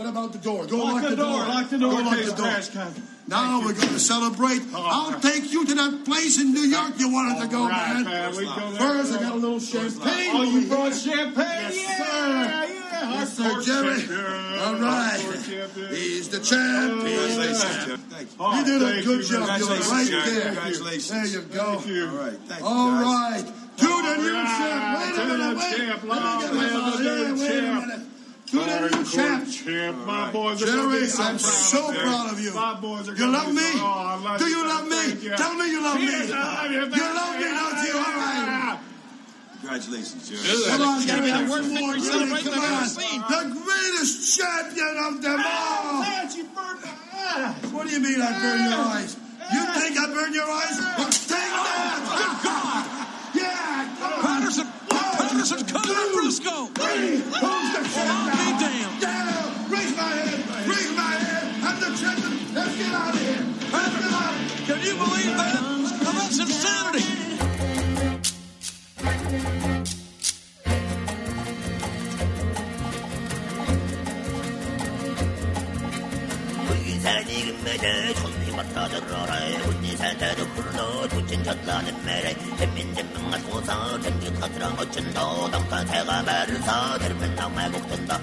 What about the door? Go Lock lock, the door, door. lock the door Go lock the door. crash comes. Now we're going to celebrate. I'll take you to that place in New York you wanted to go, All right, man. man, we go. First, I got a little champagne. Oh, you brought champagne? Yes, yeah, sir. yeah. Yes, sir, Jerry. champion. All right. He's the champ. Oh, Congratulations, champ. Thank you. Oh, You did a good you, job. man. You're right Jerry. there. Congratulations. There you go. Thank you. All right. Thank you. All guys. right. To the new right. champ. Wait a minute. Wait. champ. Let me get my live the ball. new Yeah, wait a champ. minute. To the new Hardcore champ. champ. My boys are gonna Jerry, so I'm proud so of proud of you. My boys are You love me? so- Oh, I love Do you love me? You. Tell me you love me. I love you. You love me, don't you? All right. Congratulations, Jerry. Come on, give me That that worst one more. for Jimmy, celebration Come on. seen. The greatest champion of them ah, all. Lance, you burned my eyes. What do you mean I burn your ah, eyes? You ah. think I burn your eyes? Well, take that! Good God! Yeah, come Madison Cody Briscoe. Three. The champ? Be damned. Get. Raise my hand! Raise my hand! I'm the champion. Let's get out of here. Let's get out. Can you believe that? Now that's insanity. Please, I need a. 달 천리마다 들어라 운니 살다도 굴러 도친 전라는 메래 잼민잼민가 소사 잼기 타드랑 어쩐다 담가 새가 말을 사 들으면 나말 곡된다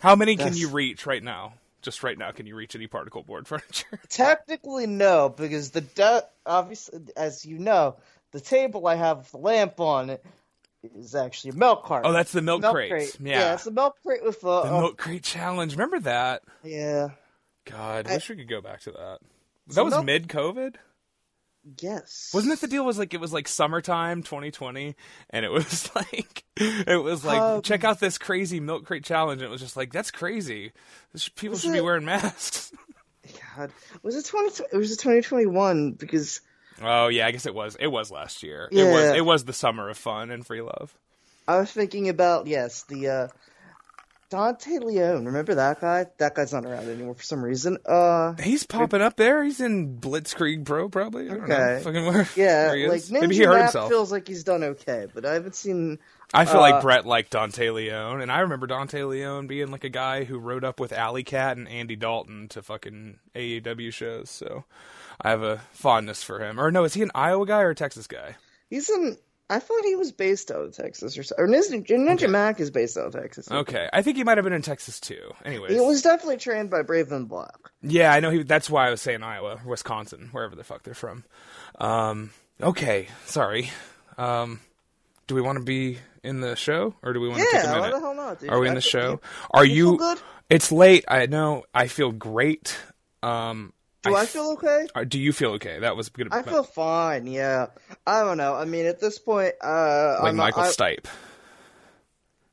How many can That's- you reach right now? Just right now, can you reach any particle board furniture? Technically, no, because the de- obviously, as you know, the table I have the lamp on it is actually a milk carton. Oh, that's the milk, crate. crate. Yeah, it's a milk crate with the milk crate challenge. Remember that? yeah. God, I- wish we could go back to that. So That was milk- mid COVID. Yes. Wasn't it the deal? Was like it was like summertime 2020, and it was like it was like Um, check out this crazy milk crate challenge. And it was just like that's crazy. People should be wearing masks. God. Was it twenty? It was twenty one because Oh yeah, I guess it was. It was last year. It was. Yeah. It was the summer of fun and free love. I was thinking about yes the uh, Dante Leon. Remember that guy? That guy's not around anymore for some reason. Uh, He's popping up there. He's in Blitzkrieg Pro, probably. I don't know. Okay. Fucking where? yeah, where he like. Ninja maybe he hurt himself. feels like he's done okay, but I haven't seen. I feel uh, like Brett liked Dante Leon, and I remember Dante Leon being like a guy who rode up with Alley Cat and Andy Dalton to fucking AEW shows. So I have a fondness for him. Or no, is he an Iowa guy or a Texas guy? He's in. I thought he was based out of Texas or. Or Ninja, Ninja Mack is based out of Texas. Okay, I think he might have been in Texas too. Anyways, He was definitely trained by Brave and Black. yeah, I know. He, that's why I was saying Iowa, Wisconsin, wherever the fuck they're from. Um, okay, sorry. Um, do we want to be in the show, or do we want to take a Yeah, minute? the hell not, dude? Are we in the show? Are you you? feel good? It's late. I know. I feel great. Um, Do I feel okay? uh, Do you feel okay? That was good. I feel fine. Yeah, I don't know. I mean, at this point, uh, like I'm Michael I, Stipe,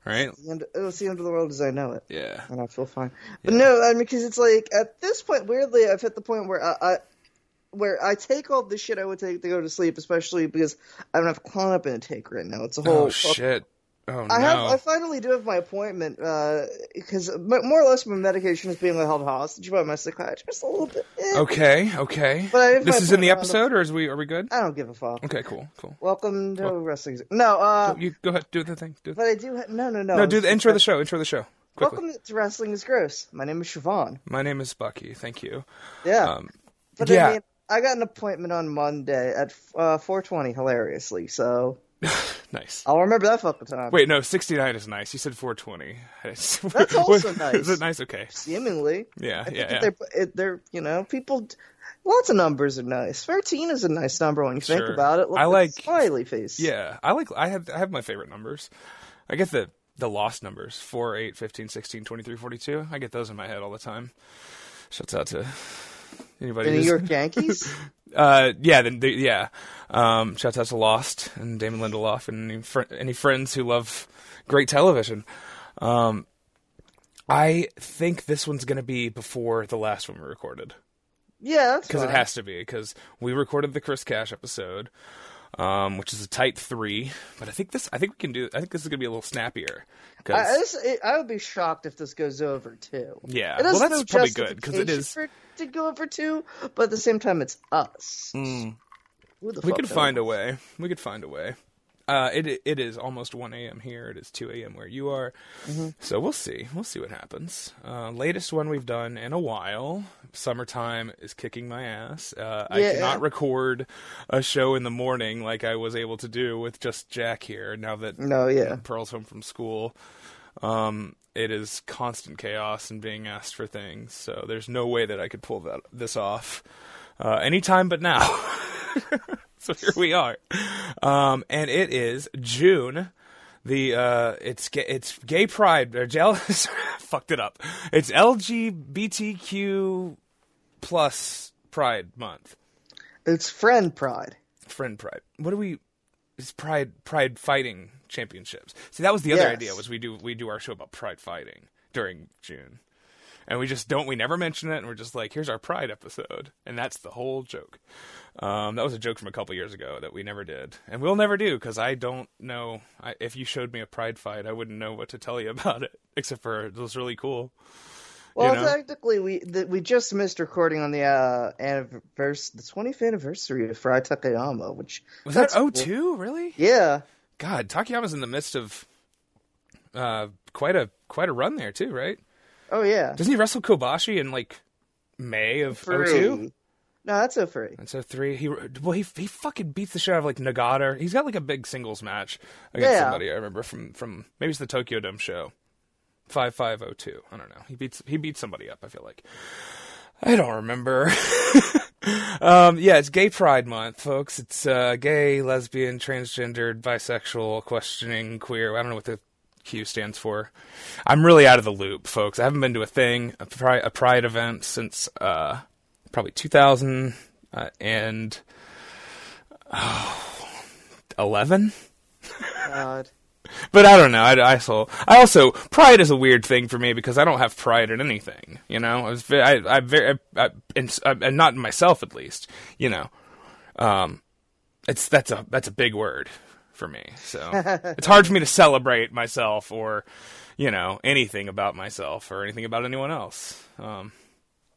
right? end- It was the end of the world as I know it, Yeah. and I feel fine. But no, I mean, because it's like at this point, weirdly, I've hit the point where I, I where I take all the shit I would take to go to sleep, especially because I don't have Klonopin a take right now. It's a whole Oh shit. Oh no. I have. I finally do have my appointment because more or less my medication is being held hostage by my psychiatrist a little bit. Eh, Okay. Okay. But I this is in the episode, or is we? Are we good? I don't give a fuck. Okay. Cool. Cool. Welcome to wrestling. No, uh, you go ahead. Do the thing. Do but I do. Ha- no, no, no. no. Do the intro of the show. Intro of the show. Quickly. Welcome to Wrestling is Gross. My name is Siobhan. My name is Bucky. Thank you. Yeah, Um, but yeah. I mean, I got an appointment on Monday at uh, 4:20. Hilariously, so nice. I'll remember that fucking time. Wait, no, 69 is nice. You said 420. That's also nice. Is it nice? Okay. seemingly. Yeah, I yeah, yeah. They're, it, they're, you know, people. Lots of numbers are nice. Thirteen is a nice number when you think about it. Look I like- smiley face. Yeah, I like. I have. I have my favorite numbers. I get the the lost numbers 4, 8, 15, 16, 23, 42. I get those in my head all the time. Shouts out to anybody. The New York Yankees. Uh, yeah, then the, yeah. Um, shouts out to Lost and Damon Lindelof and any, fr- any friends who love great television. Um, I think this one's gonna be before the last one we recorded yeah, because it has to be because we recorded the Chris Cash episode, um, which is a tight three. But I think this, I think we can do. I think this is gonna be a little snappier. 'cause- I, this, it, I would be shocked if this goes over two. Yeah. it Well, that's no probably good, 'cause it is- for to go over two, but at the same time, it's us. Mm. We could find a way. We could find a way. Uh, it it is almost 1 a.m. here. It is 2 a.m. where you are. Mm-hmm. So we'll see. We'll see what happens. Uh, latest one we've done in a while. Summertime is kicking my ass. Uh, I Yeah. cannot record a show in the morning like I was able to do with just Jack here. Now that No, yeah. Pearl's home from school. Um, it is constant chaos and being asked for things. So there's no way that I could pull that this off uh, anytime but now. so here we are, um, and it is June. The uh, it's it's Gay Pride. Or jealous, fucked it up. It's LGBTQ plus Pride Month. It's friend pride. Friend Pride. What do we? It's Pride Pride Fighting Championships. See, that was the other Yes. idea. Was we do we do our show about Pride fighting during June, and we just don't. We never mention it, and we're just like, here's our Pride episode, and that's the whole joke. Um, that was a joke from a couple years ago that we never did, and we'll never do because I don't know. I, if you showed me a Pride fight, I wouldn't know what to tell you about it, except for it was really cool. Well, know? technically, we the, we just missed recording on the uh, anniversary, the 20th anniversary of Frye Takayama, which Was that oh cool. two? Really? Yeah, God, Takayama's in the midst of uh, quite a quite a run there too, right? Oh yeah, Doesn't he wrestle Kobashi in like May of Free. 02? No, that's so free. And so three, he well he he fucking beats the shit out of like Nagata. He's got like a big singles match against Yeah. somebody. I remember from from maybe it's the Tokyo Dome show, five five oh two. I don't know. He beats he beats somebody up. I feel like. I don't remember. um, yeah, it's Gay Pride Month, folks. It's uh, gay, lesbian, transgendered, bisexual, questioning, queer. I don't know what the Q stands for. I'm really out of the loop, folks. I haven't been to a thing, a pride, a pride event since uh, probably 2000 uh, and oh, 11. God. But I don't know. I, I also, I also, pride is a weird thing for me because I don't have pride in anything. You know, I was, I, I very, I, I, and, and not in myself at least. You know, um, it's that's a that's a big word for me. So it's hard for me to celebrate myself or, you know, anything about myself or anything about anyone else. Um,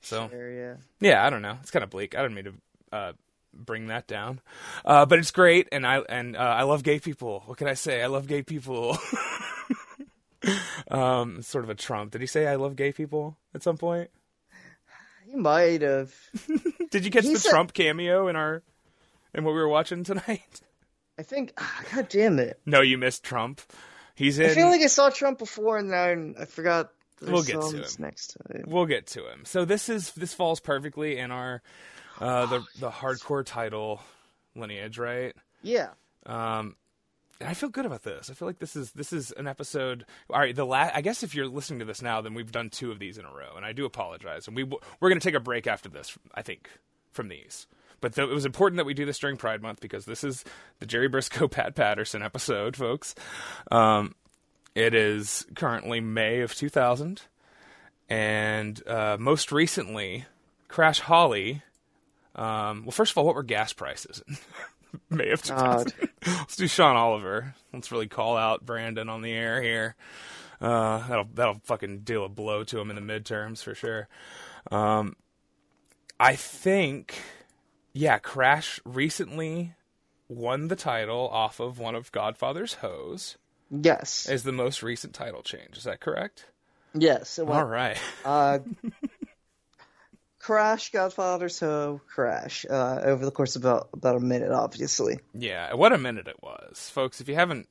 so There, yeah. yeah, I don't know. It's kind of bleak. I don't mean to uh, bring that down, uh, but it's great, and I and uh, I love gay people. What can I say? I love gay people. um, sort of a Trump. Did he say I love gay people at some point? He might have. Did you catch He the said- Trump cameo in our in what we were watching tonight? I think. ah, God damn it. No, you missed Trump. He's in. I feel like I saw Trump before, and then I forgot. We'll get to him him. next time. We'll get to him. So this is this falls perfectly in our uh, the the hardcore title lineage, right? Yeah. Um, and I feel good about this. I feel like this is this is an episode. All right, the last. I guess if you're listening to this now, then we've done two of these in a row, and I do apologize. And we we're going to take a break after this. I think from these. But th- it was important that we do this during Pride Month because this is the Jerry Brisco Pat Patterson episode, folks. Um, it is currently May of 2000, and uh, most recently, Crash Holly. Um, well, first of all, what were gas prices in May of 2000? Let's do Sean Oliver. Let's really call out Brandon on the air here. Uh, that'll that'll fucking deal a blow to him in the midterms for sure. Um, I think, yeah, Crash recently won the title off of one of Godfather's hoes. Yes. Is the most recent title change? Is that correct? Yes. Went, All right. Uh, Crash, Godfather, so Crash. Uh, over the course of about about a minute, obviously. Yeah, what a minute it was, folks. If you haven't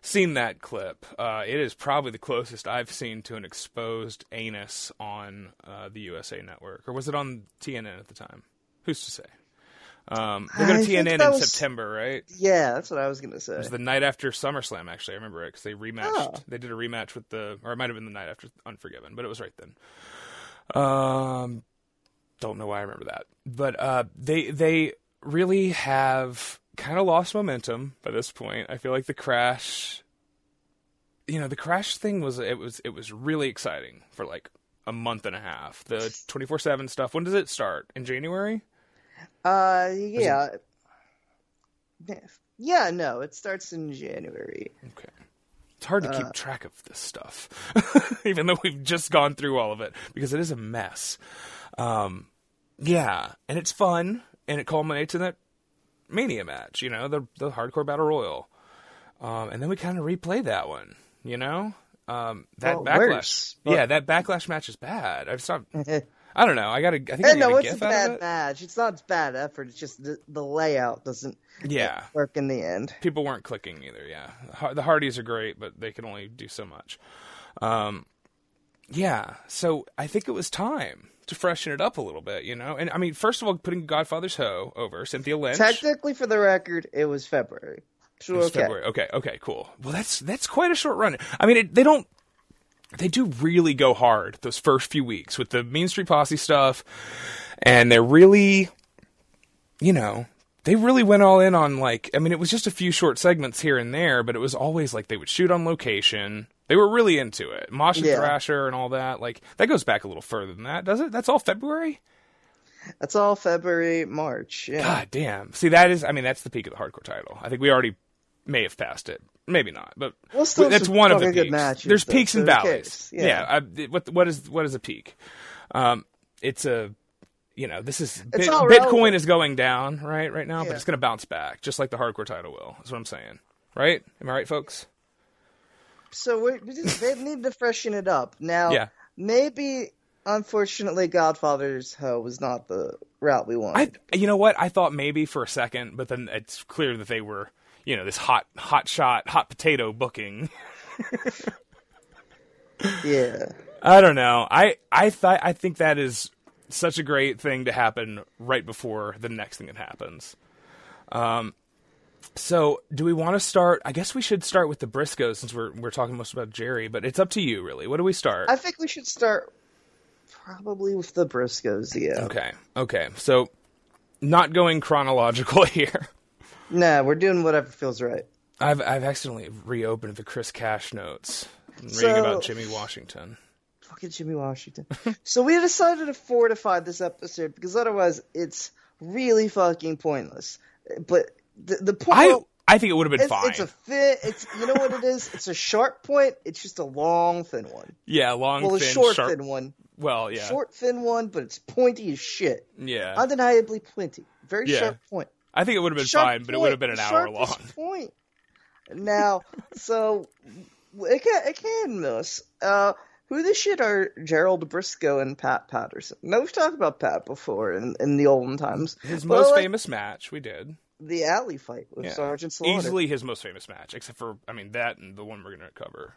seen that clip, uh, it is probably the closest I've seen to an exposed anus on uh, the USA Network, or was it on TNN at the time? Who's to say? Um, they're going to TNN in was- September, right? Yeah, that's what I was gonna say. It was the night after SummerSlam. Actually, I remember it because they rematched. Oh. They did a rematch with the, or it might have been the night after Unforgiven, but it was right then. Um, don't know why I remember that, but uh, they they really have kind of lost momentum by this point. I feel like the crash, you know, the crash thing was it was it was really exciting for like a month and a half. The twenty four seven stuff. When does it start? In January? Uh, yeah. Yeah, no, it starts in January. Okay. It's hard to keep track of this stuff, even though we've just gone through all of it because it is a mess. Um, yeah, and it's fun, and it culminates in that Mania match, you know, the the hardcore battle royal, um, and then we kind of replay that one, you know, um, that Well, backlash. worse, but- yeah, that backlash match is bad. I've not. I don't know. I gotta. I think I no, it's a bad it. match. It's not bad effort. It's just the, the layout doesn't Yeah, work in the end. people weren't clicking either. Yeah, the Hardys are great, but they can only do so much. Um, yeah, so I think it was time to freshen it up a little bit, you know. And I mean, first of all, putting Godfather's Hoe over Cynthia Lynch. Technically, for the record, it was February. So It's okay. February. Okay, okay, cool. Well, that's that's quite a short run. I mean, it, they don't. They do really go hard those first few weeks with the Mean Street Posse stuff, and they're really, you know, they really went all in on like. I mean, it was just a few short segments here and there, but it was always like they would shoot on location. They were really into it. Mosh and Yeah. Thrasher and all that. Like that goes back a little further than that, does it? That's all February. That's all February, March. Yeah. God damn. See, that is. I mean, that's the peak of the hardcore title. I think we already may have passed it. Maybe not, but Well, that's one of the peaks. matches, There's though, peaks and valleys. cares? Yeah. I, what what is what is a peak? Um, it's a you know this is Bit- Bitcoin relevant. is going down right right now, but it's going to bounce back just like the hardcore title will. That's what I'm saying. Right? Am I right, folks? So just, they need to freshen it up. Now, Yeah. maybe, unfortunately, Godfather's Hoe was not the route we I wanted. you know what I thought maybe for a second, but then it's clear that they were you know this hot hot shot hot potato booking. yeah. I don't know. I I thought I think that is such a great thing to happen right before the next thing that happens. Um, so do we want to start? I guess we should start with the Briscos since we're we're talking most about Jerry, but it's up to you really. What do we start? I think we should start probably with the Briscos, yeah. okay, okay. So not going chronological here. Nah, we're doing whatever feels right. I've I've accidentally reopened the Chris Cash notes. I'm So- reading about Jimmy Washington. Fucking Jimmy Washington. so we decided to fortify this episode because otherwise it's really fucking pointless. But the, the point. I I think it would have been it's, fine. it's a fit. It's you know what it is. It's a sharp point. It's just a long, thin one. yeah, long, Well, a short, sharp. thin one. Well, yeah, Short, thin one, but it's pointy as shit. yeah. Undeniably pointy. Very Yeah. sharp point. I think it would have been Sharp fine, but it would have been an hour long. Point. Now, so it can it can miss. Uh, who the shit are Gerald Brisco and Pat Patterson? Now we've talked about Pat before in, in the olden times. His But, most like, famous match, we did. the alley fight with Yeah. Sergeant Slaughter. Easily his most famous match, except for, I mean, that and the one we're going to cover.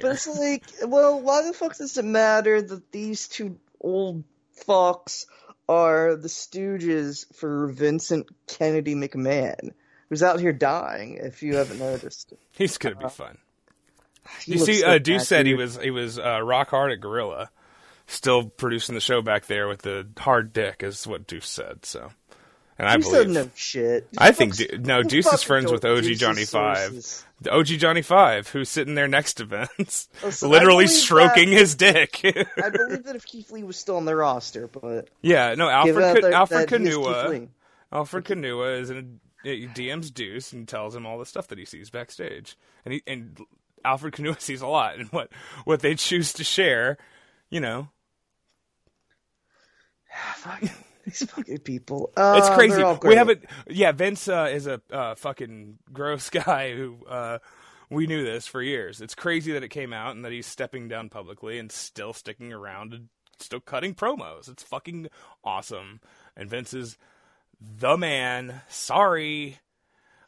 But it's like, well, why the fuck does it matter that these two old fucks are the stooges for Vincent Kennedy McMahon, who's out here dying? If you haven't noticed, He's going to be fun. You see, so uh, Deuce said he was he was uh, rock hard at Gorilla, still producing the show back there with the hard dick, is what Deuce said. So, and I Deuce believe. doesn't shit. I think Fuck's- no, Deuce is friends with OG Johnny Five, the OG Johnny Five, who's sitting there next to Vince, Listen, I literally stroking that- his dick. I believe that if Keith Lee was still on the roster, but yeah, no, Alfred that Ca- Alfred that he is Keith Kanua. Alfred Kanua is in a, he DMs Deuce and tells him all the stuff that he sees backstage, and he and Alfred Kanua sees a lot, and what what they choose to share, you know, these fucking people. Uh, it's crazy. they're We haven't, yeah. Vince uh, is a uh, fucking gross guy who uh, we knew this for years. It's crazy that it came out and that he's stepping down publicly and still sticking around and still cutting promos. It's fucking awesome. And Vince is the man. Sorry.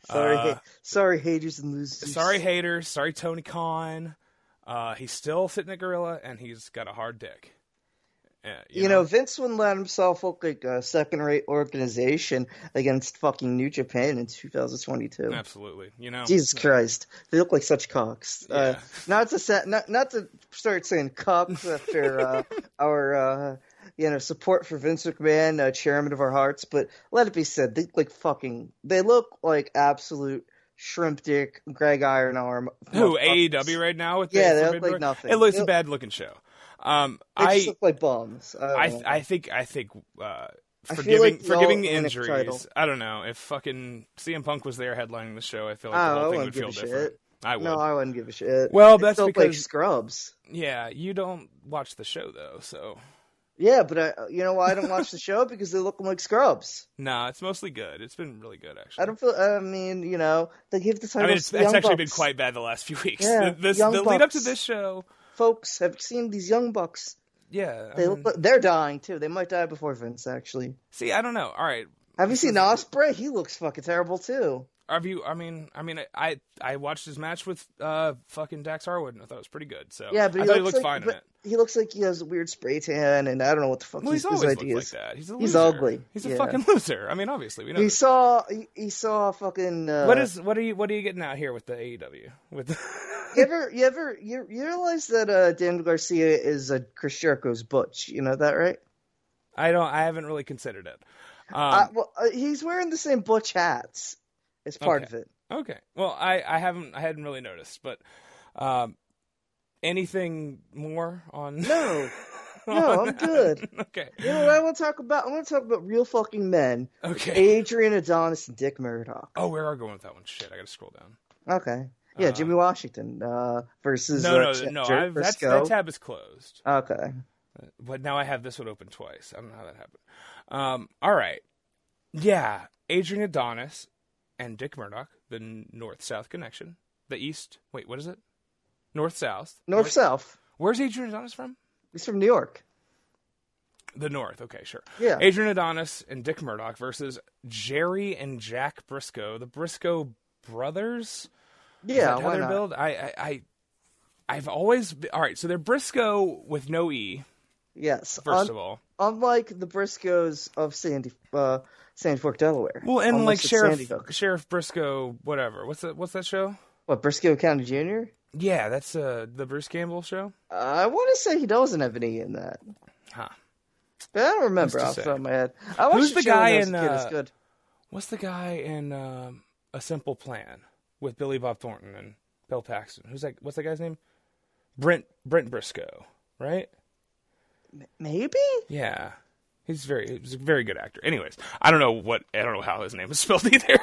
Sorry, uh, ha- sorry, haters and losers. Sorry, haters. Sorry, Tony Khan. Uh, he's still sitting at Gorilla, and he's got a hard dick. Uh, You, know, Vince wouldn't let himself look like a second-rate organization against fucking New Japan in 2022. absolutely. You know, Jesus Christ, they look like such cocks. Uh, not to sa- not not to start saying cocks after uh, our uh, you know support for Vince McMahon, uh, chairman of our hearts, but let it be said, they look like fucking. They look like absolute shrimp dick, Greg Iron Arm. who. AEW right now with Yeah, the they look like nothing. It looks They a bad looking show. Um, I look like bums. I, I. I think I think uh, forgiving like forgiving the injuries. title. I don't know if fucking CM Punk was there headlining the show. I feel like Oh, the I whole thing wouldn't feel a different. shit. I would. no, I wouldn't give a shit. Well, that's look like because- scrubs. Yeah, you don't watch the show though, so Yeah, but I, you know why I don't watch the show because they look like scrubs. No, it's mostly good. It's been really good actually. I don't feel. I mean, you know, they give the title. I mean, it's, it's actually been quite bad the last few weeks. Yeah, the, this, the lead up to this show, Folks have seen these young bucks. yeah. I They mean, look. They're dying too. They might die before Vince. Actually, see, I don't know. All right, have you seen Osprey? He looks fucking terrible too. Have you? I mean, I mean, I I watched his match with uh fucking Dax Harwood and I thought it was pretty good. So Yeah, but I he thought he looks looked like, fine in it. he looks like he has a weird spray tan, and I don't know what the fuck Well, his, he's his always looked ideas. like that. He's a He's ugly. He's a Yeah. fucking loser. I mean, obviously, we know. He this. saw he, he saw fucking. Uh, what is what are you what are you getting out here with the AEW with? The... you ever you ever you, you realize that uh, Daniel Garcia is uh, Chris Jericho's Butch? You know that, right? I don't. I haven't really considered it. Um, uh, well, uh, he's wearing the same Butch hats as part Okay. of it. Okay. Well, I, I haven't I hadn't really noticed, but um, anything more on? No, no, I'm good. okay. You know what I want to talk about? I want to talk about real fucking men. Okay. Adrian Adonis and Dick Murdoch. Oh, where are we going with that one? Shit, I gotta scroll down. Okay. Yeah, Jimmy Washington uh, versus No, uh, no, Ch- no. That tab is closed. Okay. But now I have this one open twice. I don't know how that happened. Um, all right. Yeah, Adrian Adonis and Dick Murdoch, the North South connection, the East. Wait, what is it? North South. North South. Where's Adrian Adonis from? He's from New York. The North. Okay, sure. Yeah. Adrian Adonis and Dick Murdoch versus Jerry and Jack Brisco, the Brisco brothers. Yeah, how they're billed? I, I, I, I've always be, all right. So they're Brisco with no e. Yes. First Un- of all, unlike the Briscoes of Sandy, uh, Sandy Fork, Delaware. well, and like Sheriff Sheriff Briscoe, whatever. What's that? What's that show? What Briscoe County Jr. Yeah, that's uh the Bruce Campbell show. Uh, I want to say he doesn't have any in that, Huh. but I don't remember off the top of my head. I watched Who's the guy I was a in, uh, good. What's the guy in um, A Simple Plan with Billy Bob Thornton and Bill Paxton? Who's that? What's that guy's name? Brent Brent Briscoe, right? Maybe. Yeah. He's very he's a very good actor. Anyways, I don't know what I don't know how his name is spelled either.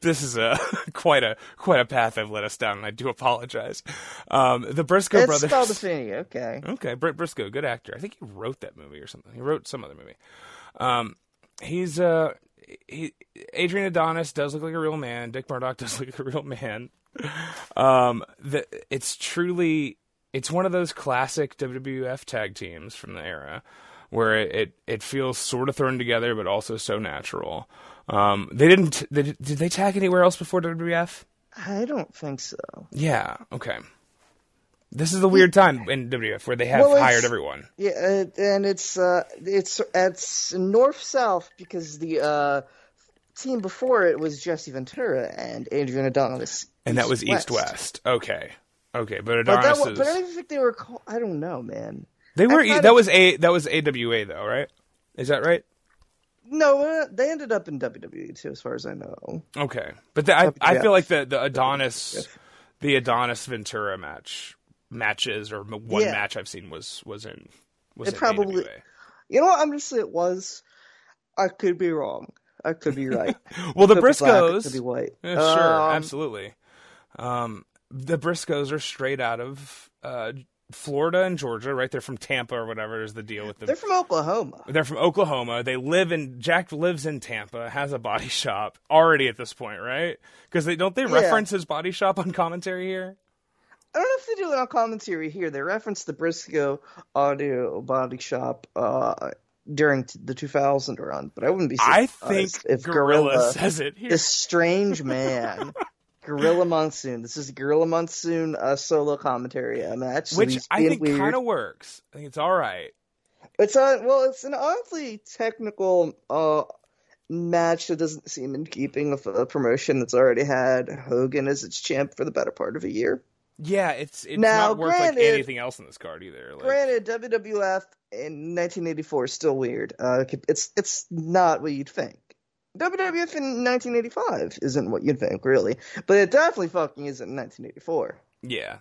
this is a quite a quite a path I've led us down, and I do apologize. Um, the Brisco brothers It's brothers. spelled. Okay. Okay, Brent Briscoe, good actor. I think he wrote that movie or something. He wrote some other movie. Um, he's uh, he, Adrian Adonis does look like a real man. Dick Murdoch does look like a real man. Um, the, it's truly it's one of those classic WWF tag teams from the era where it it, feels sort of thrown together, but also so natural. Um, they didn't. They, did they tag anywhere else before WWF? I don't think so. Yeah. Okay. This is a weird time in WWF where they have Well, hired everyone. Yeah, uh, and it's uh, it's it's north south because the uh, team before it was Jesse Ventura and Adrian Adonis, And that was east west. Okay. Okay, but But, Adonis that, is but I don't think they were. Called, I don't know, man. They were that was a that was AWA though, right? Is that right? No, uh, they ended up in WWE too, as far as I know. Okay. But the, I I feel like the the Adonis the Adonis Ventura match matches or one Yeah. match I've seen was was in was It in probably- AWA. You know what? I'm just saying it was. I could be wrong. I could be right. Well, the Could be black, it Briscos could be white. Yeah, sure, Um, absolutely. Um, the Briscos are straight out of uh, Florida and Georgia, right? They're from Tampa or whatever is the deal with them. They're from Oklahoma. They're from Oklahoma. They live in Jack lives in Tampa, has a body shop already at this point, right? Because they don't they Yeah. reference his body shop on commentary here. I don't know if they do it on commentary here. They reference the Brisco Audio Body Shop uh, during t- the 2000 run, but I wouldn't be I think if Gorilla, Gorilla, says it here. this strange man, Gorilla Monsoon. This is Gorilla Monsoon uh, solo commentary uh, match, so which I think kind of works. I think it's all right. It's a well, it's an oddly technical uh match that doesn't seem in keeping with a promotion that's already had Hogan as its champ for the better part of a year. Yeah, it's it's Now, not worth like anything else in this card either. Like, Granted, WWF in 1984 is still weird. Uh, it's it's not what you'd think. WWF in 1985 isn't what you'd think, really, but it definitely fucking isn't in 1984. yeah,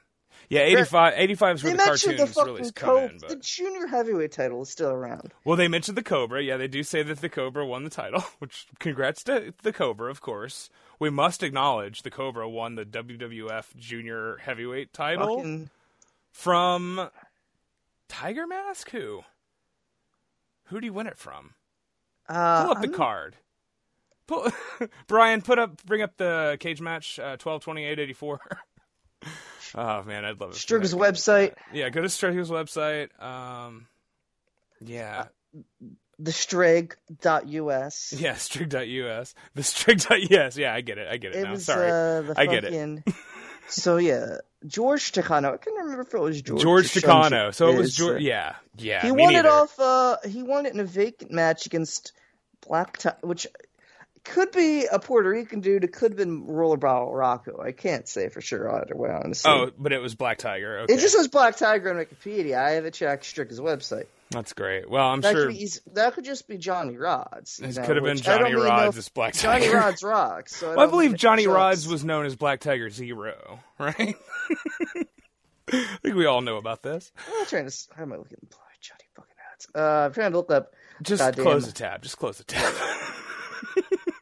yeah. 85, 85 is They where the mentioned cartoons the really come co- in. the junior heavyweight title is still around. well, they mentioned the Cobra. Yeah, they do say that the Cobra won the title. Which congrats to the Cobra, of course. We must acknowledge the Cobra won the WWF Junior Heavyweight title Fucking, from Tiger Mask. Who? Who do you win it from? Uh, Pull up the I'm- card. Pull, Brian, put up, bring up the cage match, uh, twelve twenty eight eighty four. Oh man, I'd love it. Striga's website, Yeah, go to Striga's website. Um, yeah, the Strig.us. yeah, Strig.us. The Strig.us. Yeah, I get it. I get it, It now. was Sorry, uh, I get it. so yeah, George Takano. I can't remember if it was George. George Takano. So it was Is, George. uh, Yeah, yeah. He won it off. Uh, he won it in a vacant match against Black Ti- which could be a Puerto Rican dude. It could have been Rollerball Rocco. I can't say for sure either way. Honestly, Oh, but it was Black Tiger. Okay, it just says Black Tiger on Wikipedia. I haven't checked Strick's website. that's great. Well, I'm That, sure could, be, that could just be Johnny Rodz. this know, could have been Johnny Rodz as Black Johnny Rodz rocks. So I, Well, I believe Johnny it Rods was known as Black Tiger Zero, right? I think we all know about this. I'm trying to. How am I looking? Johnny fucking Rods. Uh, I'm trying to look up. Just Goddamn. close the tab. Just close the tab.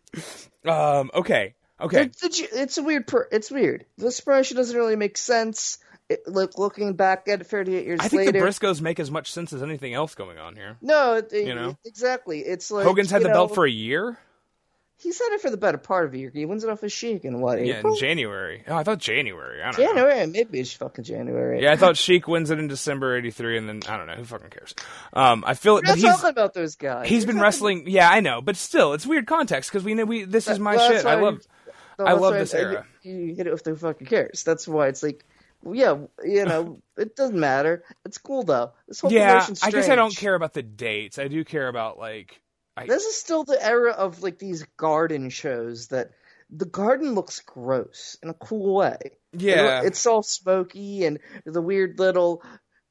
um. Okay. Okay. It's a weird. Per, it's weird. This promotion doesn't really make sense. It, look, looking back at it, 38 years I think later. the Briscoes make as much sense as anything else going on here. no, it, You know? exactly. It's like Hogan's had the belt for a year. He's had it for the better part of a year. He wins it off his Sheik in what Yeah, April? in January. Oh, I thought January. I don't know. January, maybe it's fucking January. Yeah, I thought Sheik wins it in December '83, and then I don't know who fucking cares. Um, I feel it, not he's talking about those guys. he's We're been wrestling. Yeah, I know, but still, it's weird context because we know we this is my Well, shit. I love. No, I love this I- era. You, you hit it with the fucking cares. That's why it's like, yeah, you know, it doesn't matter. It's cool though. This whole Yeah, I guess I don't care about the dates. I do care about like. I, This is still the era of like these garden shows that the garden looks gross in a cool way. yeah, It- it's all smoky and the weird little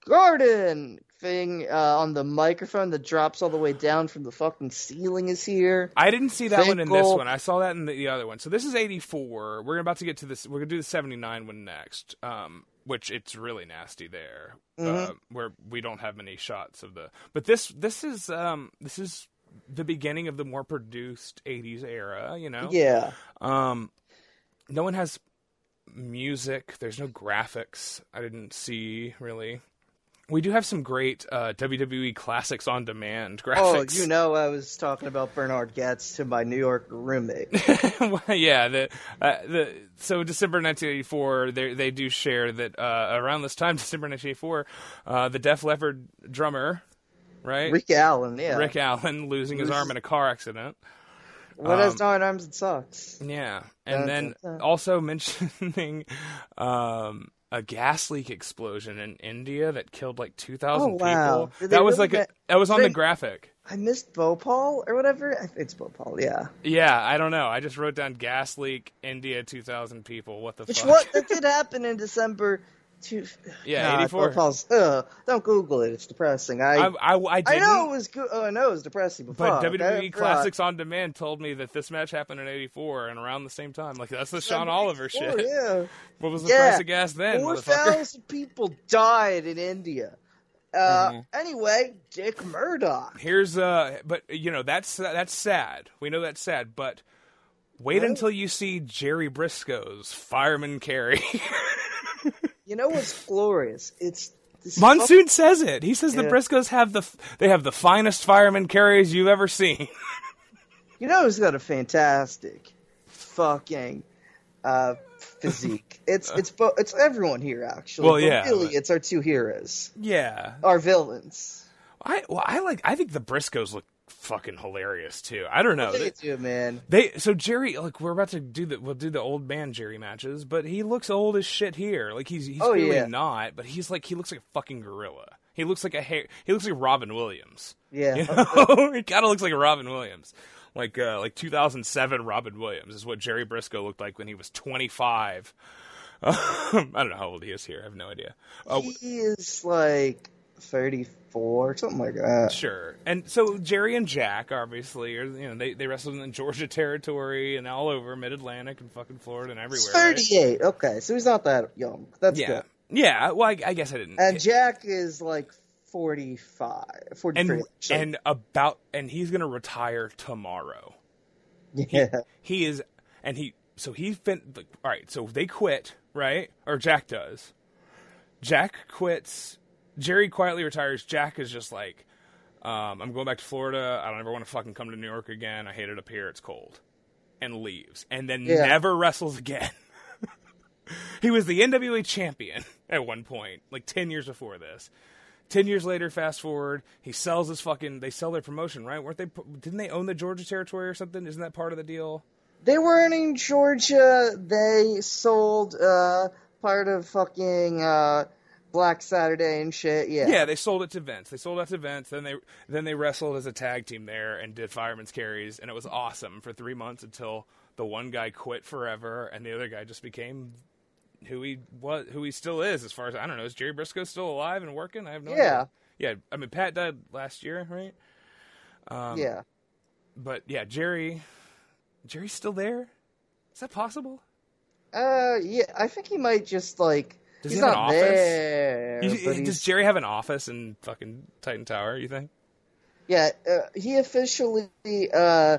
garden thing uh, on the microphone that drops all the way down from the fucking ceiling is here. I didn't see that one in this one. I saw that in the, the other one. So this is '84. We're about to get to this. We're gonna do the '79 one next. Um, which it's really nasty there, Mm-hmm. uh, where we don't have many shots of the. But this this is um this is the beginning of the more produced '80s era. You know. Yeah. Um, no one has music. There's no graphics. I didn't see really. We do have some great uh, WWE classics on demand graphics. Oh, you know, I was talking about Bernard Goetz to my New York roommate. Well, yeah, the uh, the so December 1984, they they do share that uh, around this time, December 1984, uh, the Def Leppard drummer, right, Rick Allen, yeah. Rick Allen, losing his arm in a car accident. what has nine arms and socks? Yeah, and then also mentioning um, a gas leak explosion in India that killed like 2,000 Oh, wow. people. Did That was really like a, that was on they- the graphic. I missed Bhopal or whatever. I think it's Bhopal, yeah. Yeah, I don't know. I just wrote down gas leak India 2,000 people. What the Which fuck? what that did happen in December. Two, Yeah, 84. Bhopal's, ugh, don't Google it. It's depressing. I I, I, I I didn't. know it was good. Oh, I know it was depressing, but, But fuck, WWE I forgot. Classics on Demand told me that this match happened in '84 and around the same time. Like that's the Sean Oliver shit. Oh, yeah. What was the Yeah. price of gas then, Four motherfucker? thousand people died in India. Uh, Mm-hmm. Anyway, Dick Murdoch. Here's uh, but you know that's that's sad. We know that's sad, but wait What? until you see Jerry Brisco's Fireman Carry. You know what's glorious? It's Monsoon says it. He says the Yeah. Briscos have the they have the finest fireman carries you've ever seen. You know who's got a fantastic fucking uh, physique? It's it's bo- it's everyone here actually. Well, but yeah, really, but- it's our two heroes, yeah, our villains. I well I like I think the Briscos look fucking hilarious too. I don't know. They do, man. They so Jerry like we're about to do the we'll do the old man Jerry matches, but he looks old as shit here. Like he's he's Oh, clearly yeah. not, but he's like he looks like a fucking gorilla. He looks like a hair. He looks like Robin Williams. Yeah. You know? he kind of looks like a Robin Williams, like uh, like 2007 Robin Williams is what Jerry Brisco looked like when he was 25. Um, I don't know how old he is here. I have no idea. Oh, He is like thirty-four, something like that. Sure. And so Jerry and Jack obviously are you know they they wrestled in the Georgia territory and all over mid Atlantic and fucking Florida and He's everywhere. right? thirty-eight. Okay, so he's not that young. That's Yeah. good. Yeah. Well, I, I guess I didn't. And Jack is like 45, 43. and actually. and about and he's gonna retire tomorrow. yeah, He is, and he so he fin. like, All right, so they quit, right? Or Jack does. Jack quits. Jerry quietly retires. Jack is just like, Um, I'm going back to Florida. I don't ever want to fucking come to New York again. I hate it up here. It's cold. And leaves. And then Yeah. never wrestles again. he was the NWA champion at one point, like 10 years before this. 10 years later, fast forward, he sells his fucking. They sell their promotion, right? Weren't they? Didn't they own the Georgia territory or something? Isn't that part of the deal? They weren't in Georgia. They sold uh, part of fucking uh, Black Saturday and shit. Yeah. Yeah, they sold it to Vince. They sold it to Vince. Then they then they wrestled as a tag team there and did fireman's carries, and it was awesome for three months until the one guy quit forever, and the other guy just became who he was, who he still is. As far as I don't know, is Jerry Brisco still alive and working? I have no Yeah. idea. Yeah, I mean Pat died last year, right? Um, yeah. But yeah, Jerry, Jerry's still there. Is that possible? Uh, yeah. I think he might just like. Does he's he have an office? there. But does he's, Jerry have an office in fucking Titan Tower? You think? yeah. Uh, he officially. Uh,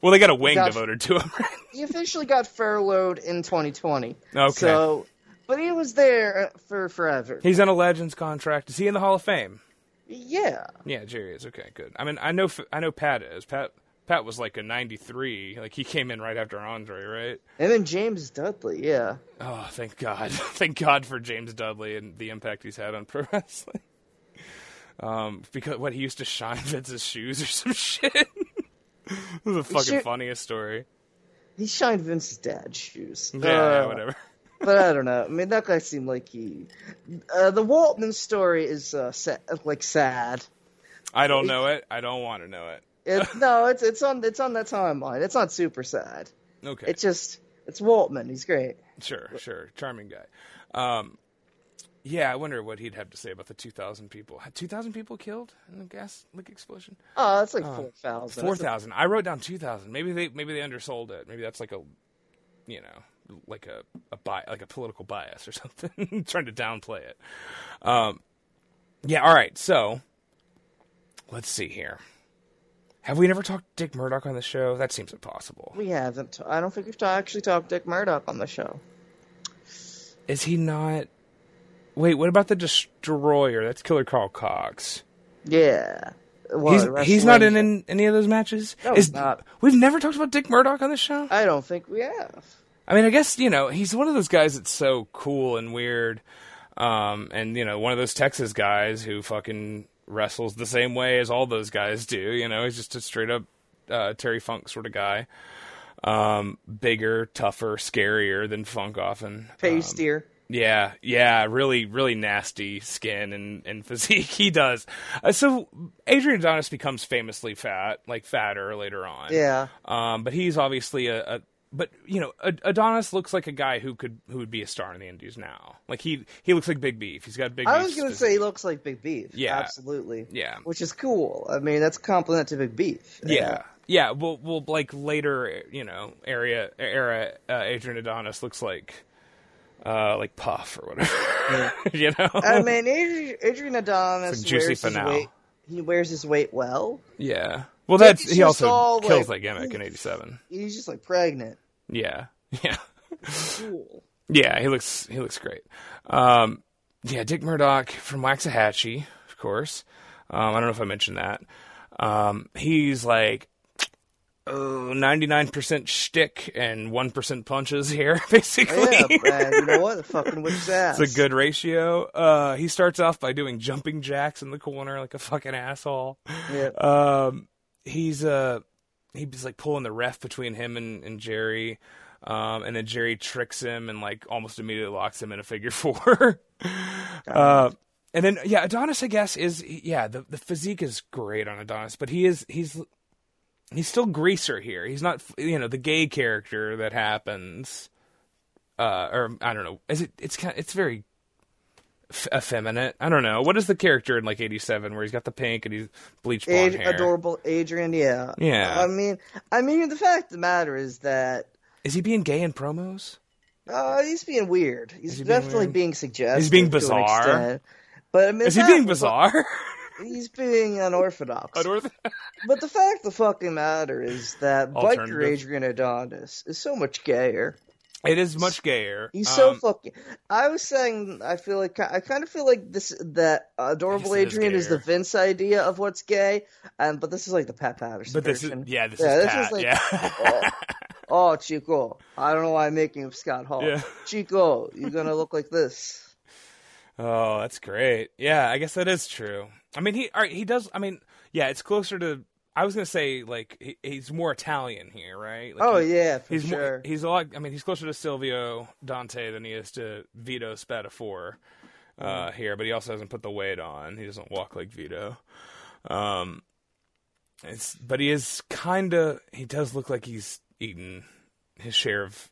Well, they got a wing Gosh. devoted to him. Right? he officially got furloughed in 2020. Okay. So, but he was there for forever. He's on a Legends contract. Is he in the Hall of Fame? Yeah. Yeah, Jerry is. Okay, good. I mean, I know I know Pat is. Pat Pat was like a 93. Like he came in right after Andre, right? And then James Dudley. Yeah. Oh, thank God. thank God for James Dudley and the impact he's had on pro wrestling. Um, because what he used to shine Vince's shoes or some shit. is the fucking funniest story. He shined Vince's dad's shoes. Yeah, yeah, Uh, whatever. but I don't know. I mean, that guy seemed like he. Uh, the Waltman story is uh, sa- like sad. I don't know it. I don't want to know it. It, no, it's it's on it's on that timeline. It's not super sad. Okay. It's just it's Waltman. He's great. Sure, sure. Charming guy. Um, yeah, I wonder what he'd have to say about the 2,000 people. Had 2,000 people killed in the gas leak explosion? Oh, that's like four thousand. 4,000. I wrote down 2,000. Maybe they maybe they undersold it. Maybe that's like a, you know, like a, a bi- like a political bias or something, trying to downplay it. Um, yeah, all right. So, let's see here. Have we never talked Dick Murdoch on the show? That seems impossible. We haven't. I don't think we've ta- actually talked Dick Murdoch on the show. Is he not? Wait, what about the Destroyer? That's Killer Karl Kox. Yeah. What, he's he's not in, in any of those matches. No, Is- he's not. We've never talked about Dick Murdoch on the show. I don't think we have. I mean, I guess you know he's one of those guys that's so cool and weird, um, and you know one of those Texas guys who fucking wrestles the same way as all those guys do. You know, he's just a straight up uh, Terry Funk sort of guy. Um, bigger, tougher, scarier than Funk often. Um, Pastier. Yeah, yeah, really, really nasty skin and, and physique he does. Uh, so Adrian Adonis becomes famously fat, like fatter later on. yeah. Um, but he's obviously a, a but you know Ad- Adonis looks like a guy who could who would be a star in the Indies now. Like he he looks like Big Beef. He's got big. I was gonna say he looks like Big Beef. Yeah. Absolutely. Yeah. Which is cool. I mean, that's a compliment to Big Beef. Yeah. Yeah, well, well, like later, you know, area era, uh, Adrian Adonis looks like, uh, like Puff or whatever, you know. I mean, Adrian, Adrian Adonis juicy wears his finale. weight. He wears his weight well. yeah. Well, that's he also all, kills like, that gimmick in '87. He's just like pregnant. Yeah, yeah, Cool. yeah. He looks he looks great. Um, yeah, Dick Murdoch from Waxahachie, of course. Um, I don't know if I mentioned that. Um, he's like. Oh, 99% shtick and 1% punches here, basically. Oh, Yeah, man. You know what? The fucking whip's ass. It's a good ratio. Uh, he starts off by doing jumping jacks in the corner like a fucking asshole. Yeah. Um, he's uh, he's like pulling the ref between him and, and Jerry. Um, and then Jerry tricks him and like almost immediately locks him in a figure four. uh, and then yeah, Adonis, I guess is yeah the the physique is great on Adonis, but he is he's he's still greaser here. He's not you know the gay character that happens uh, or I don't know. Is it? It's kind. it's very f- effeminate. I don't know. What is the character in like '87 where he's got the pink and he's bleached blonde Ad- hair? adorable Adrian, yeah. Yeah. I mean, I mean, the fact of the matter is that Is he being gay in promos? uh, he's being weird. He's he definitely weird? being suggestive. He's being bizarre? But I mean, Is he being bizarre? He's being unorthodox. Unorth- But the fact of the fucking matter is that biker. Adrian Adonis is so much gayer. It is much gayer. He's so Um, fucking. I was saying, I feel like I kind of feel like this that adorable it is Adrian is, the. Vince idea of what's gay, um, but this is like the Pat Patterson But this is version. yeah, this Yeah, is this Pat. is like- yeah. Oh, oh, Chico, I don't know why I'm making him Scott Hall. Yeah. Chico, you're gonna look like this. Oh, that's great. Yeah, I guess that is true. I mean, he right, he does. I mean, yeah, it's closer to. I was gonna say like he, he's more Italian here, right? Like, oh he- yeah, for he's sure. more, he's a lot. I mean, he's closer to Silvio Dante than he is to Vito Spatafore uh, here, but he also hasn't put the weight on. He doesn't walk like Vito. Um, it's but he is kind of. He does look like he's eaten his share of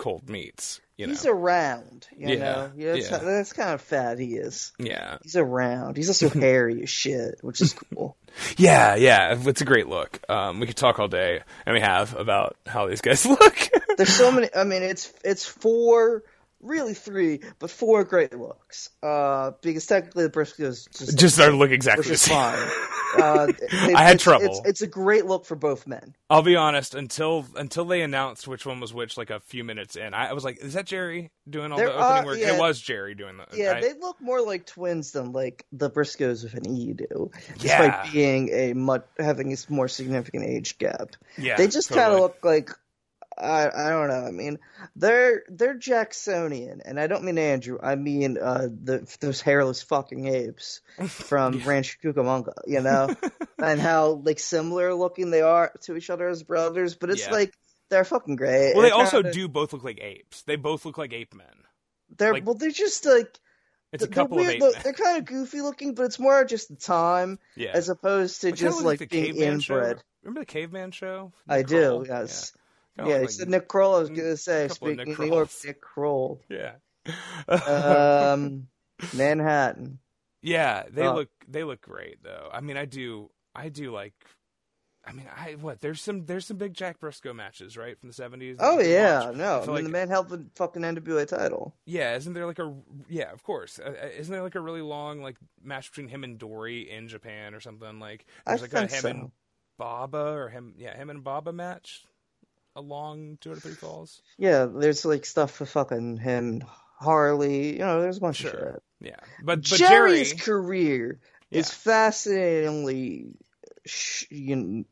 cold meats. You know. He's around, you Yeah, know. Yeah, that's, yeah. that's kind of fat he is. yeah. He's around. He's also hairy as shit, which is cool. Yeah, yeah, it's a great look. Um, we could talk all day, and we have about how these guys look. There's so many. I mean, it's it's four, really three, but four great looks. Uh, because technically the Briscos just Just start look exactly the same. Uh, it- I had it's, trouble. It's, it's a great look for both men. I'll be honest. Until until they announced which one was which, like a few minutes in, I, I was like, "Is that Jerry doing all There the opening are- work?" yeah. It was Jerry doing the. Yeah, I- they look more like twins than like the Briscoes with an E do, Yeah. despite being a much having a more significant age gap. yeah, they just kind of look like I I don't know. I mean, they're they're Jacksonian, and I don't mean Andrew. I mean uh, the those hairless fucking apes from *Ranch Cucamonga, you know, and how like similar looking they are to each other as brothers. But it's Yeah. like they're fucking great. Well, they also kinda- do both look like apes. They both look like ape men. They're like- well, they're just like It's a they're couple weird. of ape they're kind of goofy looking, but it's more just the time Yeah, as opposed to just like the being caveman show. inbred. Remember the caveman show? I do, yes. Yeah, Yeah, he like- said Nick Kroll. I was gonna say, speaking Nick of New York, Nick Kroll. yeah. Um, Manhattan. Yeah, they Uh, look they look great though. I mean, I do I do like. I mean, I what there's some there's some big Jack Brisco matches right from the seventies. Oh yeah, no. I, feel mean, like- the man held the fucking NWA title. Yeah, isn't there like a yeah? Of course, uh, uh, isn't there like a really long like match between him and Dory in Japan or something? Like I there's like a him so. and Baba or him yeah him and Baba match along two out of three falls. Yeah, there's like stuff for fucking him, Harley. You know, there's a bunch of shit. Yeah, but but Jerry's Jerry career is fascinatingly. You know,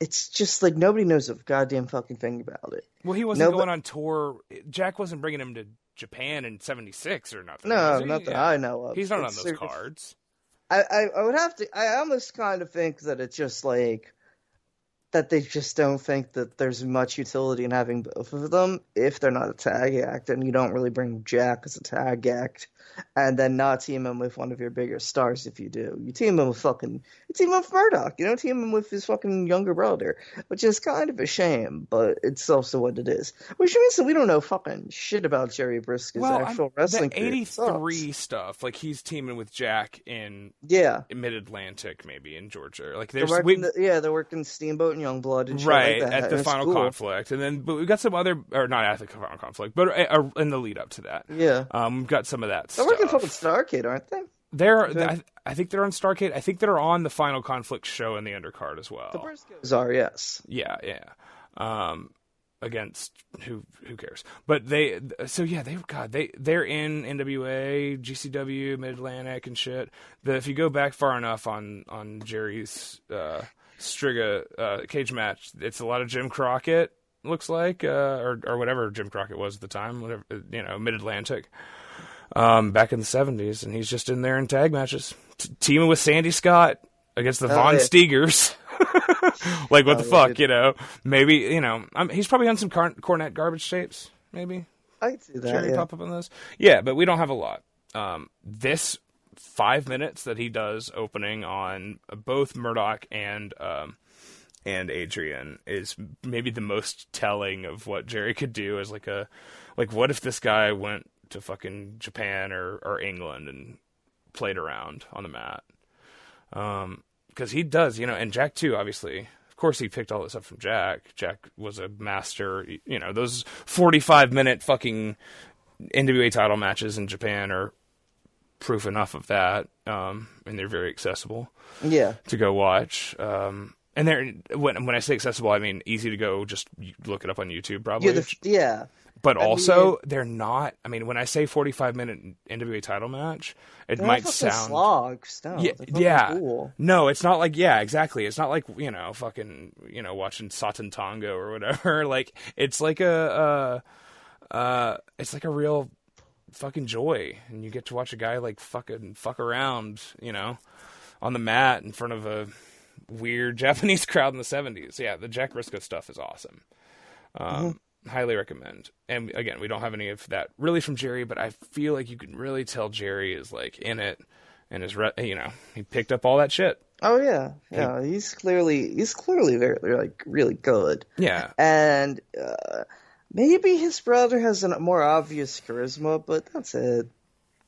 it's just like nobody knows a goddamn fucking thing about it. well he wasn't No, but- going on tour. Jack wasn't bringing him to Japan in '76 or nothing. No, not that Yeah. I know of. He's not on those cards. I, I, I would have to. I almost kind of think that it's just like that they just don't think that there's much utility in having both of them. If they're not a tag act, and you don't really bring Jack as a tag act, and then not team him with one of your bigger stars if you do. You team him with fucking, you team him with Murdoch. You don't team him with his fucking younger brother, which is kind of a shame, but it's also what it is. Which means that we don't know fucking shit about Jerry Brisco's Well, I'm- actual wrestling the '83 stuff, like he's teaming with Jack in Yeah. Mid Atlantic, maybe in Georgia. Like They're working we, the, yeah, they're working Steamboat and Youngblood and shit right like that. at the and final cool. conflict, and then but we've got some other, or not at the final conflict, but uh, in the lead up to that. Yeah, Um, we've got some of that they're working fucking Starcade, aren't they? They're, Okay. I, I think they're on Starcade. I think they're on the final conflict show in the undercard as well. The Briscos are, yes. Yeah, yeah. Um, against who? Who cares? But they. So yeah, they. God, they they're in NWA, GCW, Mid Atlantic, and shit. The, if you go back far enough on on Jerry's uh, Striga uh, cage match, it's a lot of Jim Crockett. Looks like, uh, or or whatever Jim Crockett was at the time, whatever you know, Mid Atlantic. Um, back in the '70s, and he's just in there in tag matches, T- teaming with Sandy Scott against the Oh, Von yeah. Steigers. like what Oh, the fuck, you know? Maybe you know. Um, he's probably on some car- Cornette garbage tapes. Maybe I can see that. Yeah. pop up on those. Yeah, but we don't have a lot. Um, this five minutes that he does opening on both Murdoch and um, and Adrian is maybe the most telling of what Jerry could do as like a like what if this guy went to fucking Japan or or England and played around on the mat. Um, because he does, you know, and Jack too, obviously. Of course, he picked all this up from Jack. Jack was a master. You know, those forty-five minute fucking NWA title matches in Japan are proof enough of that, um, and they're very accessible Yeah. to go watch. Um, and they're when when I say accessible, I mean easy to go. Just look it up on YouTube, probably. Yeah, the, yeah. But I also, mean- they're not. I mean, when I say forty-five minute NWA title match, it might sound slogs. No, yeah, yeah. Cool. No, it's not like yeah, exactly. It's not like you know, fucking you know, watching Satan Tango or whatever. like it's like a uh, uh, it's like a real fucking joy, and you get to watch a guy like fucking fuck around, you know, on the mat in front of a weird Japanese crowd in the seventies. Yeah, the Jack Brisco stuff is awesome. Um, Highly recommend. And again, we don't have any of that really from Jerry, but I feel like you can really tell Jerry is like in it and is re- you know he picked up all that shit. Oh yeah, yeah. He's clearly he's clearly very like really good. Yeah, and uh, maybe his brother has a more obvious charisma, but that's it.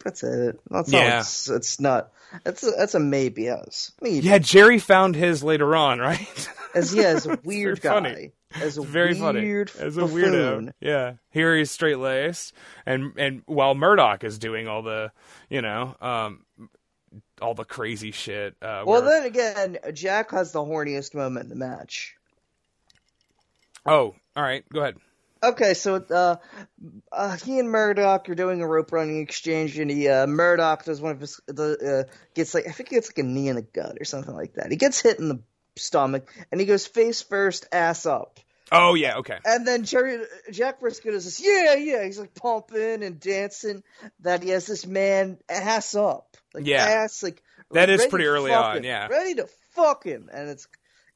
That's it. That's Yeah. not. It's, it's not. That's a, that's a maybe. Yes, maybe. yeah. Jerry found his later on, right? As yeah, as a weird guy, funny. As a very weird funny as a buffoon. weirdo. Yeah, here he's straight laced, and and while Murdoch is doing all the you know um all the crazy shit. Uh, Well, where- then again, Jack has the horniest moment in the match. oh, all right, go ahead. Okay, so uh, uh, he and Murdoch are doing a rope running exchange, and he uh, Murdoch does one of his the uh, gets like I think he gets like a knee in the gut or something like that. He gets hit in the stomach, and he goes face first, ass up. Oh yeah, okay. And then Jerry Jack Briscoe does this, yeah, yeah. He's like pumping and dancing. That he has this man ass up, like Yeah. ass like That is pretty early on, yeah. ready to fuck him, and it's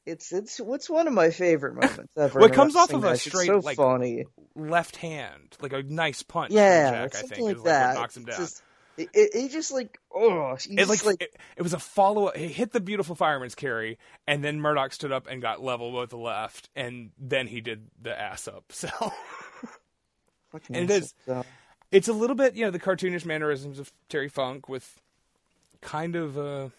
it's it's what's one of my favorite moments ever. Well, it comes off of a match. Straight, so like, funny. Left hand, like a nice punch. Yeah, from Jack, I something think, like that. like what knocks him down. Just, it, it, it just like oh, It like, like it, it was a follow up. He hit the beautiful fireman's carry, and then Murdoch stood up and got level with the left, and then he did the ass up. So and it is- so- it's a little bit, you know, the cartoonish mannerisms of Terry Funk with kind of uh,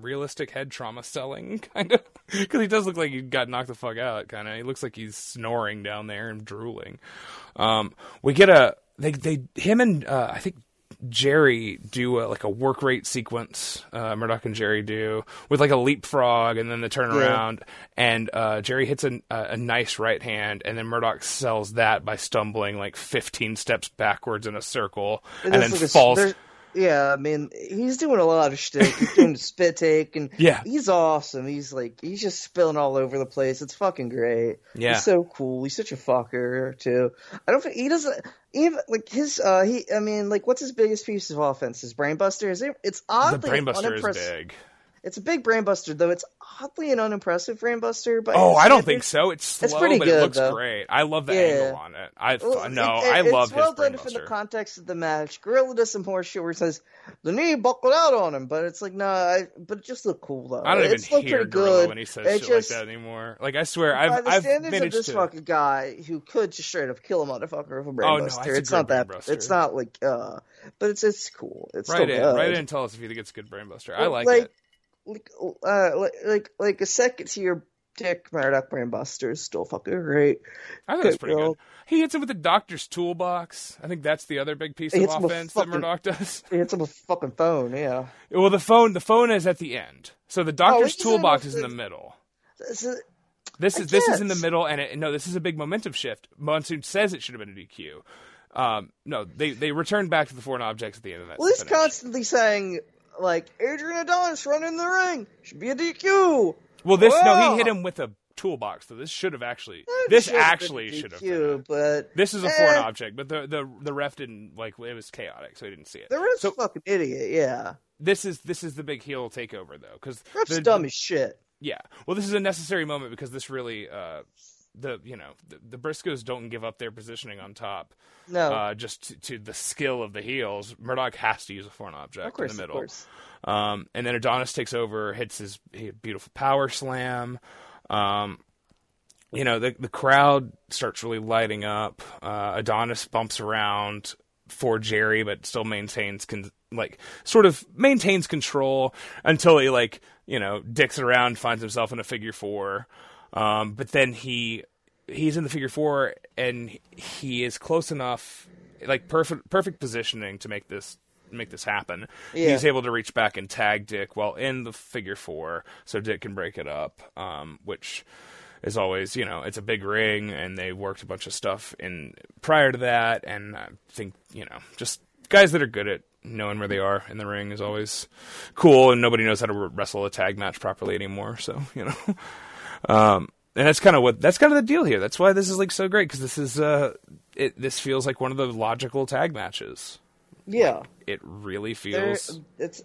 realistic head trauma selling, kind of, because he does look like he got knocked the fuck out. Kind of, he looks like he's snoring down there and drooling. Um, we get a they they him and uh, I think Jerry do a, like a work rate sequence. Uh, Murdoch and Jerry do with like a leapfrog and then the turnaround. And uh, Jerry hits a, a, a nice right hand, and then Murdoch sells that by stumbling like 15 steps backwards in a circle, and there's then like falls. there- yeah, I mean, he's doing a lot of shit. He's doing spit take, and Yeah. he's awesome. He's like, he's just spilling all over the place. It's fucking great. Yeah. he's so cool. He's such a fucker too. I don't think he doesn't even like his. uh He, I mean, like, what's his biggest piece of offense? His brainbuster. Is it? It's oddly The brainbuster is big. It's a big brainbuster, though. It's oddly an unimpressive brainbuster. But Oh, I don't think so. It's slow, It's pretty but it looks though. great. I love the Yeah. angle on it. I Well, no, it- it- I love it's well his done from the context of the match. Gorilla does some horse shit where he says the knee buckled out on him, but it's like no, I, but it just looked cool though. I don't it's still hear Gorilla good. when he says It shit just, like that anymore. Like I swear, By I've the I've standards of this to. fucking guy who could just straight up kill a motherfucker with a Oh, brainbuster. no, it's not that. It's not like uh, but it's it's cool. It's still in, good. write in, and tell us if you think it's a good brainbuster. I like, it. Like, uh, like, like, a second tier Dick Murdoch brainbuster is still fucking great. I think it's pretty girl. good. He hits him with the doctor's toolbox. I think that's the other big piece of hits him with offense fucking- that Murdoch does. He hits him with a fucking phone. Yeah. Well, the phone, the phone is at the end. So the doctor's he's in toolbox is in the the- middle. This is- This is this is in the middle, and it, no, this is a big momentum shift. Monsoon says it should have been a DQ. Um, no, they they return back to the foreign objects at the end of that. Well, he's finish. constantly saying like Adrian Adonis running in the ring should be a DQ. Well, this no, he hit him with a toolbox. So this should have actually. Eh, This should have been actually should have. DQ, Been. But This is a eh, foreign object, but the the the ref didn't like it was chaotic, so he didn't see it. The ref's So a fucking idiot. Yeah, this is this is the big heel takeover though, because ref's the, dumb as shit. Yeah. Well, this is a necessary moment because this really, uh, the you know, the, the Briscos don't give up their positioning on top. No, Uh, just to, to the skill of the heels, Murdoch has to use a foreign object course, in the of middle. course. Um, and then Adonis takes over, hits his, his beautiful power slam. Um, you know, the the crowd starts really lighting up. Uh, Adonis bumps around for Jerry, but still maintains con- like sort of maintains control until he like you know dicks around, finds himself in a figure four. Um, but then he he's in the figure four, and he is close enough, like perfect perfect positioning to make this make this happen. Yeah. He's able to reach back and tag Dick while in the figure four, so Dick can break it up, um, which is always you know it's a big ring, and they worked a bunch of stuff in prior to that, and I think you know just guys that are good at knowing where they are in the ring is always cool, and nobody knows how to wrestle a tag match properly anymore, so you know. Um, and that's kind of what that's kind of the deal here. That's why this is like so great because this is uh, it. This feels like one of the logical tag matches. Yeah. It really There, feels. it's.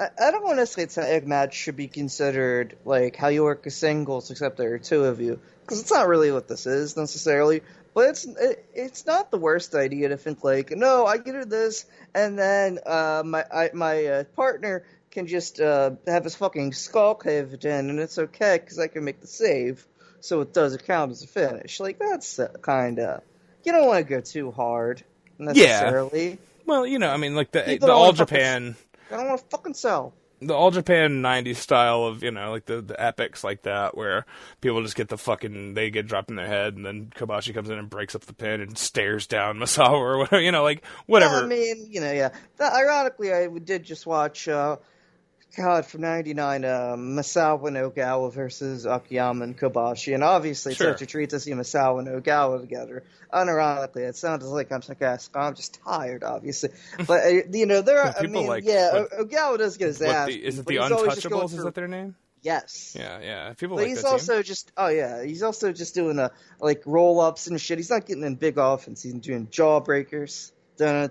I, I don't want to say tag match should be considered like how you work a singles, except there are two of you, because it's not really what this is necessarily. But it's it, it's not the worst idea to think like, no, I get do this, and then uh, my I, my uh, partner can just uh, have his fucking skull caved in, and it's okay because I can make the save, so it does count as a finish. Like that's uh, kind of you don't want to go too hard necessarily. Well, you know, I mean, like the People the All wanna fucking- Japan, I don't want to fucking sell. the All Japan '90s style of you know, like the the epics like that, where people just get the fucking they get dropped in their head, and then Kobashi comes in and breaks up the pin and stares down Misawa or whatever, you know, like whatever. I mean, you know, yeah. That, ironically, I did just watch, uh, God, from '99, uh, Misawa and Ogawa versus Akiyama and Kobashi, and obviously it's Sure. such a treat to see Misawa and Ogawa together. Unironically, it sounds like I'm sarcastic. I'm just tired, obviously, but uh, you know, there are. Yeah, I people mean, like- yeah, what- Ogawa does get his ass. the, is it the he's always just going Untouchables? Is that their name? Yes. Yeah, yeah. People But like he's that also team. just oh yeah, he's also just doing a like roll ups and shit. He's not getting in big offense. He's doing jawbreakers. Uh,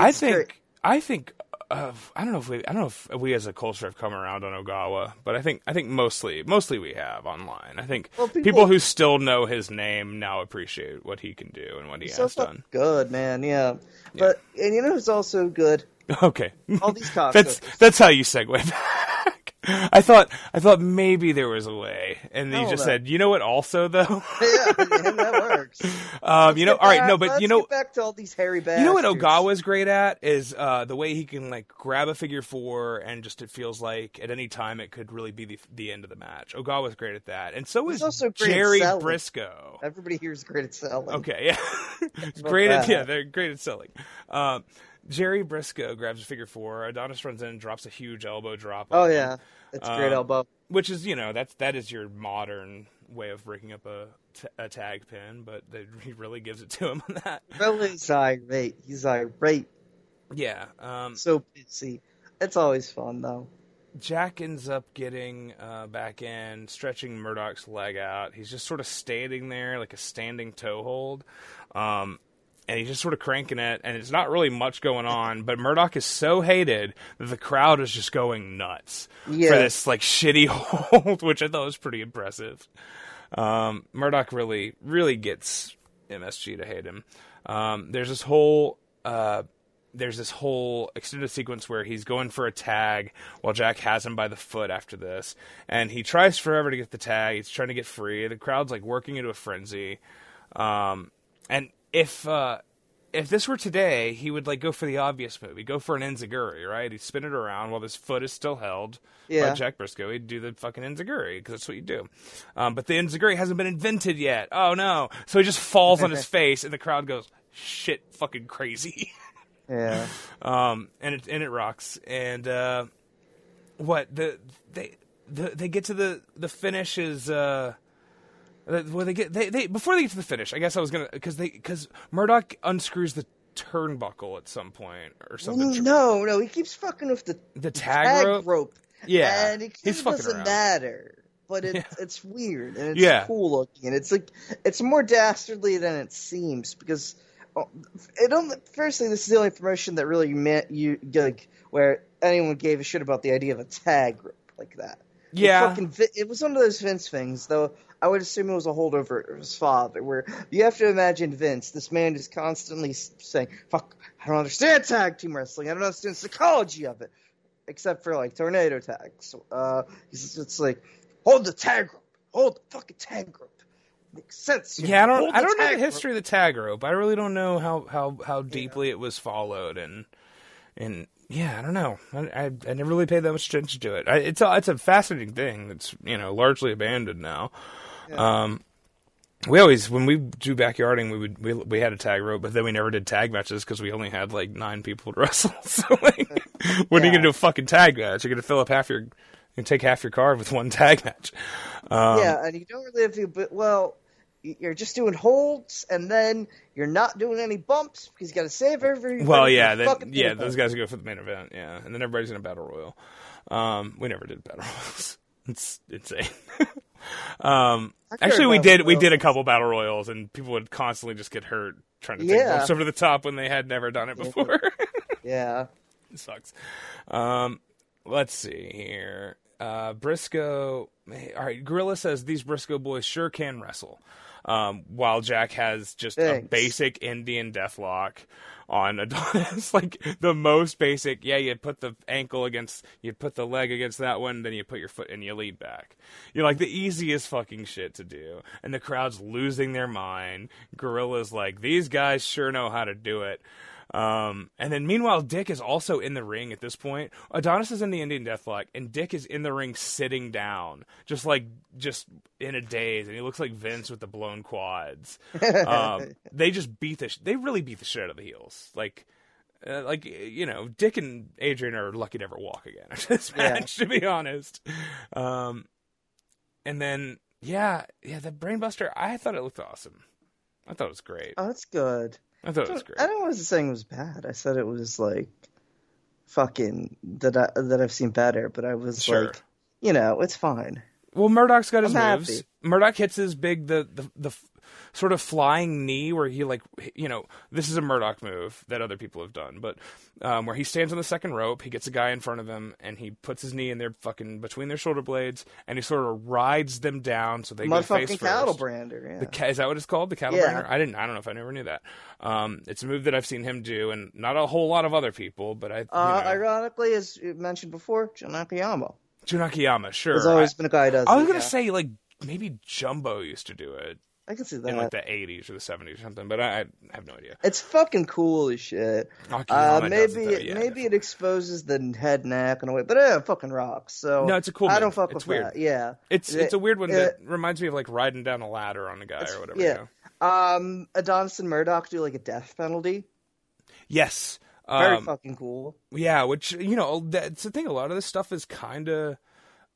I think great. I think uh, I don't know if we I don't know if we as a culture have come around on Ogawa, but I think I think mostly mostly we have online. I think Well, people, people- who still know his name now appreciate what he can do and what he has done. good, man. Yeah. But and you know who's also good? Okay, All these cocksuckers. that's that's how you segue. I thought I thought maybe there was a way, and you just no. said, you know what? Also, though, yeah, man, that works. um, you know, all right, back- no, but you know, back to all these hairy bastards. You know what Ogawa's great at is uh, the way he can like grab a figure four and just it feels like at any time it could really be the the end of the match. Ogawa's great at that, and so He's is also Jerry. Brisco. Everybody here is great at selling. Okay, yeah, great at yeah, they're great at selling. Um, Jerry Brisco grabs a figure four. Adonis runs in and drops a huge elbow drop. Oh yeah. him, it's a great Um, elbow. which is you know that's that is your modern way of breaking up a, t- a tag pin, but they, he really gives it to him on that. Really, he's irate. He's irate. Yeah. Um, So busy. It's always fun though. Jack ends up getting uh, back in, stretching Murdoch's leg out. He's just sort of standing there like a standing toe hold. Um, and he's just sort of cranking it, and it's not really much going on. But Murdoch is so hated that the crowd is just going nuts Yeah. for this like shitty hold, which I thought was pretty impressive. Um, Murdoch really, really gets MSG to hate him. Um, there's this whole uh, there's this whole extended sequence where he's going for a tag while Jack has him by the foot after this, and he tries forever to get the tag. He's trying to get free. The crowd's like working into a frenzy. Um, and if uh, if this were today, he would like go for the obvious move. He'd go for an enziguri, right? He'd spin it around while his foot is still held by Jack Brisco. He'd do the fucking enziguri because that's what you do. Um, but the enziguri hasn't been invented yet. Oh no! So he just falls on his face, and the crowd goes shit, fucking crazy. Yeah. um, and it and it rocks. And uh, what the they the, they get to the the finish is uh, Uh, well they get they, they before they get to the finish. I guess I was gonna because they because Murdoch unscrews the turnbuckle at some point or something. No, no, he keeps fucking with the, The tag rope? Yeah, and it he's fucking doesn't around. matter. But it, Yeah. it's weird and it's Yeah. cool looking, and it's like it's more dastardly than it seems because oh, it only, firstly this is the only promotion that really meant you like where anyone gave a shit about the idea of a tag rope like that. Yeah. fucking it was one of those Vince things, though. I would assume it was a holdover of his father, where you have to imagine Vince. This man is constantly saying, "Fuck, I don't understand tag team wrestling. I don't understand the psychology of it, except for like tornado tags." Uh, he's it's like, hold the tag rope, hold the fucking tag rope. Makes sense. you Yeah, I don't. I don't know the rope." history of the tag rope. I really don't know how how how deeply it was followed, and and yeah, I don't know. I I, I never really paid that much attention to it. I, it's a it's a fascinating thing that's you know largely abandoned now. Um, we always when we do backyarding, we would we, we had a tag rope, but then we never did tag matches because we only had like nine people to wrestle. So like, when are you Yeah. gonna do a fucking tag match? You're gonna fill up half your, you take half your card with one tag match. Um, yeah, and you don't really have to. But well, you're just doing holds, and then you're not doing any bumps because you got to save every. Well, yeah, yeah, those guys go for the main event, yeah, and then everybody's in a battle royal. Um, we never did battle royals. It's insane. um, actually, we did we did a couple battle royals, and people would constantly just get hurt trying to take Yeah. bumps over the top when they had never done it before. Yeah, it sucks. Um, let's see here. Uh, Brisco. All right, Gorilla says these Brisco boys sure can wrestle. Um, while Jack has just a basic Indian deathlock on Adonis, like the most basic. Yeah, you put the ankle against, you put the leg against that one, then you put your foot and you lead back. You're like the easiest fucking shit to do, and the crowd's losing their mind. Gorilla's like, these guys sure know how to do it. Um, and then meanwhile, Dick is also in the ring at this point. Adonis is in the Indian Deathlock, and Dick is in the ring sitting down, just like just in a daze, and he looks like Vince with the blown quads. Um, they just beat the, sh- they really beat the shit out of the heels, like. Uh, like you know, Dick and Adrian are lucky to ever walk again after this Yeah. match, to be honest. Um, and then yeah, yeah, the Brainbuster, I thought it looked awesome. I thought it was great. oh, that's good. I thought it was great. I don't was saying it was bad. I said it was like fucking that I that I've seen better, but I was Sure. like, you know, it's fine. Well, Murdoch's got his I'm moves. happy. Murdoch hits his big the, the the sort of flying knee where he like you know this is a Murdoch move that other people have done, but um, where he stands on the second rope, he gets a guy in front of him, and he puts his knee in their fucking between their shoulder blades, and he sort of rides them down so they go face first. cattle brander. Yeah. The ca- is that what it's called? The cattle Yeah. brander? I didn't. I don't know if I never knew that. Um, it's a move that I've seen him do, and not a whole lot of other people, but I. You uh, know, ironically, as you mentioned before, John Akiyama. Jun Akiyama, sure. There's always I, been a guy who does I was it, gonna yeah. say like maybe Jumbo used to do it. I can see that in like the 80s or the 70s or something, but I, I have no idea. It's fucking cool as shit. Uh, maybe it, yeah, maybe it exposes the head neck in a way, but it fucking rocks. So No, it's a cool I don't fuck It's with weird. that. Yeah, It's it's a weird one Uh, that reminds me of like riding down a ladder on a guy or whatever. yeah. You know? Um, Adonis and Murdoch do like a death penalty. Yes. Very Um, fucking cool. yeah, which you know that's the thing. A lot of this stuff is kind of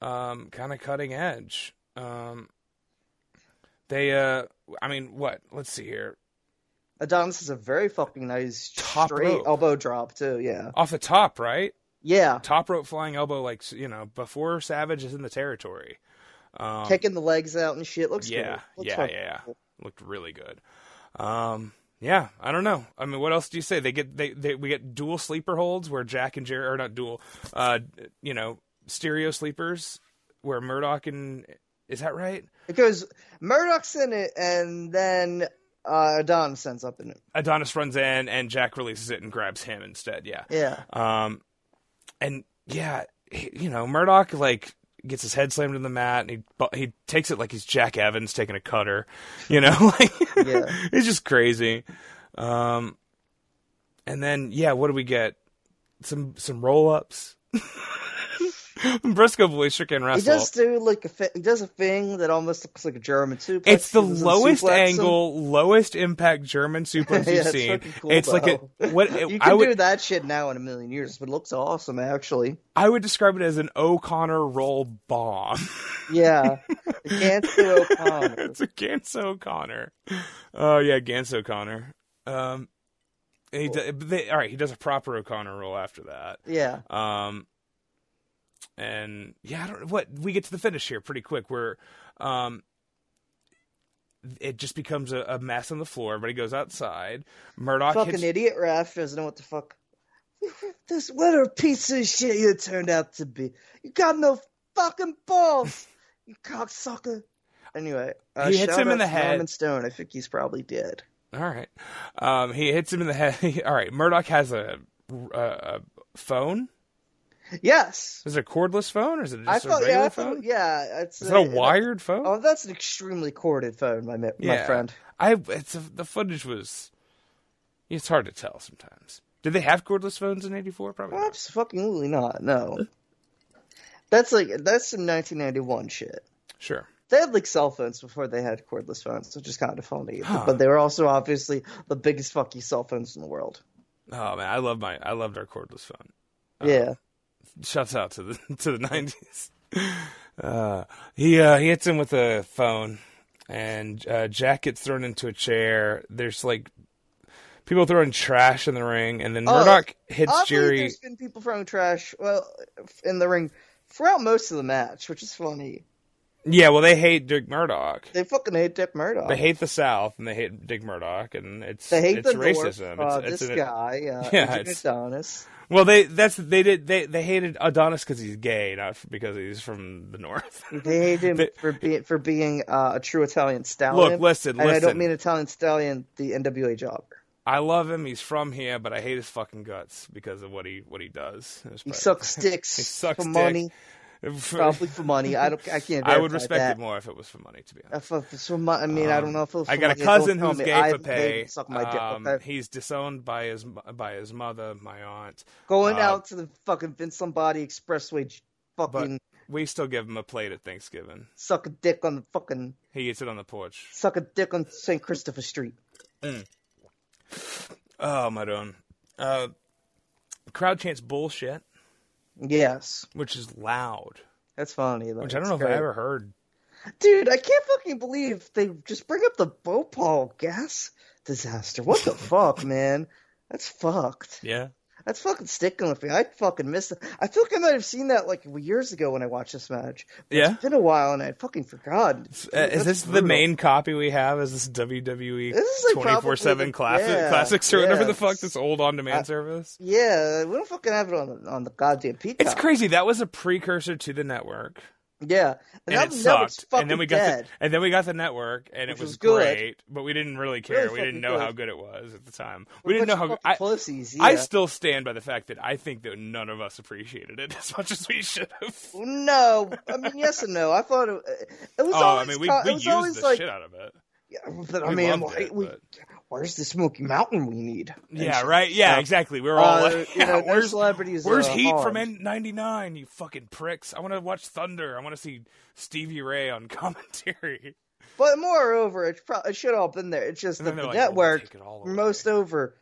um, kind of cutting edge. Um, they, uh, I mean, what? Let's see here. Adonis is a very fucking nice Top straight rope. elbow drop too. Yeah, Off the top, right? yeah. Top rope flying elbow, like you know, before Savage is in the territory. Um, Kicking the legs out and shit looks yeah, cool. Looks yeah, yeah, cool. Looked really good. Um, yeah, I don't know. I mean, what else do you say? They get they, they we get dual sleeper holds where Jack and Jerry or not dual, uh, you know, stereo sleepers where Murdoch and is that right? It goes Murdoch's in it, and then uh, Adonis ends up in it. Adonis runs in and Jack releases it and grabs him instead. Yeah. Yeah, Um, and yeah, you know, Murdoch like gets his head slammed in the mat and he he takes it like he's Jack Evans taking a cutter, you know, like Yeah. it's just crazy. Um, and then yeah, what do we get? Some some roll ups. Brisco boys sure can he does do like a fi- he does a thing that almost looks like a German suplex. It's the lowest suplex him. angle, lowest impact German suplex Yeah, you've it's seen. cool, it's like a though. what you I can would do that shit now in a million years, but it looks awesome actually. I would describe it as an O'Connor roll bomb. Yeah, Gantz O'Connor. it's a Ganso O'Connor. Oh yeah, Ganso O'Connor. Um, he they, all right. He does a proper O'Connor roll after that. Yeah, Um, and yeah, I don't what we get to the finish here pretty quick. Where um, it just becomes a, a mess on the floor. Everybody goes outside. Murdoch fucking hits. idiot ref doesn't know what the fuck. This what a piece of shit you turned out to be. You got no fucking balls, you cocksucker. Anyway, uh, He hits him in the head. Norman Stone. I think he's probably dead. All right. Um, he hits him in the head. all right. Murdoch has a, a, a phone. Yes, Is it a cordless phone or is it a just I a thought. regular Yeah, I phone? thought. Yeah, it's. Is it a wired phone? Oh, that's an extremely corded phone, my my yeah. friend. I it's the footage was. It's hard to tell sometimes. Did they have cordless phones in '84? Probably. not. Absolutely not. No. That's like that's some 1991 shit. Sure. they had like cell phones before they had cordless phones, which is kind of funny. But they were also obviously the biggest fucking cell phones in the world. Oh man, I love my I loved our cordless phone. yeah. Um, Shouts out to the to the nineties. Uh, he uh, he hits him with a phone, and uh, Jack gets thrown into a chair. There's like people throwing trash in the ring, and then Oh, Murdoch hits Jerry. there's been people throwing trash well in the ring throughout most of the match, which is funny. Yeah, well, they hate Dick Murdoch. They fucking hate Dick Murdoch. They hate the South, and they hate Dick Murdoch, and it's They hate it's the racism. North, uh, it's, this it's an- guy, uh, Yeah, it's- Adonis. Well, they that's they did they they hated Adonis because he's gay, not because he's from the North. They hate him They- for being for being uh, a true Italian stallion. Look, listen, and I don't mean Italian stallion, the NWA jobber. I love him. He's from here, but I hate his fucking guts because of what he what he does. He sucks dicks. He sucks for dick. money, probably for money. I don't. I can't. I would respect that. it more if it was for money, to be honest. If it was for mon- I mean, I don't know if it was. I got a money. Don't cousin who's gay I for pay. Suck my dick. Um, okay? He's disowned by his by his mother, my aunt. Going uh, out to the fucking Vince Lombardi Expressway, fucking we still give him a plate at Thanksgiving. suck a dick on the fucking He eats it on the porch. suck a dick on St. Christopher Street. Oh, my god. Uh, crowd chants bullshit, Yes, which is loud. that's funny. Though. Which I don't It's know if. I ever heard. Dude, I can't fucking believe they just bring up the Bhopal gas disaster. What the fuck, man? That's fucked. Yeah. That's fucking sticking with me. I fucking missed it. I feel like I might have seen that like years ago when I watched this match. Yeah? It's been a while and I fucking forgot. Uh, is this the main copy we have? Is this WWE This is, like, twenty four seven classic yeah, classics or whatever the fuck this old on demand service? Yeah, we don't fucking have it on on the goddamn Peacock. It's crazy. That was a precursor to the network, Yeah, and, and it sucked. And then we got dead. the and then we got the network, and Which it was, was great. But we didn't really care. Really we didn't know good. how good it was at the time. We're didn't know how. I, pussies. I still stand by the fact that I think that none of us appreciated it as much as we should have. No, I mean yes and no. I thought it, it was Oh, I mean, we, we used always the like, shit out of it. Yeah, but I mean, why- it, we, but- where's the Smoky Mountain we need? Yeah, shit. right. Yeah, Uh, exactly. We were all uh, like, you know, where's celebrities, Where's Heat from harmed. N99? You fucking pricks! I want to watch Thunder. I want to see Stevie Ray on commentary. But moreover, it, pro- it should all been there. It's just that the like, "Oh, we'll network, take it all away." most over,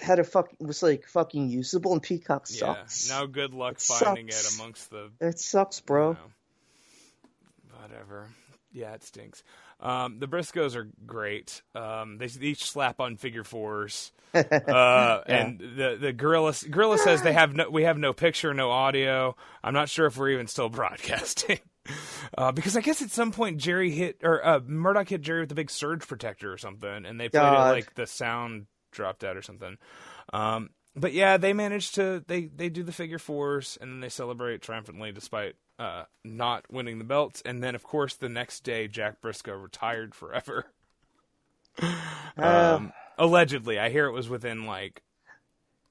had a fuck was like fucking usable, and Peacock Yeah. sucks. Now, good luck It finding sucks. it amongst the It sucks, bro. you know, whatever. Yeah, it stinks. Um, the Briscos are great. Um, they each slap on figure fours. Uh, and the the gorilla gorilla says they have no we have no picture, no audio. I'm not sure if we're even still broadcasting. Uh, because I guess at some point Jerry hit or uh, Murdoch hit Jerry with the big surge protector or something, and they played God. it like the sound dropped out or something. Um, but yeah, they managed to they they do the figure fours and then they celebrate triumphantly despite uh, not winning the belts. And then of course the next day Jack Brisco retired forever. Uh, Um, allegedly, I hear it was within like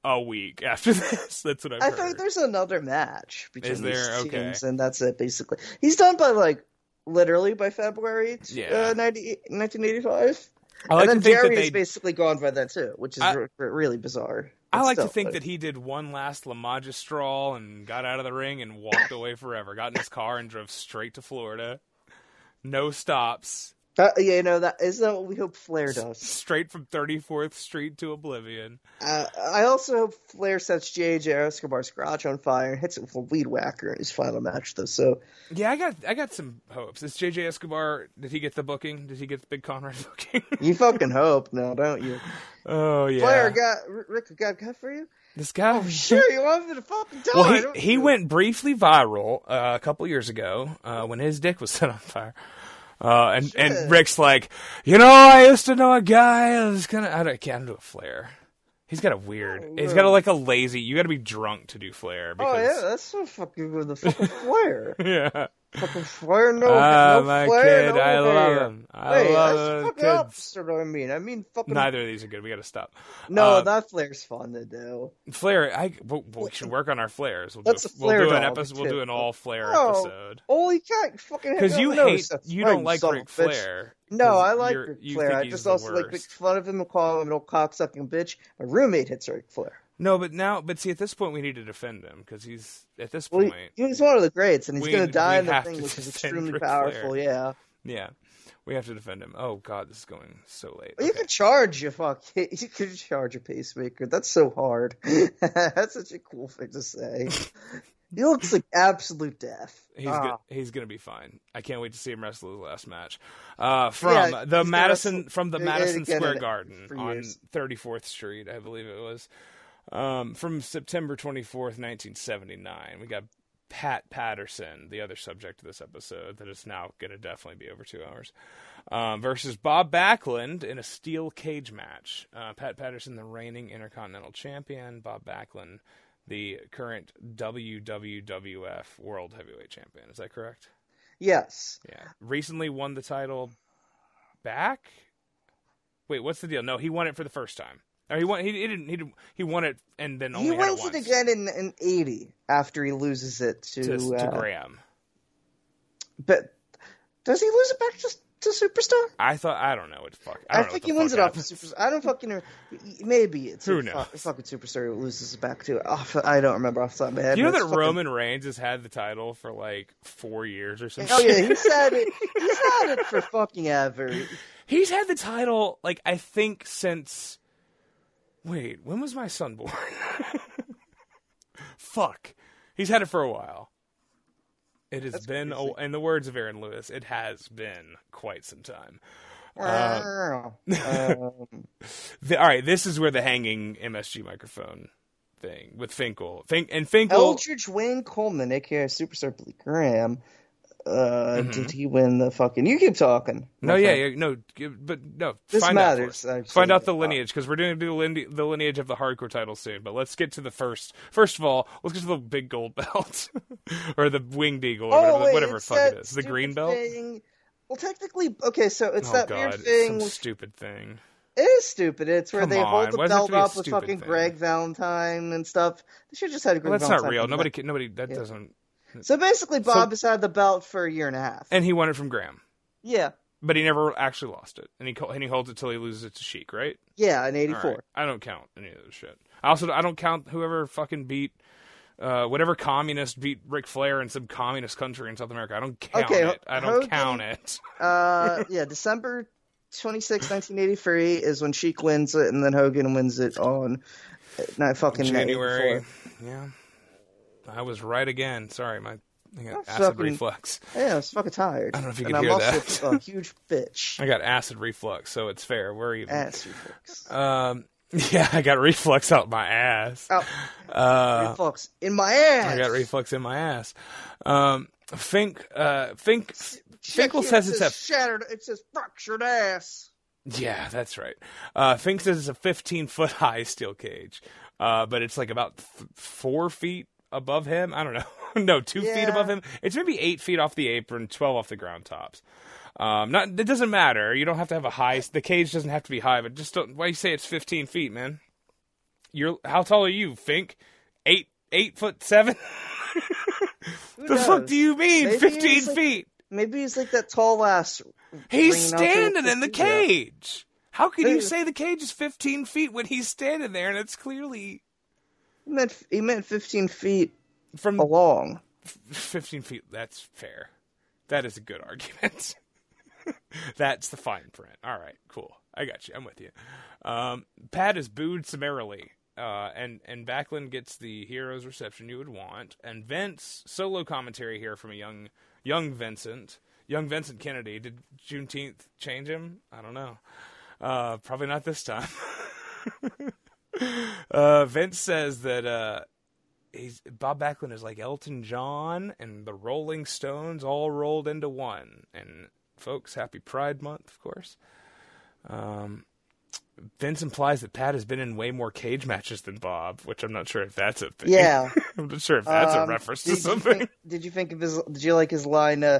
a week after this. That's what I've I heard. think there's another match between Is there? these Okay. teams, and that's it basically. He's done by like literally by February Yeah. uh, 90, 1985. I like and then Jerry is basically gone by then too, which is I- re- really bizarre. I like to think like- that he did one last La Magistral and got out of the ring and walked away forever. Got in his car and drove straight to Florida. No stops. Uh, yeah, you know that is that what we hope Flair does. Straight from 34th Street to Oblivion. Uh, I also hope Flair sets JJ Escobar's garage on fire and hits it with a weed whacker in his final match, though. So Yeah, I got I got some hopes. Is JJ Escobar? Did he get the booking? Did he get the big Conrad booking? you fucking hope, now, don't you? oh yeah. Flair got Rick got cut for you. this guy. Oh, Sure, you want me to fucking die? Well, he he went briefly viral uh, a couple years ago uh, when his dick was set on fire. Uh, and Shit. and Rick's like, you know, I used to know a guy who was gonna. I don't, can't do a flare. He's got a weird. Oh, He's got a, like a lazy. You got to be drunk to do flare. Oh yeah, that's so fucking with the fucking Flair. yeah. Fucking Flair, no, Ah, no my Flair, kid, no I love hair. him. I hey, love that's the fucking kids. opposite what I mean. I mean fucking. Neither of these are good. We got to stop. no, uh, that Flair's fun to do. Flare. I we, we should work on our flares. We'll That's do, a we'll do an episode. We'll do an all flare episode. Oh, episode. Holy cat, fucking Because you no, hate, that's you don't like son of Ric. Flair. No, I like you're- Ric Flair. I just also like make fun of him and call him an old cocksucking bitch. A roommate hits Ric Flair. No, but now, but see, at this point, we need to defend him because he's at this Well, point. he- he's one of the greats, and he's going to die in the thing, which is extremely Ric powerful. Flair. Yeah. yeah, we have to defend him. Oh God, this is going so late. You Okay. could charge a fuck. You could charge a pacemaker. That's so hard. That's such a cool thing to say. he looks like absolute death. He's Ah. go- he's gonna be fine. I can't wait to see him wrestle his last match. Uh, from Yeah, the gonna Madison from the they're gonna Madison Square Garden on 34th Street, I believe it was. Um, from September 24th, 1979, we got Pat Patterson, the other subject of this episode, that is now going to definitely be over two hours, um, versus Bob Backlund in a steel cage match. Uh, Pat Patterson, the reigning Intercontinental Champion, Bob Backlund, the current WWWF World Heavyweight Champion. Is that correct? Yes. Yeah. Recently won the title back. Wait, what's the deal? No, he won it for the first time. Or he won. He, he didn't. He didn't, he won it and then only He wins it, it, again in, in 80 after he loses it to. to, to uh, Graham. But does he lose it back just to Superstar? I thought. I don't know what fuck. I, I, think he wins it off of. Superstar. I don't fucking know. Maybe it's Who knows? fu- fucking Superstar who loses it back to. Oh, I don't remember off the top of my head. You know that fucking- Roman Reigns has had the title for like four years or something. Oh yeah, he's had it. He's had it for fucking ever. He's had the title like I think since. Wait, when was my son born? Fuck, he's had it for a while. It has That's been, crazy. a, in the words of Aaron Lewis, it has been quite some time. um, The, all right, this is where the hanging MSG microphone thing with Finkel, Fink and Finkel. Eldridge Wayne Coleman, aka Superstar Billy Graham. Uh, Did he win the fucking? You keep talking. Mm-hmm. no, yeah, yeah, no, but no. This find matters, Out for us. actually. Find out the Uh, lineage because we're doing the, line- the lineage of the hardcore title soon. But let's get to the first. First of all, let's get to the big gold belt or the winged eagle or Oh whatever, wait, whatever fuck it is. The green belt. Thing. Well, technically, okay, so it's oh that god, weird thing. some stupid thing. it is stupid. It's where Come they on, hold the why does it have belt up with fucking thing? Greg Valentine and stuff. They should just had a Greg Well, that's Valentine. not real. Nobody, that. nobody. That Yeah. doesn't. So basically, Bob has had the belt for a year and a half. And he won it from Graham, yeah, but he never actually lost it, and he and he holds it till he loses it to Sheik, right? yeah, in '84. right. I don't count any of this shit. I also I don't count whoever fucking beat uh, whatever communist beat Ric Flair in some communist country in South America. I don't count Okay, it. I don't Hogan- count it. Uh, yeah, December 26, 1983 is when Sheik wins it, and then Hogan wins it on uh, not fucking January. 84. Yeah. I was right again. Sorry, my I got acid fucking- reflux. Yeah, I was fucking tired. I don't know if you and I'm hear also a huge bitch. I got acid reflux, so it's fair. We're even. Ass reflux. Um, yeah, I got reflux out my ass. Oh, Uh, reflux in my ass. I got reflux in my ass. Um, Fink, uh, Fink, Finkel says it it's a shattered. It says fractured ass. Yeah, that's right. Uh, Fink says it's a 15 foot high steel cage, uh, but it's like about th- four feet above him. I don't know. no, two feet above him. It's maybe eight feet off the apron, 12 off the ground tops. Um, not it doesn't matter. You don't have to have a high. The cage doesn't have to be high, but just don't. Why you say it's 15 feet, man? You're how tall are you, Fink? Eight eight foot seven. The fuck do you mean? Maybe 15 he's like- feet. Maybe he's like that tall ass. He's standing in the yeah. cage. How could you say the cage is 15 feet when he's standing there and it's clearly He meant he meant 15 feet from along. 15 feet? That's fair. That is a good argument. That's the fine print. All right, cool. I got you. I'm with you. Um, Pat is booed summarily, uh, and and Backlund gets the hero's reception you would want. And Vince solo commentary here from a young young Vincent, young Vincent Kennedy. Did Juneteenth change him? I don't know. Uh, probably not this time. uh, Vince says that uh, he's Bob Backlund is like Elton John and the Rolling Stones all rolled into one. And folks, happy Pride Month, of course. Um, Vince implies that Pat has been in way more cage matches than Bob, which I'm not sure if that's a thing. Yeah. I'm not sure if that's a Um, reference to something. think- did you think of his? Did you like his line? Uh,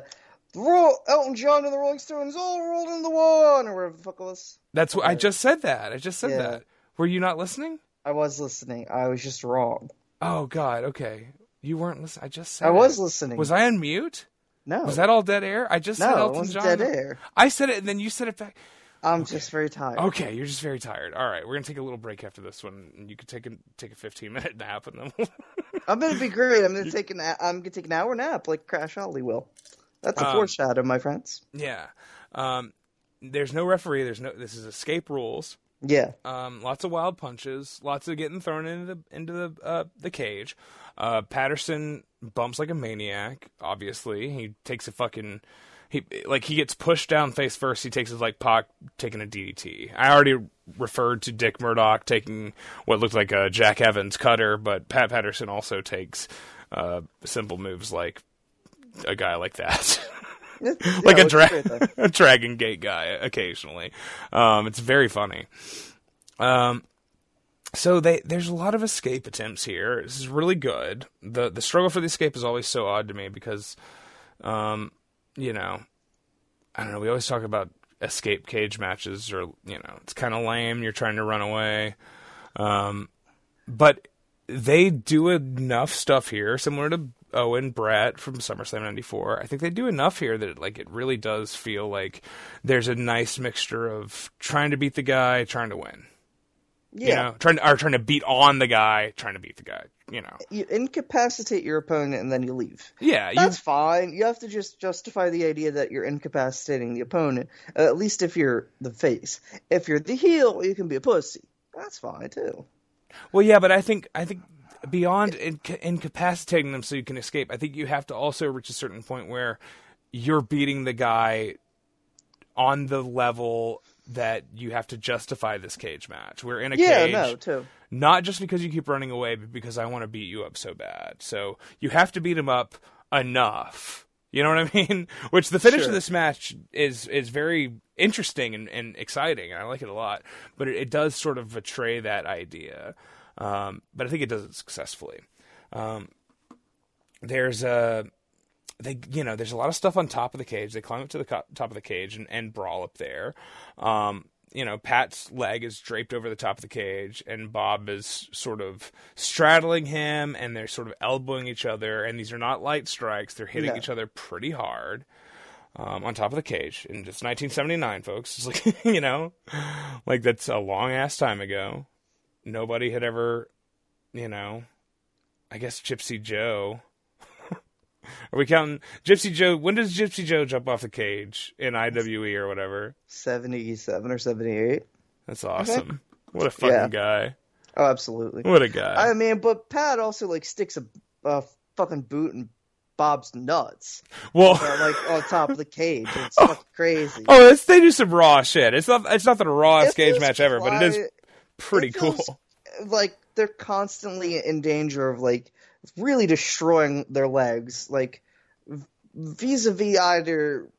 the Ro- Elton John and the Rolling Stones all rolled into one, or whatever the fuck was. That's what I just said. That I just said Yeah. that. Were you not listening? I was listening. I was just wrong. Oh God. Okay, you weren't listening. I just said. I was it. listening. Was I on mute? No. Was that all dead air? I just said no? It Elton John. dead air. I said it, and then you said it back. I'm just very tired. Okay, you're just very tired. All right, we're gonna take a little break after this one. and You could take a take a 15 minute nap, and then. I'm gonna be great. I'm gonna take an I'm gonna take an hour nap like Crash Holly will. That's a Um, foreshadow, my friends. yeah. Um, there's no referee. There's no. This is escape rules. Yeah. Um, lots of wild punches, lots of getting thrown into the into the uh, the cage. Uh, Patterson bumps like a maniac. Obviously, he takes a fucking he like he gets pushed down face first. He takes his like Pac taking a DDT. I already referred to Dick Murdoch taking what looked like a Jack Evans cutter, but Pat Patterson also takes uh, simple moves like a guy like that. like Yeah, a, dra- a Dragon Gate guy occasionally. Um, it's very funny. Um, so they there's a lot of escape attempts here. This is really good. the The struggle for the escape is always so odd to me because, um, you know, I don't know. We always talk about escape cage matches, or you know, it's kind of lame. You're trying to run away, um, but they do enough stuff here, similar to Owen Bret from SummerSlam '94. I think they do enough here that like it really does feel like there's a nice mixture of trying to beat the guy, trying to win. Yeah. You know, trying to, or trying to beat on the guy, trying to beat the guy. You know, You incapacitate your opponent and then you leave. yeah, you That's fine. You have to just justify the idea that you're incapacitating the opponent, uh, at least if you're the face. If you're the heel, you can be a pussy. That's fine too. Well, yeah, but I think I think beyond inca- incapacitating them so you can escape, I think you have to also reach a certain point where you're beating the guy on the level that you have to justify this cage match. We're in a Yeah, cage, no, too. not just because you keep running away, but because I want to beat you up so bad. So you have to beat him up enough. You know what I mean? Which the finish Sure. of this match is is very interesting and, and exciting, and I like it a lot. But it, it does sort of betray that idea. Um, but I think it does it successfully. Um, there's a they you know there's a lot of stuff on top of the cage. They climb up to the co- top of the cage and, and brawl up there. Um, you know, Pat's leg is draped over the top of the cage, and Bob is sort of straddling him, and they're sort of elbowing each other. And these are not light strikes; they're hitting No. each other pretty hard um, on top of the cage. And it's 1979, folks. It's like you know, like that's a long ass time ago. Nobody had ever, you know, I guess Gypsy Joe. Are we counting Gypsy Joe? When does Gypsy Joe jump off the cage in IWE or whatever? Seventy-seven or seventy-eight. That's awesome. What a fucking Yeah. guy. Oh, absolutely. What a guy. I mean, but Pat also like sticks a, a fucking boot in Bob's nuts, well, uh, like on top of the cage. It's fucking crazy. oh, it's, they do some raw shit. It's not. It's not the rawest cage match ever, but it is. Pretty cool. Like they're constantly in danger of like really destroying their legs, like vis-a-vis either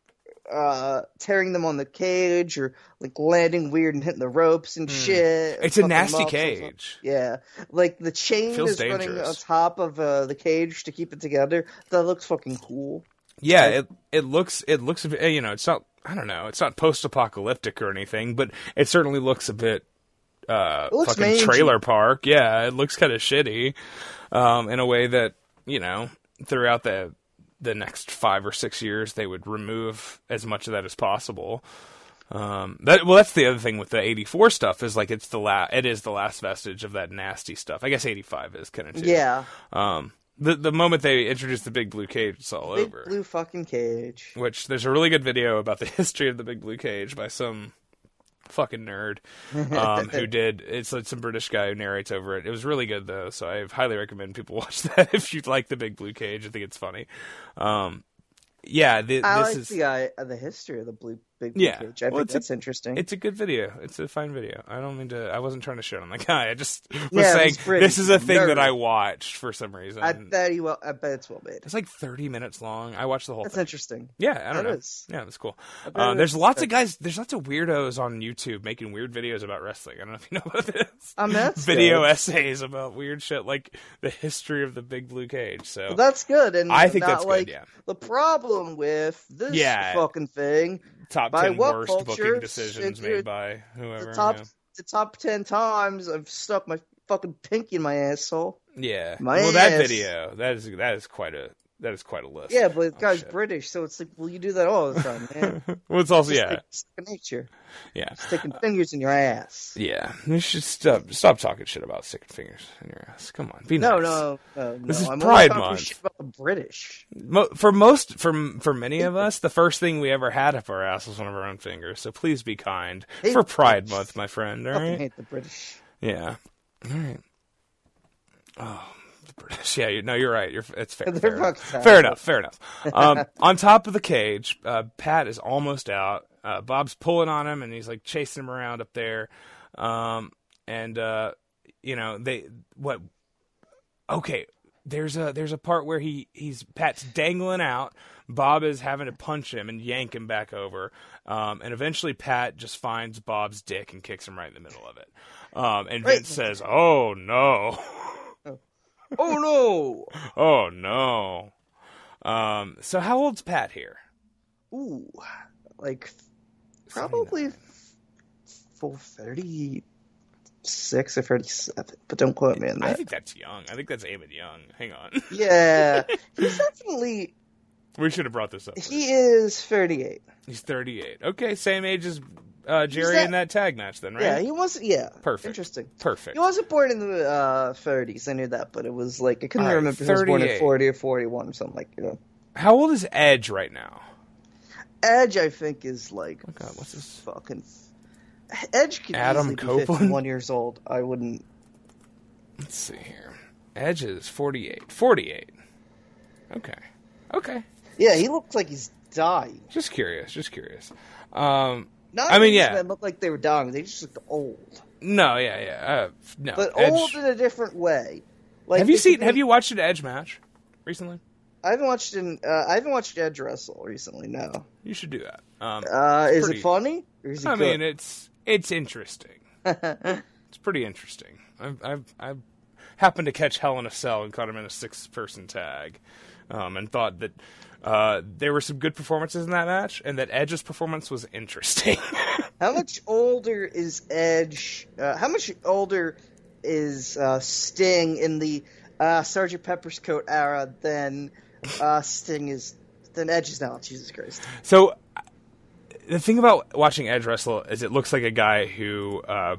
uh tearing them on the cage or like landing weird and hitting the ropes and shit. Hmm. It's a nasty cage. Yeah, like the chain is running on top of uh, the cage to keep it together. That looks fucking cool. Yeah, it it looks it looks you know it's not I don't know it's not post apocalyptic or anything, but it certainly looks a bit uh fucking mangy. trailer park. Yeah, it looks kind of shitty, um, in a way that you know throughout the the next five or six years they would remove as much of that as possible. Um, that well, that's the other thing with the '84 stuff is like it's the la- it is the last vestige of that nasty stuff. I guess '85 is kind of too. Yeah, Um, the the moment they introduced the big blue cage, it's all big over blue fucking cage. which there's a really good video about the history of the big blue cage by some fucking nerd um, who did it's like some british guy who narrates over it. It was really good though so i highly recommend people watch that if you like the big blue cage. I think it's funny. Um, yeah the, I this like is the uh, the history of the blue big Yeah. cage. I Well, think it's a- interesting. it's a good video. It's a fine video. I don't mean to. I wasn't trying to shit on the guy. I just was Yeah, saying pretty this is a thing that. I watched for some reason. I bet he well. I bet it's well made. it's like 30 minutes long. I watched the whole That's thing. interesting. Yeah, I don't That know. is. Yeah, that's cool. Um, there's lots of guys. There's lots of weirdos on YouTube making weird videos about wrestling. I don't know if you know about this. Mean, that's Video good. essays about weird shit like the history of the big blue cage. So Well, that's good, and I think that's good, like yeah. the problem with this Yeah. fucking thing. Top by ten worst culture, booking decisions made by whoever. The top, yeah. the top ten times I've stuck my fucking pinky in my asshole. Yeah. My well, that video that is that is quite a that is quite a list. Yeah, but the Oh, guy's. British, so it's like, well, you do that all the time, man. Well, it's also Just yeah, second nature. yeah, Sticking fingers in your ass. yeah. You should stop stop talking shit about sticking fingers in your ass. Come on, be No, nice. no, uh, no, no. This is I'm Pride Month. shit about the British. Mo- for most for for many of us, the first thing we ever had up our ass was one of our own fingers. So please be kind for Pride Month, my friend. All right. hate the British. Yeah. All right. Oh, British. Yeah, you, no, you're right. You're it's fair. Fair enough. Fair enough. Fair enough. Um, on top of the cage, uh, Pat is almost out. Uh, Bob's pulling on him, and he's like chasing him around up there. Um, and uh, you know they what? Okay, there's a there's a part where he he's Pat's dangling out. Bob is having to punch him and yank him back over, um, and eventually Pat just finds Bob's dick and kicks him right in the middle of it. Um, and Right. Vince says, "Oh no, Oh no! oh no." Um, so how old's Pat here? Ooh, like probably full thirty-six or thirty-seven, but don't quote me on that. I think that's young. I think that's David Young. Hang on, Yeah, he's definitely we should have brought this up. he is thirty-eight. He's 38. Okay, same age as uh, Jerry that- in that tag match, then, right? Yeah, he was. Yeah, Perfect. Interesting. Perfect. He wasn't born in the uh, 30s. I knew that, but it was like I couldn't right, remember if he was born in 40 or 41 or something like you know. How old is Edge right now? Edge, I think, is like Oh God, what's this? fucking. Edge could Adam easily be Copeland? 51 years old. I wouldn't. Let's see here. Edge is 48. 48. Okay. Okay. Yeah, he looks like he's dying. Just curious. Just curious. Um, Not I mean, yeah. men look like they were dying. They just looked old, no, yeah, yeah. Uh, no. but Edge. old in a different way. Like have you seen? Have you watched an Edge match recently? I haven't watched an. Uh, I haven't watched Edge wrestle recently. No. You should do that. Um, Uh, is pretty- it funny or is it I good? mean, it's it's interesting. it's pretty interesting. I've, I've I've happened to catch Hell in a Cell and caught him in a six person tag, um, and thought that uh, there were some good performances in that match, and that Edge's performance was interesting. How much older is Edge? Uh, how much older is uh, Sting in the uh, Sergeant Pepper's coat era than uh, Sting is than Edge is now? Jesus Christ! so the thing about watching Edge wrestle is it looks like a guy who uh,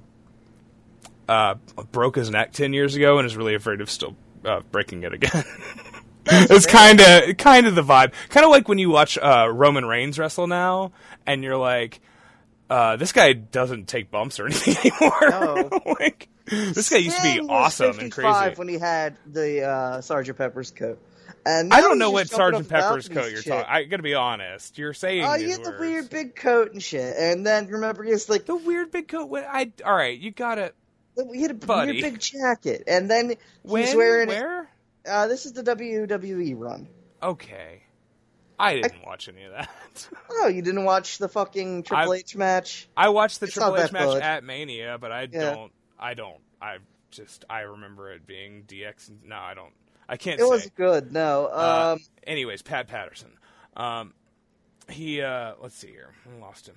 uh, broke his neck ten years ago and is really afraid of still uh, breaking it again. it's kind of kind of the vibe. Kind of like when you watch uh, Roman Reigns wrestle now, and you're like, uh, this guy doesn't take bumps or anything anymore. No. like this guy used to be awesome and crazy. when he had the uh, Sergeant Pepper's coat. And I don't know what Sergeant Pepper's coat you're talking. I gotta be honest. You're saying Oh, these you had the words. weird big coat and shit, and then remember he has like the weird big coat. What- I all right. You gotta he had a Buddy. weird big jacket, and then when he's wearing. where? Uh, this is the WWE run. Okay. I didn't watch any of that. Oh, you didn't watch the fucking Triple I- H match? I watched the It's Triple H match good. at Mania, but I Yeah. don't. I don't. I just. I remember it being DX. No, I don't. I can't It say. was good. No, Uh, um, anyways, Pat Patterson. Um, he. uh Let's see here. I lost him.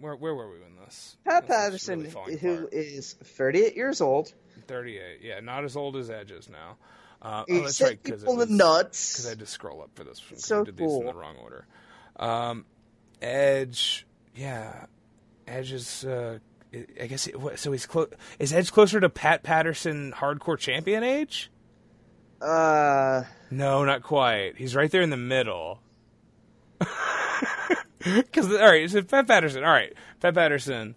Where, where were we in this? Pat This Patterson, really who apart. is 38 years old, Thirty-eight. Yeah, not as old as Edge is now. Uh, oh, that's right. Because people nuts. Because I had to scroll up for this. Because So I did these in cool. the wrong order. Um, Edge, yeah, Edge is. Uh, I guess it, what, so. He's close. Is Edge closer to Pat Patterson, hardcore champion age? Uh, No, not quite. He's right there in the middle. Because all right, so Pat Patterson. All right, Pat Patterson.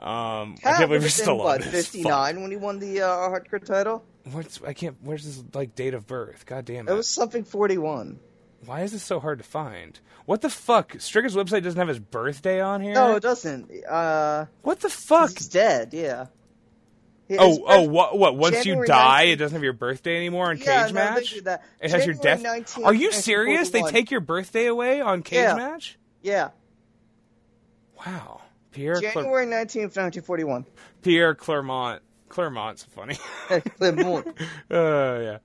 Um, I Pat can't believe we're was still on this. 59 when he won the uh, hardcore title? What's I can't. Where's his like date of birth? God damn it! It was something 41. Why is this so hard to find? What the fuck? Stricker's website doesn't have his birthday on here. No, it doesn't. Uh, what the fuck? he's dead. Yeah. His Oh, oh, what? What? Once you die, 19th it doesn't have your birthday anymore on Yeah, cage no, match. It has your death. 19th, Are you serious? They take your birthday away on cage Yeah. match? Yeah. Wow, Pierre January 19th, 1941. Pierre Clermont. Clermont's funny. Clermont. uh, yeah.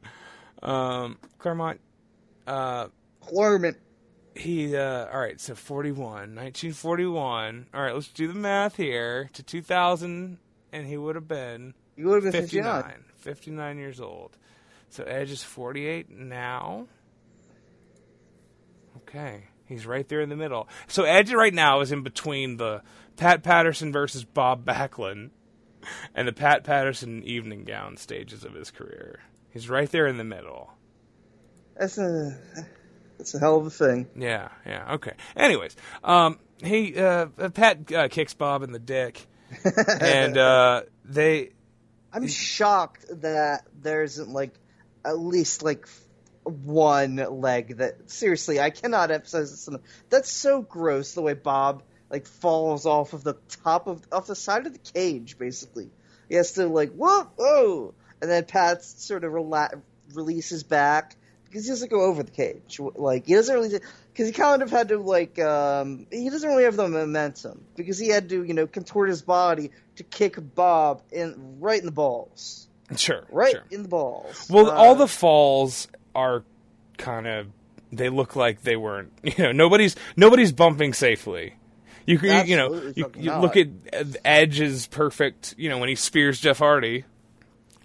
Um, Clermont. Uh, Clermont. he. Uh, all right. So 41, 1941. All right. Let's do the math here to 2000, and he would have been You would have been 59. 59. 59 years old. So Edge is 48 now. Okay. He's right there in the middle. So Edge right now is in between the Pat Patterson versus Bob Backlund and the Pat Patterson evening gown stages of his career. He's right there in the middle. That's a that's a hell of a thing. Yeah, yeah, okay. Anyways, um, he uh, Pat uh, kicks Bob in the dick, and uh, they I'm shocked that there isn't like at least like one leg that seriously I cannot emphasize this enough. That's so gross the way Bob like falls off of the top of off the side of the cage basically. He has to like whoa whoa, and then Pat sort of rela- releases back because he doesn't go over the cage. Like he doesn't really because he kind of had to like um he doesn't really have the momentum because he had to you know contort his body to kick Bob in right in the balls. sure, Right sure. in the balls. Well, Uh, all the falls are kind of they look like they weren't. You know, nobody's nobody's bumping safely. You can, you know, you, you look at Edge is perfect. You know, when he spears Jeff Hardy.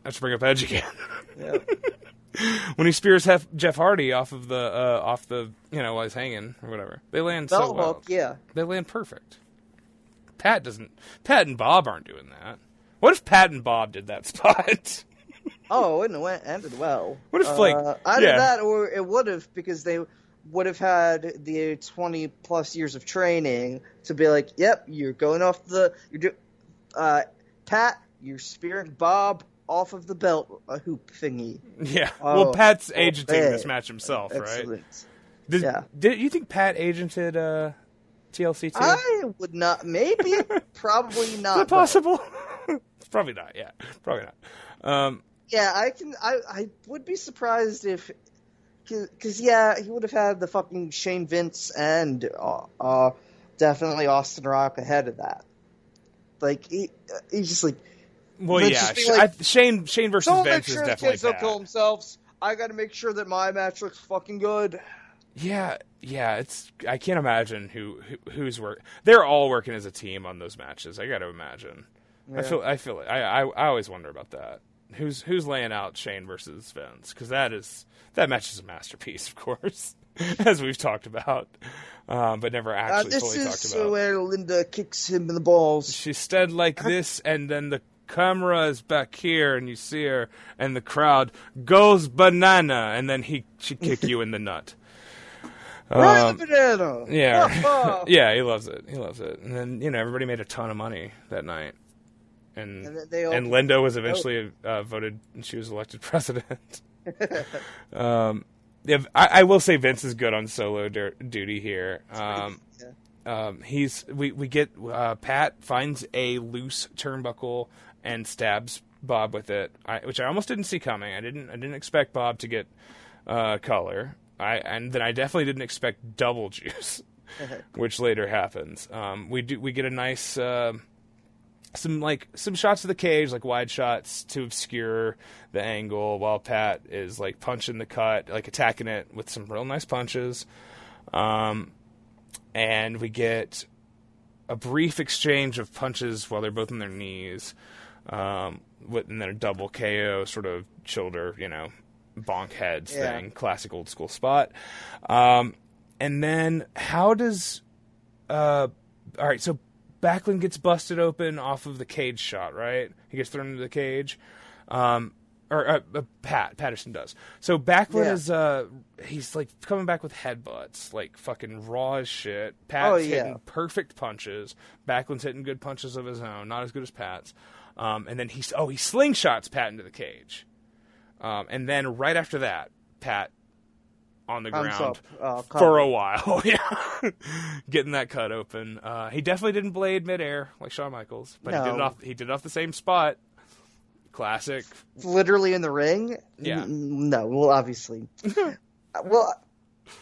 Let's bring up Edge again. Yeah. when he spears Hef, Jeff Hardy off of the uh, off the you know while he's hanging or whatever, they land so belt well. hook, yeah. They land perfect. Pat doesn't. Pat and Bob aren't doing that. What if Pat and Bob did that spot? Oh, it went ended well. What if, like, uh, either yeah. that or it would have because they would have had the twenty plus years of training to be like, "Yep, you're going off the you're do, uh, Pat, you're spearing Bob off of the belt a hoop thingy." yeah. Oh, well, Pat's oh, agenting man. this match himself, right? Excellent. Did, Yeah. Did you think Pat agented uh, TLC too? I would not. Maybe, probably Is not. that possible? Probably not. Yeah, probably not. Um, Yeah, I can. I I would be surprised if, because yeah, he would have had the fucking Shane Vince and uh, uh definitely Austin Rock ahead of that. Like he, he's just like well, Vince yeah. just be Sh- like, I, Shane Shane versus don't make sure is the definitely kids don't kill themselves. I got to make sure that my match looks fucking good. Yeah, yeah. It's I can't imagine who, who who's work. They're all working as a team on those matches. I got to imagine. I feel I feel I, I I always wonder about that. Who's who's laying out Shane versus Vince? Because that is that match is a masterpiece, of course, as we've talked about, um, but never Uh, actually this fully talked is about. where Linda kicks him in the balls. she stood like this, and then the camera is back here, and you see her, and the crowd goes banana, and then he she kick you in the nut. Right Um, the banana. Yeah, yeah, he loves it. He loves it. And then you know everybody made a ton of money that night, and And they and Linda was eventually uh, voted, and she was elected president. um, yeah, I, I will say Vince is good on solo dur- duty here. Um, um, he's we we get uh, Pat finds a loose turnbuckle and stabs Bob with it, I, which I almost didn't see coming. I didn't I didn't expect Bob to get uh, color. I and then I definitely didn't expect double juice, which later happens. Um, we do we get a nice. Uh, some like some shots of the cage, like wide shots to obscure the angle, while Pat is like punching the cut, like attacking it with some real nice punches. Um, and we get a brief exchange of punches while they're both on their knees, um, with, and then a double KO sort of shoulder, you know, bonk heads Yeah. thing, classic old school spot. Um, and then how does uh, all right, so Backlund gets busted open off of the cage shot, right? He gets thrown into the cage. Um, or uh, uh, Pat Patterson does. So Backlund Yeah. is uh he's like coming back with headbutts, like fucking raw as shit. Pat's Oh, yeah. hitting perfect punches. Backlund's hitting good punches of his own, not as good as Pat's. Um, and then he's oh he slingshots Pat into the cage. Um, and then right after that, Pat on the ground uh, for a while. yeah, getting that cut open. Uh, he definitely didn't blade midair like Shawn Michaels, but he did it off. He did it off the same spot. Classic. literally in the ring? Yeah. N- no, well, obviously. well,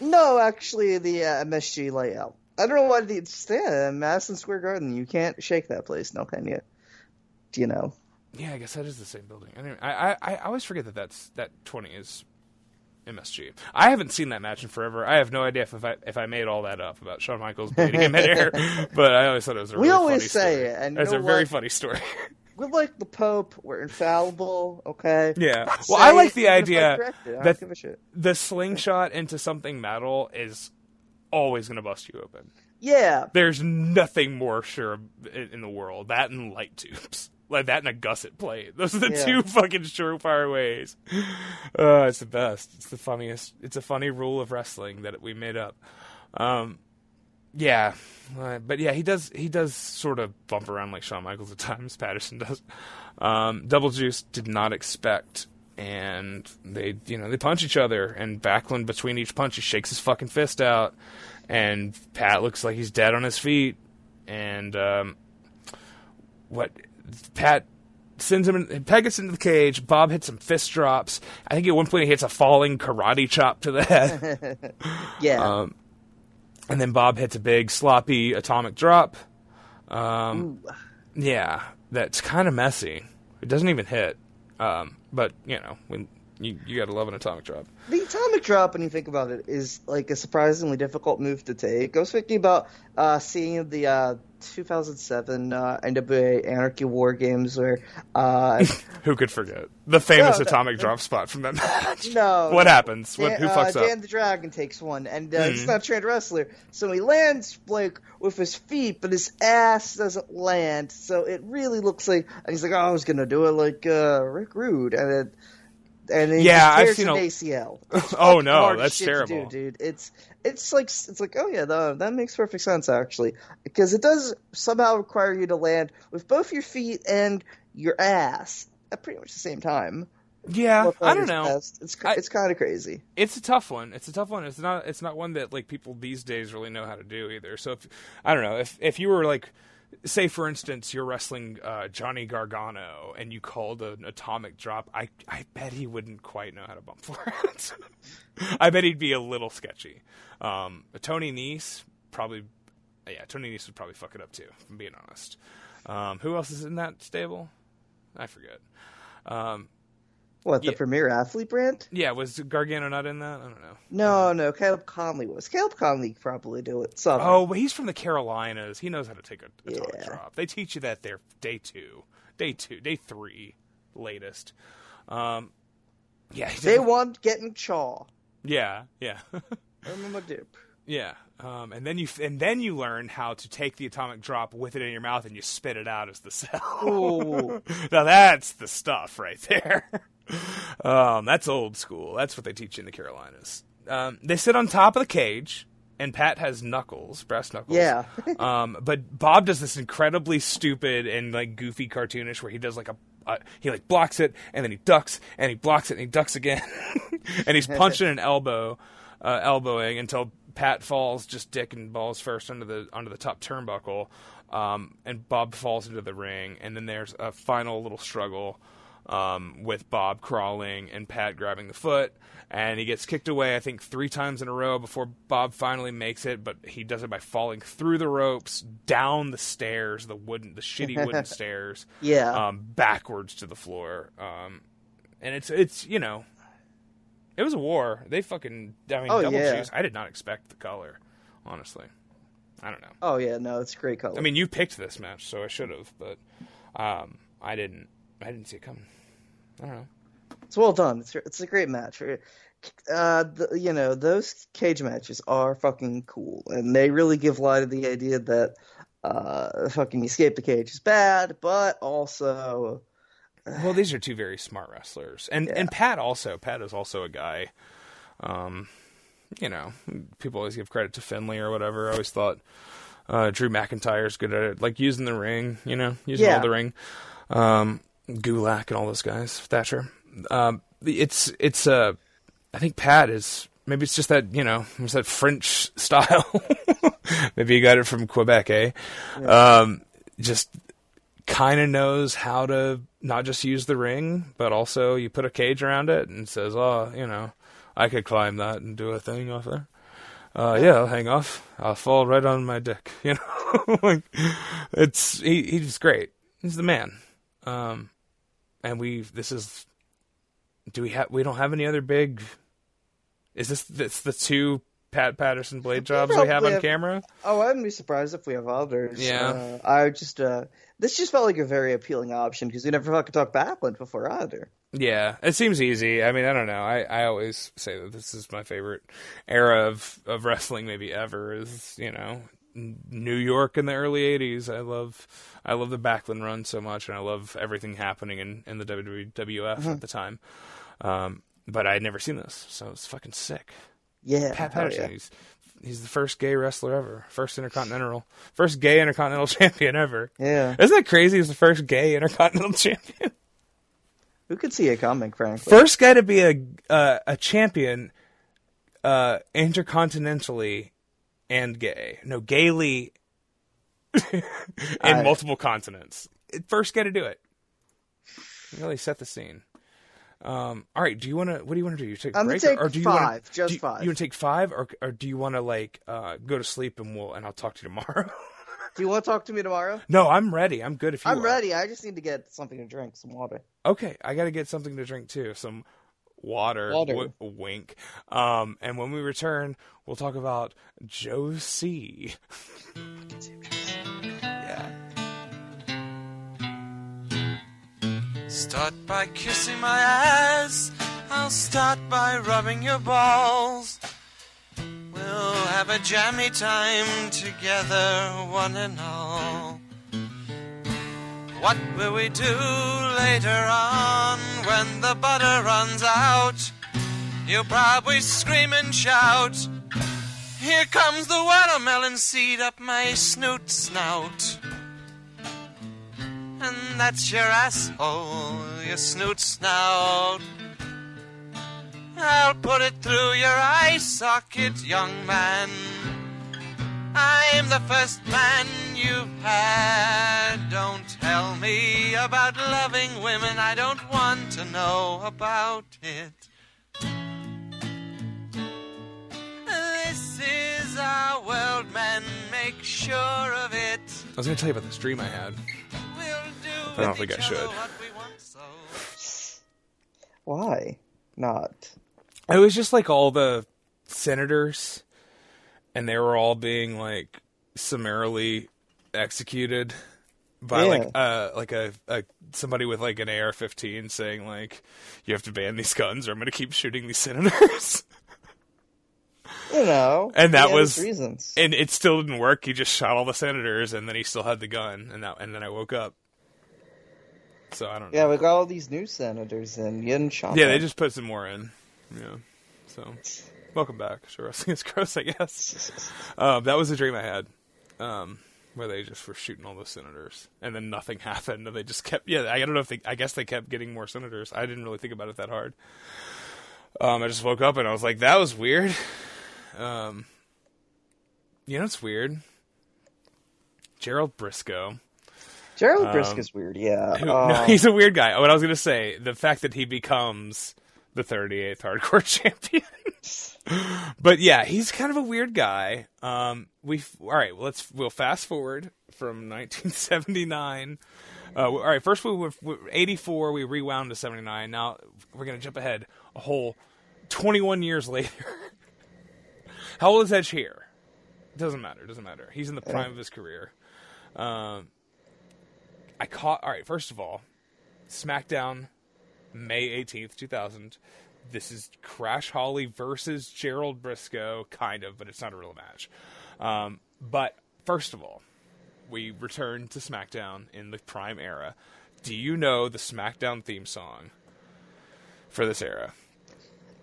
no, actually, the uh, MSG layout. I don't know why the it's yeah, Madison Square Garden. You can't shake that place, no, can you? Do you know? Yeah, I guess that is the same building. Anyway, I, I I always forget that that's that twenty is MSG. I haven't seen that match in forever. I have no idea if, if I if I made all that up about Shawn Michaels bleeding in midair, but I always thought it was a We really always funny say story. it, and it's a very funny story. We're like the Pope. We're infallible, okay? Yeah. Well, I like the even if I idea correct it, I don't that give a shit. the slingshot into something metal is always going to bust you open. Yeah, There's nothing more sure in, in the world. That and light tubes. Like that and a gusset plate. Those are the Yeah. two fucking surefire ways. Uh, it's the best. It's the funniest. It's a funny rule of wrestling that we made up. Um, yeah, uh, but yeah, he does. He does sort of bump around like Shawn Michaels at times. Patterson does. Um, Double Juice did not expect, and they, you know, they punch each other. And Backlund between each punch, he shakes his fucking fist out, and Pat looks like he's dead on his feet. And um, what Pat sends him, in, gets into the cage. Bob hits some fist drops. I think at one point he hits a falling karate chop to the head. yeah. Um, and then Bob hits a big sloppy atomic drop. Um, yeah, that's kind of messy. It doesn't even hit. Um, but you know, when you you gotta love an atomic drop. The atomic drop, when you think about it, is like a surprisingly difficult move to take. I was thinking about uh, seeing the uh, 2007 uh, NWA Anarchy War Games where uh, Who could forget the famous No, no, atomic drop spot from that match? no, What no. happens? What, Dan, who uh, fucks Dan the Dragon takes one, and uh, he's Mhm. not a trained wrestler, so he lands like with his feet, but his ass doesn't land, so it really looks like. He's like, "Oh, I was gonna do it like uh, Rick Rude," and then. And Yeah, I've seen an a- ACL. Oh, no, that's to do, terrible. dude. It's it's like it's like oh yeah, that, that makes perfect sense actually, because it does somehow require you to land with both your feet and your ass at pretty much the same time. Yeah, I don't know. chest. It's it's kind of crazy. it's a tough one. It's a tough one. It's not. It's not one that like people these days really know how to do either. So if I don't know if if you were like, say for instance, you're wrestling uh, Johnny Gargano and you called an atomic drop, I I bet he wouldn't quite know how to bump for it. I bet he'd be a little sketchy. Um, Tony Nese probably, yeah, Tony Nese would probably fuck it up too. If I'm being honest. Um, who else is in that stable? I forget. Um, What the Yeah. premier athlete brand? yeah, was Gargano not in that? I don't know. No, no. Caleb Conley was. Caleb Conley probably do it. Somehow. Oh, but he's from the Carolinas. He knows how to take a atomic Yeah. drop. They teach you that there day two, day two, day three, latest. Um, yeah, he day doesn't- getting chaw. Yeah, yeah, I'm a dip. yeah. Um, and then you and then you learn how to take the atomic drop with it in your mouth and you spit it out as the cell. Now that's the stuff right there. Um, that's old school. That's what they teach you in the Carolinas. Um, they sit on top of the cage, and Pat has knuckles, brass knuckles. Yeah. um, but Bob does this incredibly stupid and like goofy cartoonish where he does like a uh, he like blocks it and then he ducks and he blocks it and he ducks again, and he's punching an elbow, uh, elbowing until Pat falls just dick and balls first under the under the top turnbuckle, um, and Bob falls into the ring, and then there's a final little struggle um, with Bob crawling and Pat grabbing the foot, and he gets kicked away. I think three times in a row before Bob finally makes it, but he does it by falling through the ropes, down the stairs, the wooden, the shitty wooden stairs, Yeah. um, backwards to the floor. Um, and it's it's you know, it was a war. They fucking I mean, Oh, double yeah. juice. I did not expect the color, honestly. I don't know. Oh yeah, no, it's a great color. I mean, you picked this match, so I should have, but um, I didn't. I didn't see it coming. I don't know. it's well done. It's it's a great match. Uh, the, you know, those cage matches are fucking cool, and they really give light to the idea that uh, fucking escape the cage is bad, but also Well, these are two very smart wrestlers, and and Pat also. Pat is also a guy. Um, you know, people always give credit to Finlay or whatever. I always thought uh, Drew McIntyre's good at it, like using the ring. You know, using Yeah. all the ring. Um, Gulak and all those guys, Thatcher. Um, it's it's uh, I think Pat is maybe it's just that you know it's that French style. maybe he got it from Quebec, eh? Um, just kind of knows how to not just use the ring, but also you put a cage around it and says, "Oh, you know, I could climb that and do a thing off there." Uh, yeah, I'll hang off. I'll fall right on my dick. You know, like it's he. He's great. He's the man. Um, and we. This is. Do we have? We don't have any other big. Is this this the two Pat Patterson blade jobs we have probably on have- camera. Oh, I wouldn't be surprised if we have others. Yeah. Uh, I just uh, this just felt like a very appealing option because we never fucking talked Backlund before either. Yeah, it seems easy. I mean, I don't know. I, I always say that this is my favorite era of, of wrestling, maybe ever. Is you know New York in the early '80s. I love I love the Backlund run so much, and I love everything happening in, in the WWF at the time. Um, but I had never seen this, so it's fucking sick. Yeah. Pat hell Patterson, yeah. he's he's the first gay wrestler ever, first intercontinental, first gay intercontinental champion ever. Yeah. Isn't that crazy? He's the first gay intercontinental champion. Who could see it coming, frankly? First guy to be a uh, a champion uh, intercontinentally and gay. No, gaily in I- multiple continents. First guy to do it. Really set the scene. Um, all right. Do you want to? What do you want to do? You take a I'm break, take or do you five, Wanna, just do five. You want to take five, or or do you want to like uh, go to sleep and we'll and I'll talk to you tomorrow? Do you want to talk to me tomorrow? no, I'm ready. I'm good. If you I'm are. ready. I just need to get something to drink, some water. Okay, I got to get something to drink too. Some water. Water. W- wink. Um, and when we return, we'll talk about Joe C. yeah. Start by kissing my ass. I'll start by rubbing your balls. We'll have a jammy time together, one and all. What will we do later on when the butter runs out? You'll probably scream and shout. Here comes the watermelon seed up my snoot snout. And that's your asshole, your snoot snout. I'll put it through your eye socket, young man. I'm the first man you've had. Don't tell me about loving women, I don't want to know about it. This is our world, men, make sure of it. I was going to tell you about this dream I had. We'll do I don't with think I each other should. what we want, so. Why not? It was just like all the senators, and they were all being like summarily executed by Yeah. like uh like a, a somebody with like an AR-15 saying like you have to ban these guns or I'm going to keep shooting these senators. You know. And that was- reasons. and it still didn't work. He just shot all the senators, and then he still had the gun, and that, and then I woke up. So I don't know. yeah, we got all these new senators in. You didn't shot Yeah, them. they just put some more in. Yeah. So, welcome back. Sure, wrestling is gross, I guess. um, that was a dream I had, um, where they just were shooting all the senators, and then nothing happened, and they just kept. Yeah, I don't know if they. I guess they kept getting more senators. I didn't really think about it that hard. Um, I just woke up and I was like, that was weird. Um, you know, it's weird. Gerald Brisco. Gerald Brisco's weird. Yeah. Um, Who, Uh, no, he's a weird guy. What I was gonna say, the fact that he becomes the 38th hardcore champion. but yeah, he's kind of a weird guy. Um, we all right. Let's we'll fast forward from 1979. Uh, all right, first we were we were 84. We rewound to 79. Now we're gonna jump ahead a whole 21 years later. How old is Edge here? Doesn't matter. Doesn't matter. He's in the prime of his career. Um, I caught. All right. First of all, SmackDown, May eighteenth, two thousand. This is Crash Holly versus Gerald Brisco, kind of, but it's not a real match. Um, but first of all, we return to SmackDown in the Prime era. Do you know the SmackDown theme song for this era?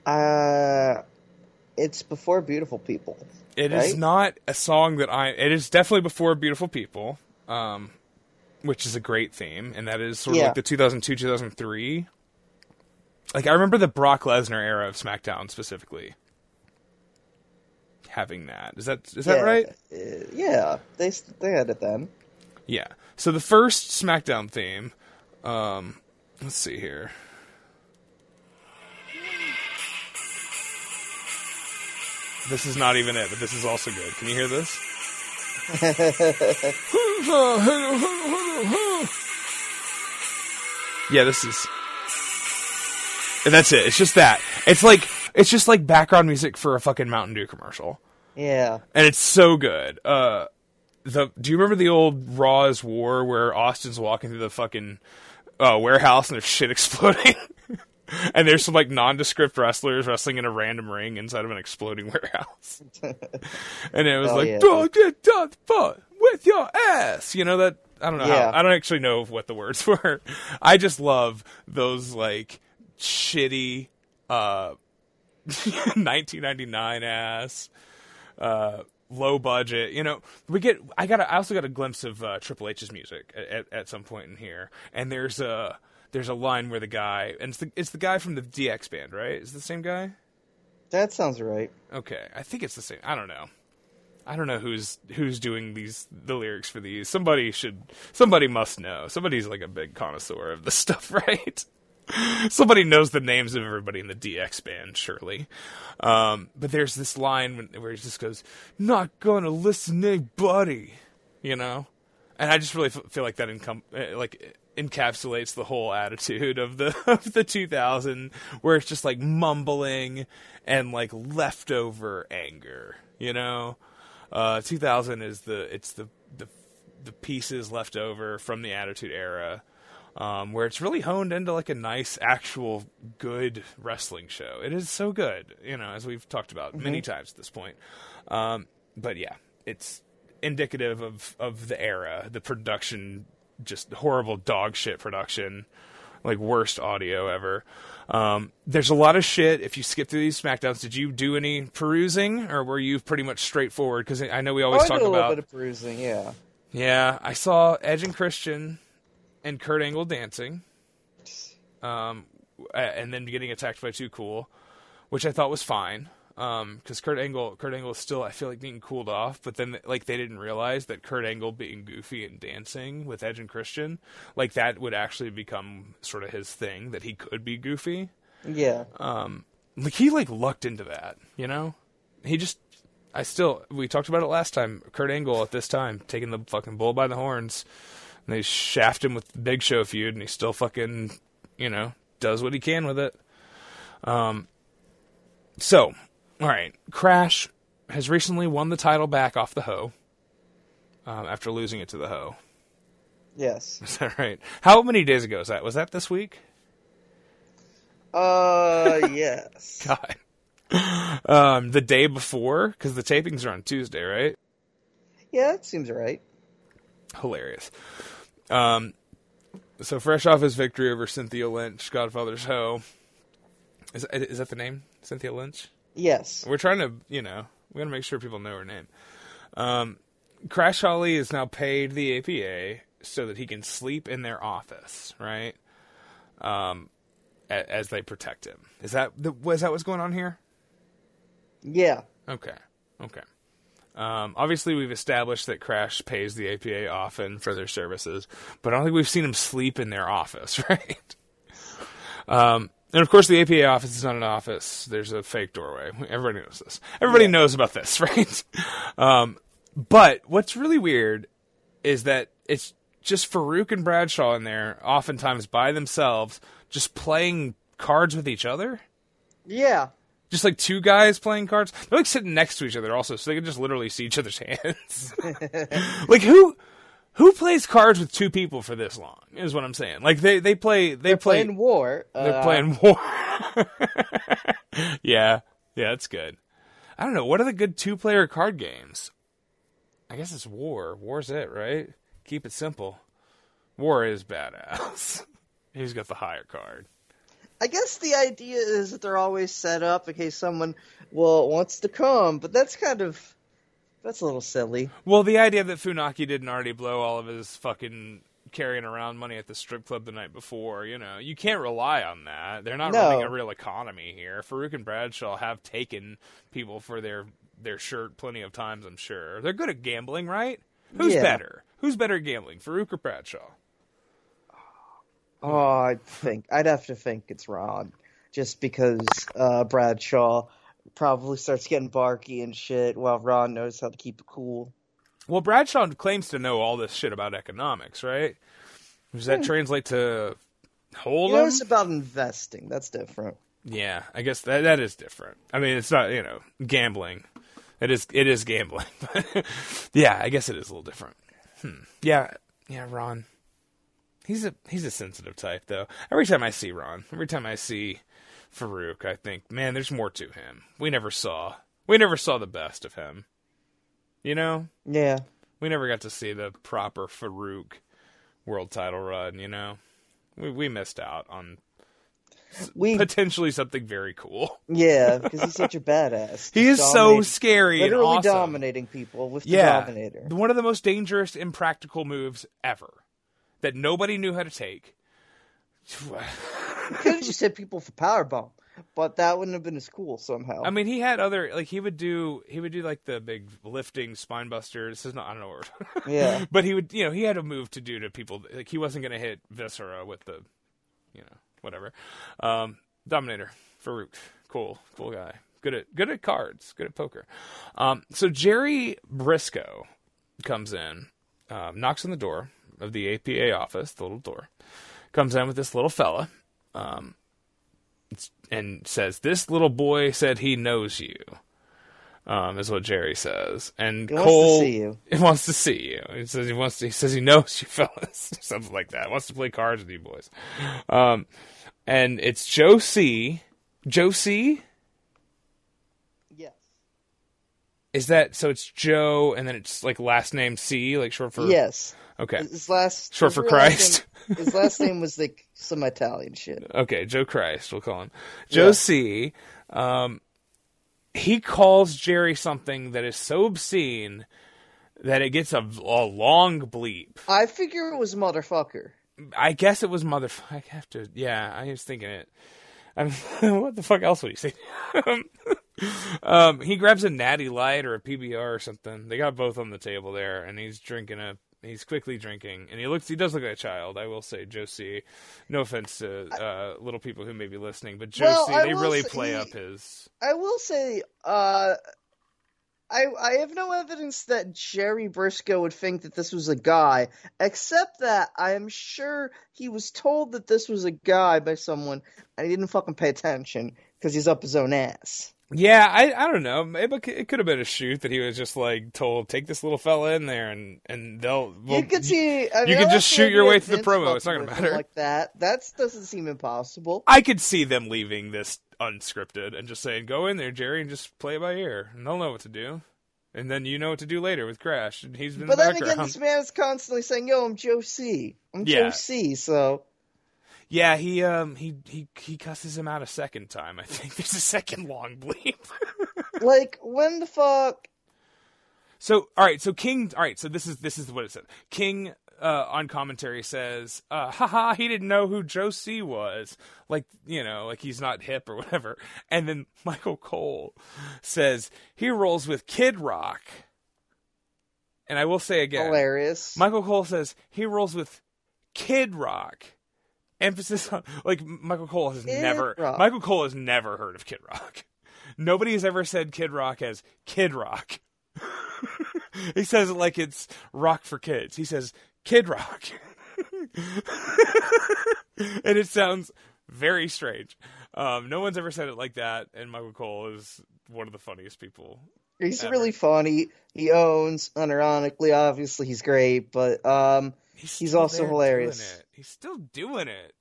uh, it's before Beautiful People. It is Right? not a song that I. It is definitely before "Beautiful People," um, which is a great theme, and that is sort of Yeah. like the 2002, 2003. Like I remember the Brock Lesnar era of SmackDown specifically having that. Is that is that yeah, right? uh, yeah, they they had it then. Yeah. So the first SmackDown theme. Um, let's see here. This is not even it, but this is also good. Can you hear this? yeah, this is. And that's it. It's just that. It's like It's just like background music for a fucking Mountain Dew commercial, Yeah. and it's so good. Uh, the do you remember the old Raw is War where Austin's walking through the fucking uh, warehouse and there's shit exploding? and there's some like nondescript wrestlers wrestling in a random ring inside of an exploding warehouse. and it was Oh, like, yeah. don't get done fun with your ass. You know that I don't know Yeah. how I don't actually know what the words were. I just love those like shitty uh 1999 ass uh low budget. You know we get i got a, i also got a glimpse of uh, triple h's music at, at, at some point in here. And there's a there's a line where the guy and it's the, it's the guy from the dx band right? Is it the same guy? That sounds right. okay i think it's the same i don't know. I don't know who's who's doing these the lyrics for these. Somebody should somebody must know. Somebody's like a big connoisseur of this stuff right somebody knows the names of everybody in the DX band, surely. Um, but there's this line where he just goes, "Not gonna listen to anybody," you know, and I just really f- feel like that uh, like encapsulates the whole attitude of the of the 2000, where it's just like mumbling and like leftover anger, you know. Uh, 2000 is the it's the the the pieces left over from the Attitude Era um, where it's really honed into like a nice, actual, good wrestling show. It is so good, you know, as we've talked about many times at this point. Um, but yeah, it's indicative of of the era, the production, just horrible dog shit production, like worst audio ever. Um, there's a lot of shit. If you skip through these Smackdowns, did you do any perusing, or were you pretty much straightforward? Because I know we Oh, always I talk did a little about bit of bruising, yeah. yeah, I saw Edge and Christian and Kurt Angle dancing, um, and then getting attacked by Too Cool, which I thought was fine. Um, because Kurt Angle, Kurt Angle is still, I feel like being cooled off, but then like they didn't realize that Kurt Angle being goofy and dancing with Edge and Christian, like that would actually become sort of his thing that he could be goofy. Yeah. Um, Like he like lucked into that, you know. He just, I still, we talked about it last time. Kurt Angle at this time taking the fucking bull by the horns, and they shaft him with the Big Show feud, and he still fucking, you know, does what he can with it. Um. So, all right, Crash has recently won the title back off the Ho. Um, after losing it to the Ho, Yes. is that right? How many days ago was that? Was that this week? Uh, yes. God. Um, the day before, because the tapings are on Tuesday, right? Yeah, that seems right. Hilarious. Um, so fresh off his victory over Cynthia Lynch, Godfather's Hoe. Is is that the name? Cynthia Lynch. Yes. We're trying to, you know, we got to make sure people know her name. Um, Crash Holly is now paid the APA so that he can sleep in their office, right? Um, a- as they protect him. Is that the, was that what's going on here? Yeah. Okay. Okay. Um, obviously, we've established that Crash pays the APA often for their services, but I don't think we've seen him sleep in their office, right? Um, and of course, the APA office is not an office. There's a fake doorway. Everybody knows this. Everybody knows about this, right? Um, but what's really weird is that it's just Faarooq and Bradshaw in there, oftentimes by themselves, just playing cards with each other Yeah. Just like two guys playing cards. They're like sitting next to each other also, so they can just literally see each other's hands. like who who plays cards with two people for this long? Is what I'm saying. Like they they play they They're play playing war. they're Uh, playing war. yeah, yeah, that's good. I don't know what are the good two player card games. I guess it's war. War's it, right? Keep it simple. War is badass. He's got the higher card. I guess the idea is that they're always set up in case someone well wants to come, but that's kind of that's a little silly. Well, the idea that Funaki didn't already blow all of his fucking carrying around money at the strip club the night before, you know, you can't rely on that. They're not No. running a real economy here. Faarooq and Bradshaw have taken people for their their shirt plenty of times, I'm sure. They're good at gambling, right? Who's Yeah. better? Who's better at gambling, Faarooq or Bradshaw? Oh, I think I'd have to think it's Ron, just because uh, Bradshaw probably starts getting barky and shit, while Ron knows how to keep it cool. Well, Bradshaw claims to know all this shit about economics, right? Does that translate to He Hold'em? knows about investing. That's different. Yeah, I guess that that is different. I mean, it's not you know gambling. It is it is gambling. Yeah, I guess it is a little different. Hmm. Yeah, yeah, Ron. He's a he's a sensitive type though. Every time I see Ron, every time I see Faarooq, I think, man, there's more to him. We never saw we never saw the best of him. You know, Yeah. we never got to see the proper Faarooq world title run. You know, we we missed out on We potentially something very cool. yeah, because he's such a badass. He is so scary and literally awesome. dominating people with the Yeah, Dominator. one of the most dangerous, impractical moves ever that nobody knew how to take. Could have just hit people for powerbomb, but that wouldn't have been as cool somehow. I mean, he had other like he would do he would do like the big lifting spine buster. This is not I don't know word. Yeah. but he would you know he had a move to do to people like he wasn't going to hit Viscera with the you know whatever. Um, Dominator Faarooq, cool cool guy. Good at good at cards, good at poker. Um, so Jerry Brisco comes in, um, knocks on the door of the APA office, the little door, comes in with this little fella, um, and says, "This little boy said he knows you." Um, is what Jerry says, and He wants to Cole see you. He wants to see you. He says he wants. To, he says he knows you fellas, something like that. Wants to play cards with you boys. Um, and it's Joe C. Joe C. yes. Is that so? It's Joe, and then it's like last name C, like short for Yes. Okay, His last Short his for Christ. name- his last name was like some Italian shit. okay, Joe Christ, we'll call him Joe Yeah. C. Um, he calls Jerry something that is so obscene that it gets a, a long bleep. I figure it was motherfucker. I guess it was motherfucker. I have to. Yeah, I was thinking it. I mean, what the fuck else would he say? um, he grabs a natty light or a PBR or something. They got both on the table there, and he's drinking a. He's quickly drinking, and he looks. He does look like a child. I will say, Joe C. No offense to uh, little people who may be listening, but Joe C, well, they really say play up his. I will say, uh, I I have no evidence that Jerry Brisco would think that this was a guy, except that I am sure he was told that this was a guy by someone, and he didn't fucking pay attention because he's up his own ass. Yeah, I I don't know. Maybe it could have been a shoot that he was just like told, take this little fella in there, and and they'll. Well, you could see. I mean, you could just shoot your way through the promo. It's not gonna matter. like that. That doesn't seem impossible. I could see them leaving this unscripted and just saying, "Go in there, Jerry, and just play by ear, and they'll know what to do." And then you know what to do later with Crash, and he's been But the then background. again, this man is constantly saying, "Yo, I'm Joe C. I'm Yeah. Joe C." So Yeah, he um he he he cusses him out a second time. I think there's a second long bleep. like, when the fuck? So all right, so King. All right, so this is this is what it said. King uh, on commentary says, uh, "Haha, he didn't know who Joe C was. Like you know, like he's not hip or whatever." And then Michael Cole says he rolls with Kid Rock. And I will say again, Hilarious. Michael Cole says he rolls with Kid Rock. Emphasis on like Michael Cole has Kid never Rock. Michael Cole has never heard of Kid Rock. Nobody has ever said Kid Rock as Kid Rock. he says it like it's rock for kids. He says Kid Rock. and it sounds very strange. Um, no one's ever said it like that, and Michael Cole is one of the funniest people. He's ever. really funny. He owns, unironically, obviously he's great, but um, He's, He's also hilarious. He's still doing it.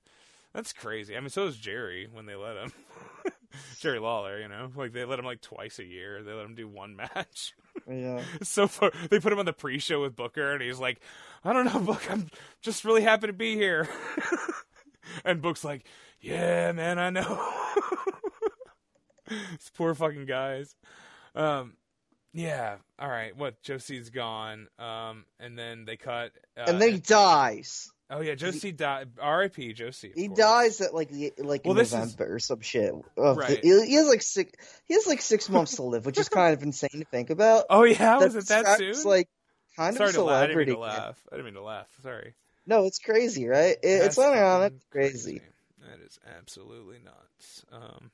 That's crazy. I mean, so is Jerry when they let him. Jerry Lawler, you know, like they let him like twice a year. They let him do one match. yeah. So far. They put him on the pre-show with Booker, and he's like, "I don't know, Book. I'm just really happy to be here." and Book's like, "Yeah, man, I know." These poor fucking guys. Um, yeah. All right. What? Joe C's gone. Um, and then they cut. Uh, and then he dies. Oh yeah, Joe C died. R.I.P. Joe C. He course. dies at like the like Well, in this is- November or some shit. Right. he, he has like six. He has like six months to live, which is kind of insane to think about. Oh yeah, was it that soon? Like kind Sorry of to laugh. I didn't mean celebrity. to laugh. I didn't mean to laugh. Sorry. No, it's crazy, right? It, it's unironic. fucking Crazy. That is absolutely nuts. Um,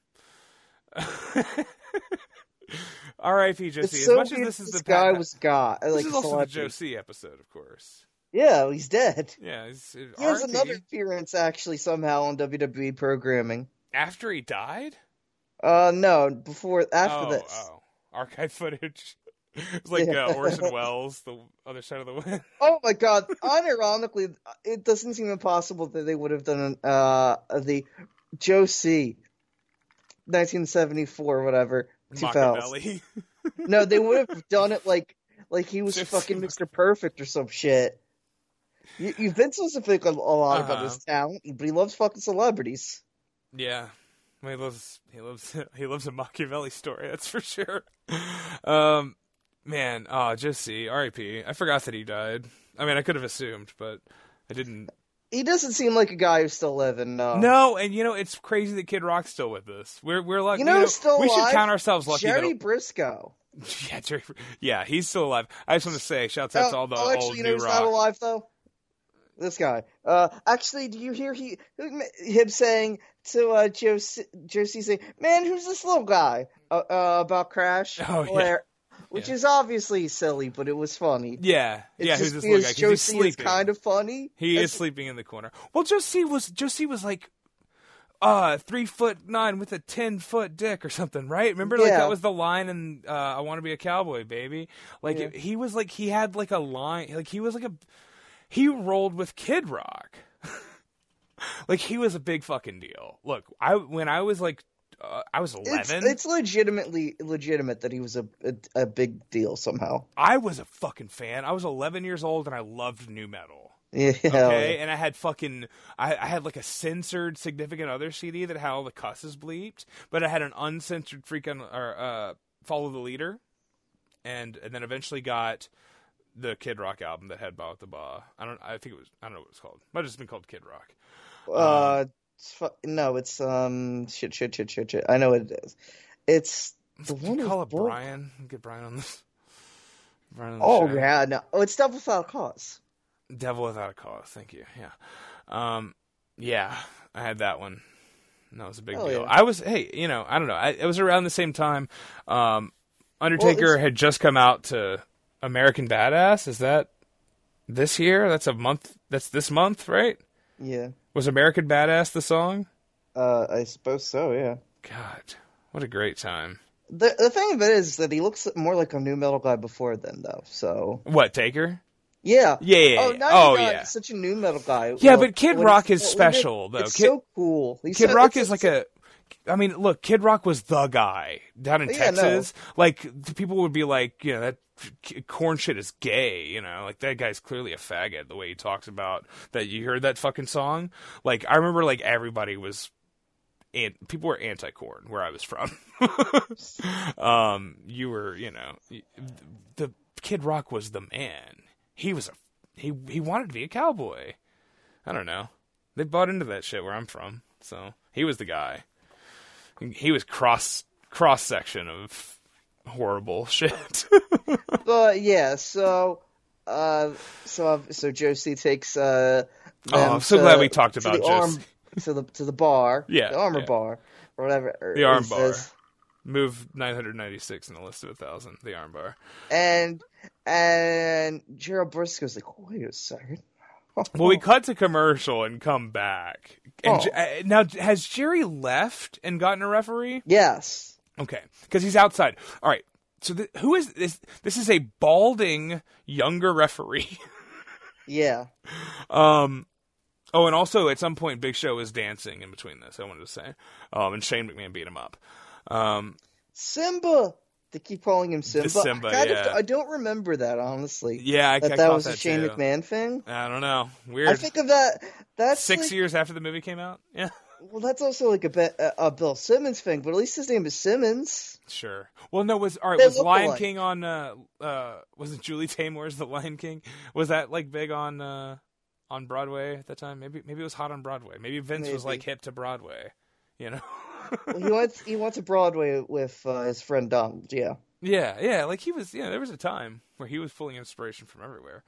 R.I.P. Joe C. It's as so much as this is this the guy was God. this Like is also the celebrity. Josie episode, of course. Yeah, he's dead. Yeah, it, He has another appearance actually somehow on WWE programming. After he died? Uh, no, before after oh, this. oh, archive footage. It's like Yeah. uh, Orson Welles, the other side of the wind. Oh my god! Unironically, it doesn't seem impossible that they would have done uh the Joe C. 1974, whatever. 2000. Machiavelli. No, they would have done it like like he was fucking Mr. Perfect or some shit. You, you Vince doesn't think a, lot about Uh-huh. his talent, but he loves fucking celebrities. Yeah. He loves he loves he loves a Machiavelli story, that's for sure. Um man, oh just see, R.I.P. I forgot that he died. I mean I could have assumed, but I didn't He doesn't seem like a guy who's still living. No. No, and you know, it's crazy that Kid Rock's still with us. We're we're lucky You know who's still we should count ourselves lucky Jerry that Brisco. Yeah, Jerry yeah, he's still alive. I just want to say, shouts out to all the oh, actually, old you know new who's rock. not alive though? This guy. Uh, actually, do you hear he him saying to uh, Joe C, Josie saying, "Man, who's this little guy?" Uh, uh, about Crash. Oh, yeah. Which Yeah. is obviously silly, but it was funny. Yeah, It's yeah, just who's this little guy? Joe C is kind of funny. He That's- is sleeping in the corner. Well, Joe C was Joe C was like uh three foot nine with a ten foot dick or something, right? Remember, like that was the line in uh, "I Want to Be a Cowboy, Baby." Like Yeah. it- he was like he had like a line, like he was like a he rolled with Kid Rock. like he was a big fucking deal. Look, I when I was like uh, I was It's, eleven. it's legitimately legitimate that he was a, a a big deal somehow. I was a fucking fan. I was eleven years old and I loved new metal. Yeah. Okay, and I had fucking, I, I had like a censored significant other CD that had all the cusses bleeped, but I had an uncensored freaking or uh, follow the leader, and and then eventually got the Kid Rock album that had Bawitdaba. I don't, I think it was, I don't know what it's called. Might have just been called Kid Rock. Uh, it's fu- no, it's um shit, shit, shit, shit, shit. I know what it is. It's the one you call it Brian? Get Brian on this. Brian on the Oh show. yeah, no, oh, it's Devil Without a Cause. Devil Without a Cause. Thank you. Yeah. Um, yeah, I had that one. That was a big Hell deal. yeah. I was, hey, you know, I don't know. I, it was around the same time. Um, Undertaker it's- had just come out to American Badass. Is that this year? That's a month. That's this month, right? Yeah, Was American Badass the song? uh, I suppose so. Yeah. God, what a great time. The the thing of it is that he looks more like a new metal guy before then, though. So What Taker? yeah, Yeah, yeah, Oh, yeah. now Oh, yeah. such a new metal guy. Yeah, Well, but Kid Rock is when it- special, though. It's Kid- so cool. He's Kid so- Rock is like a. I mean, look, Kid Rock was the guy down in Yeah, no. Texas. Like people would be like, you know, that Korn shit is gay. You know, like that guy's clearly a faggot. The way he talks about that. You heard that fucking song? Like I remember, like everybody was. And people were anti-Korn where I was from. um, you were, you know, the Kid Rock was the man. He was a he. He wanted to be a cowboy. I don't know. They bought into that shit where I'm from, so he was the guy. He was cross cross section of horrible shit. But yeah, so uh, so so Joe C takes uh. Oh, I'm so to- glad we talked about the arm, Joe C. to the to the bar. Yeah, the armor yeah. bar or whatever. or The arm bar. says. Move 996 in the list of a thousand. The armbar. And and Gerald Brisco's like, wait a second. Well, we cut to commercial and come back. And Oh. J- uh, now, has Jerry left and gotten a referee? Yes. Okay, because he's outside. All right. So th- who is this? This is a balding younger referee. Yeah. Um, oh, and also at some point, Big Show is dancing in between this. I wanted to say, um, and Shane McMahon beat him up. Um, Simba. They keep calling him Simba. Simba, I, yeah. of, I don't remember that honestly. yeah, I, that I that was a Shane too. McMahon thing. I don't know. Weird. I think of that. That's Six like- years after the movie came out. Yeah, Well, that's also like a, a, a Bill Simmons thing, but at least his name is Simmons. sure. Well, no, was all right. They Was Lion alike. King on? Uh, uh, was it Julie Taymor's The Lion King? Was that like big on uh, on Broadway at the time? Maybe maybe it was hot on Broadway. Maybe Vince was like hip to Broadway. You know. Well, he went he went to Broadway with uh, his friend Donald. Yeah. Yeah, yeah, like he was. Yeah, there was a time where he was pulling inspiration from everywhere.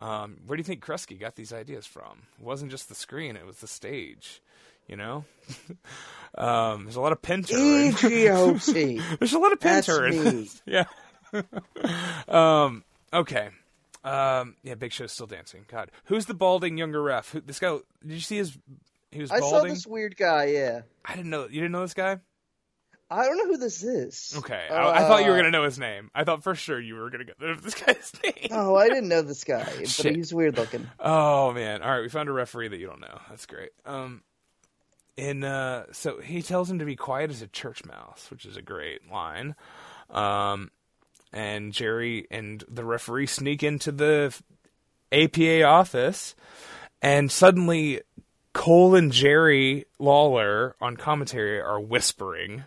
Um, where do you think Kreski got these ideas from? It wasn't just the screen; it was the stage. You know, um, there's a lot of Pinter. in- E-G-O-T. there's a lot of That's Pinter. in me. Yeah. um. Okay. Um. Yeah. Big Show's still dancing. God, who's the balding younger ref? Who, this guy? Did you see his He was I saw this weird guy. Yeah, I didn't know. You didn't know this guy? I don't know who this is. Okay, I, I thought you were Uh, gonna know his name. I thought for sure you were gonna know this guy's name. Oh, I didn't know this guy, but he's weird looking. Oh man! All right, we found a referee that you don't know. That's great. Um, and uh, so he tells him to be quiet as a church mouse, which is a great line. Um, and Jerry and the referee sneak into the APA office, and suddenly Cole and Jerry Lawler on commentary are whispering,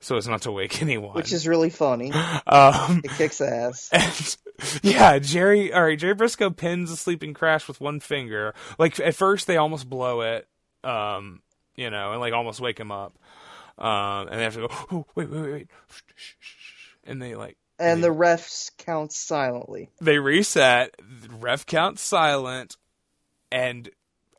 so as not to wake anyone. Which is really funny. um, It kicks ass. and yeah, Jerry. All right, Jerry Brisco pins a sleeping Crash with one finger. Like at first, they almost blow it, um, you know, and like almost wake him up. Um, and they have to go. Oh, wait, wait, wait, wait. And they like And the refs count silently. they reset. the Ref count silent, and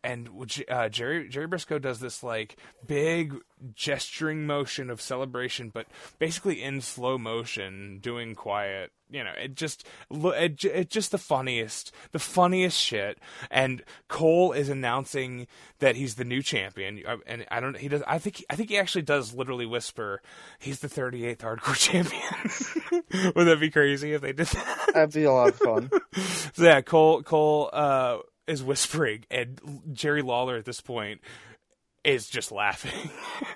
and uh, Jerry Jerry Brisco does this like big gesturing motion of celebration, but basically in slow motion, doing quiet. You know, it just it, it just the funniest, the funniest shit. And Cole is announcing that he's the new champion, Uh, and I don't. He does. I think. I think he actually does literally whisper, "He's the 38th hardcore champion." Would that be crazy if they did that? That'd be a lot of fun. So yeah, Cole Cole uh, is whispering, and Jerry Lawler at this point is just laughing.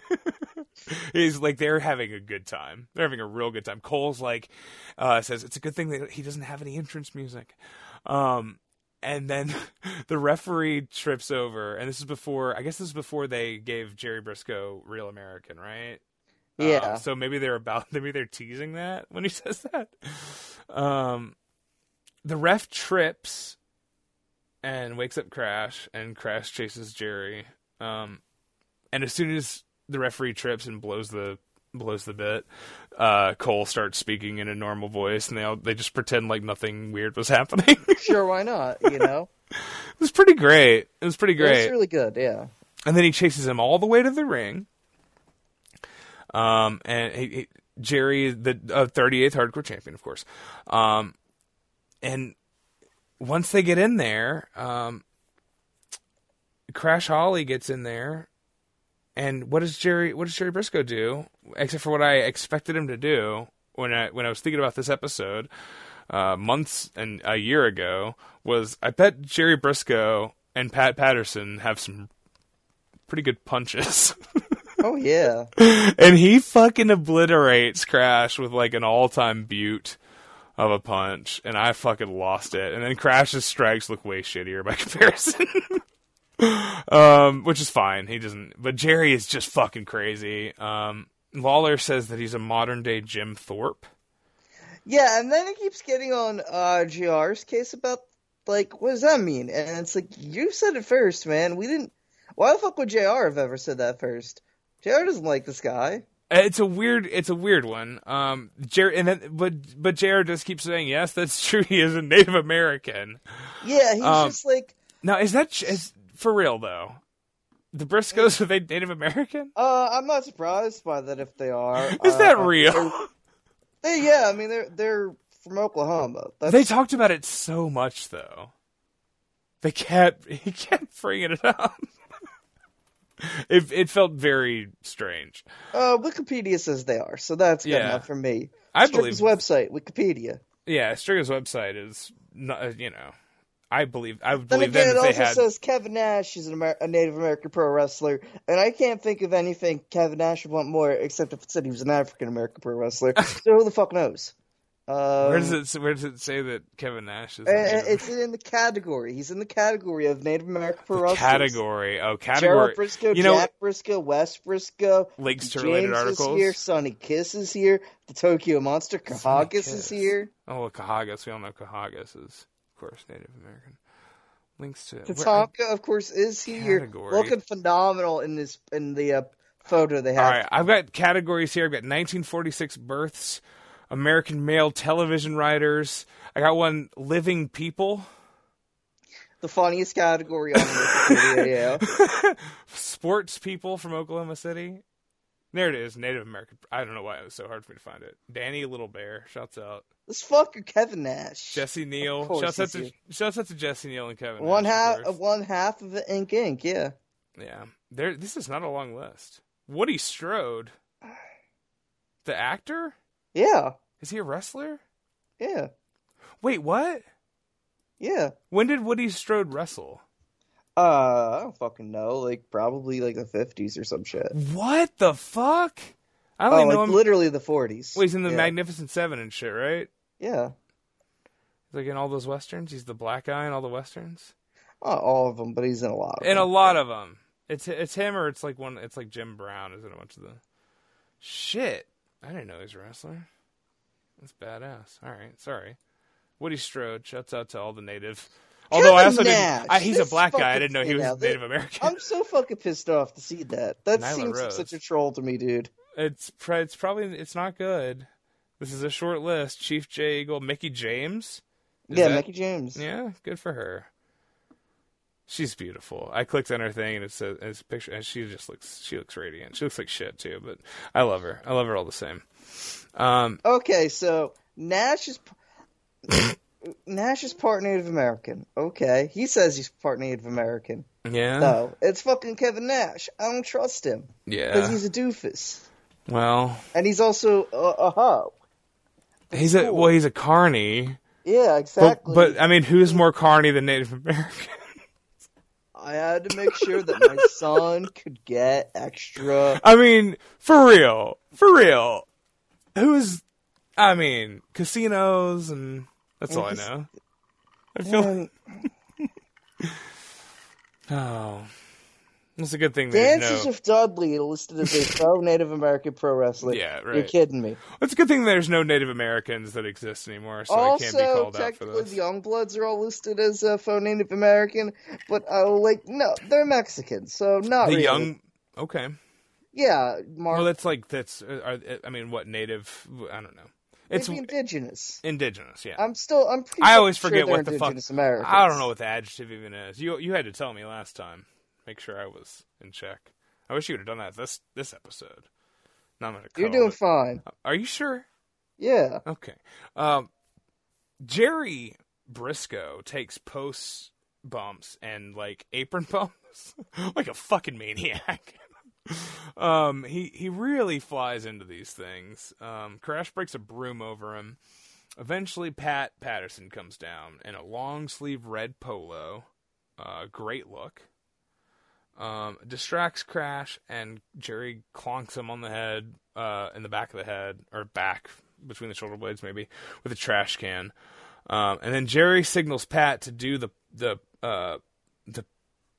He's like they're having a good time. They're having a real good time. Cole's like uh, says it's a good thing that he doesn't have any entrance music. Um, and then the referee trips over, and this is before. I guess this is before they gave Jerry Brisco Real American, right? Yeah. Uh, so maybe they're about maybe they're teasing that when he says that. Um, the ref trips and wakes up Crash, and Crash chases Jerry. Um, and as soon as the referee trips and blows the blows the bit, uh, Cole starts speaking in a normal voice, and they all they just pretend like nothing weird was happening. sure, why not? You know, it was pretty great. It was pretty great. it's really good. Yeah. and then he chases him all the way to the ring. Um, and he, he, Jerry, the uh, 38th hardcore champion, of course. Um, and once they get in there, um, Crash Holly gets in there, and what does Jerry? What does Jerry Brisco do? Except for what I expected him to do when I when I was thinking about this episode uh, months and a year ago was I bet Jerry Brisco and Pat Patterson have some pretty good punches. Oh yeah. and he fucking obliterates Crash with like an all time butte of a punch, and I fucking lost it. And then Crash's strikes look way shittier by comparison. um, which is fine. He doesn't but Jerry is just fucking crazy. Um Lawler says that he's a modern day Jim Thorpe. Yeah, and then it keeps getting on uh JR's case about like what does that mean? And it's like you said it first, man. We didn't. Why the fuck would JR have ever said that first? JR doesn't like this guy. It's a weird. It's a weird one. Um, Jared, and then, but but Jared just keeps saying yes. That's true. He is a Native American. Yeah, he's Um, just like, Now, is that is for real though? The Briscos are they Native American? uh, I'm not surprised by that if they are. Is Uh, that real? they're- yeah, I mean they're they're from Oklahoma. That's, They talked about it so much though. They kept he kept bringing it up. it it felt very strange. uh, Wikipedia says they are, so that's good Yeah. enough for me. I Strickland's believe. website, Wikipedia. Yeah, Striga's website is not. uh, You know, I believe. I would Then believe again, them it also had. says Kevin Nash is an Amer- a Native American pro wrestler, and I can't think of anything Kevin Nash would want more except if it said he was an African American pro wrestler. so who the fuck knows? Um, where does it Where does it say that Kevin Nash is? and- and it's in the category. He's in the category of Native American pro wrestlers. category. Oh, Gerald category. Brisco, You know, Jack Brisco, Wes Brisco, links to James related articles. here, Sonny Kiss is here, the Tokyo Monster, Kahagas is here, Oh, well, Kahagas. We all know Kahagas is, of course, Native American. Links to Tatanka, of course, is here, Category. looking phenomenal in this in the uh, photo they have. All right, I've got categories here. I've got 1946 births, American male television writers. I got one living people, The funniest category on Wikipedia. yeah. sports people from Oklahoma City. There it is, Native American. I don't know why it was so hard for me to find it. Danny Little Bear, shouts out. This fucker Kevin Nash. Jesse Neal, shouts out to shouts out to Jesse Neal and Kevin. one Nash, half of one half of it Ink Inc., yeah. Yeah, there. This is not a long list. Woody Strode, the actor, Yeah, is he a wrestler? yeah, Wait, what? yeah. When did Woody Strode wrestle? Uh, I don't fucking know. Like probably like the fifties or some shit. What the fuck? I Oh, don't even like know him. literally the forties. He's in the yeah. Magnificent Seven and shit, right? Yeah, He's Like in all those westerns, he's the black guy in all the westerns. not all of them, but he's in a lot. Of In a them. lot of them, it's it's him or it's like one. It's like Jim Brown is in a bunch of the. Shit, I didn't know he was a wrestler. That's badass. All right, sorry. Woody Strode. Shouts out to all the native. Although I also Nash, didn't. I, he's a black guy. I didn't know he was. Native American. I'm so fucking pissed off to see that. That Nyla seems like Rose. such a troll to me, dude. It's it's probably it's not good. This is a short list. Chief J Eagle, Mickie James. Is yeah, that- Mickie James. Yeah, good for her. She's beautiful. I clicked on her thing and it says it's a picture, and she just looks she looks radiant. She looks like shit too, but I love her. I love her all the same. Um, Okay, so Nash is Nash is part Native American. Okay, he says he's part Native American. yeah, No, it's fucking Kevin Nash. I don't trust him Yeah, because he's a doofus, Well, and he's also a, a hoe. he's a well, he's a carny, Yeah, but exactly. but I mean, who's more carny than Native American? I had to make sure that my son could get extra. I mean, for real, for real. Who's? I mean, casinos and that's all I know. I feel. Oh, it's a good thing Dances no. with Dudley listed as a pro Native American pro wrestler. Yeah, right. You're kidding me. It's a good thing there's no Native Americans that exist anymore, so I can't be also, called out for this. the Youngbloods are all listed as uh, faux Native American, but uh, like, no, they're Mexican, so not The really. young, okay. yeah, Mark, Well, that's like that's. uh, I mean, what native? I don't know. It's maybe indigenous. indigenous. Yeah. I'm still, I'm pretty I always sure forget what the fuck. indigenous Americans. I don't know what the adjective even is. You you had to tell me last time. Make sure I was in check. I wish you would have done that this this episode. Now I'm gonna. You're doing it. fine. Are you sure? Yeah. Okay. Um, Jerry Brisco takes post bumps and like apron bumps like a fucking maniac. um, he he really flies into these things. Um, Crash breaks a broom over him. Eventually, Pat Patterson comes down in a long sleeve red polo. Uh, great look. Um, distracts Crash and Jerry clonks him on the head, uh, in the back of the head or back between the shoulder blades, maybe with a trash can. Um, and then Jerry signals Pat to do the the uh,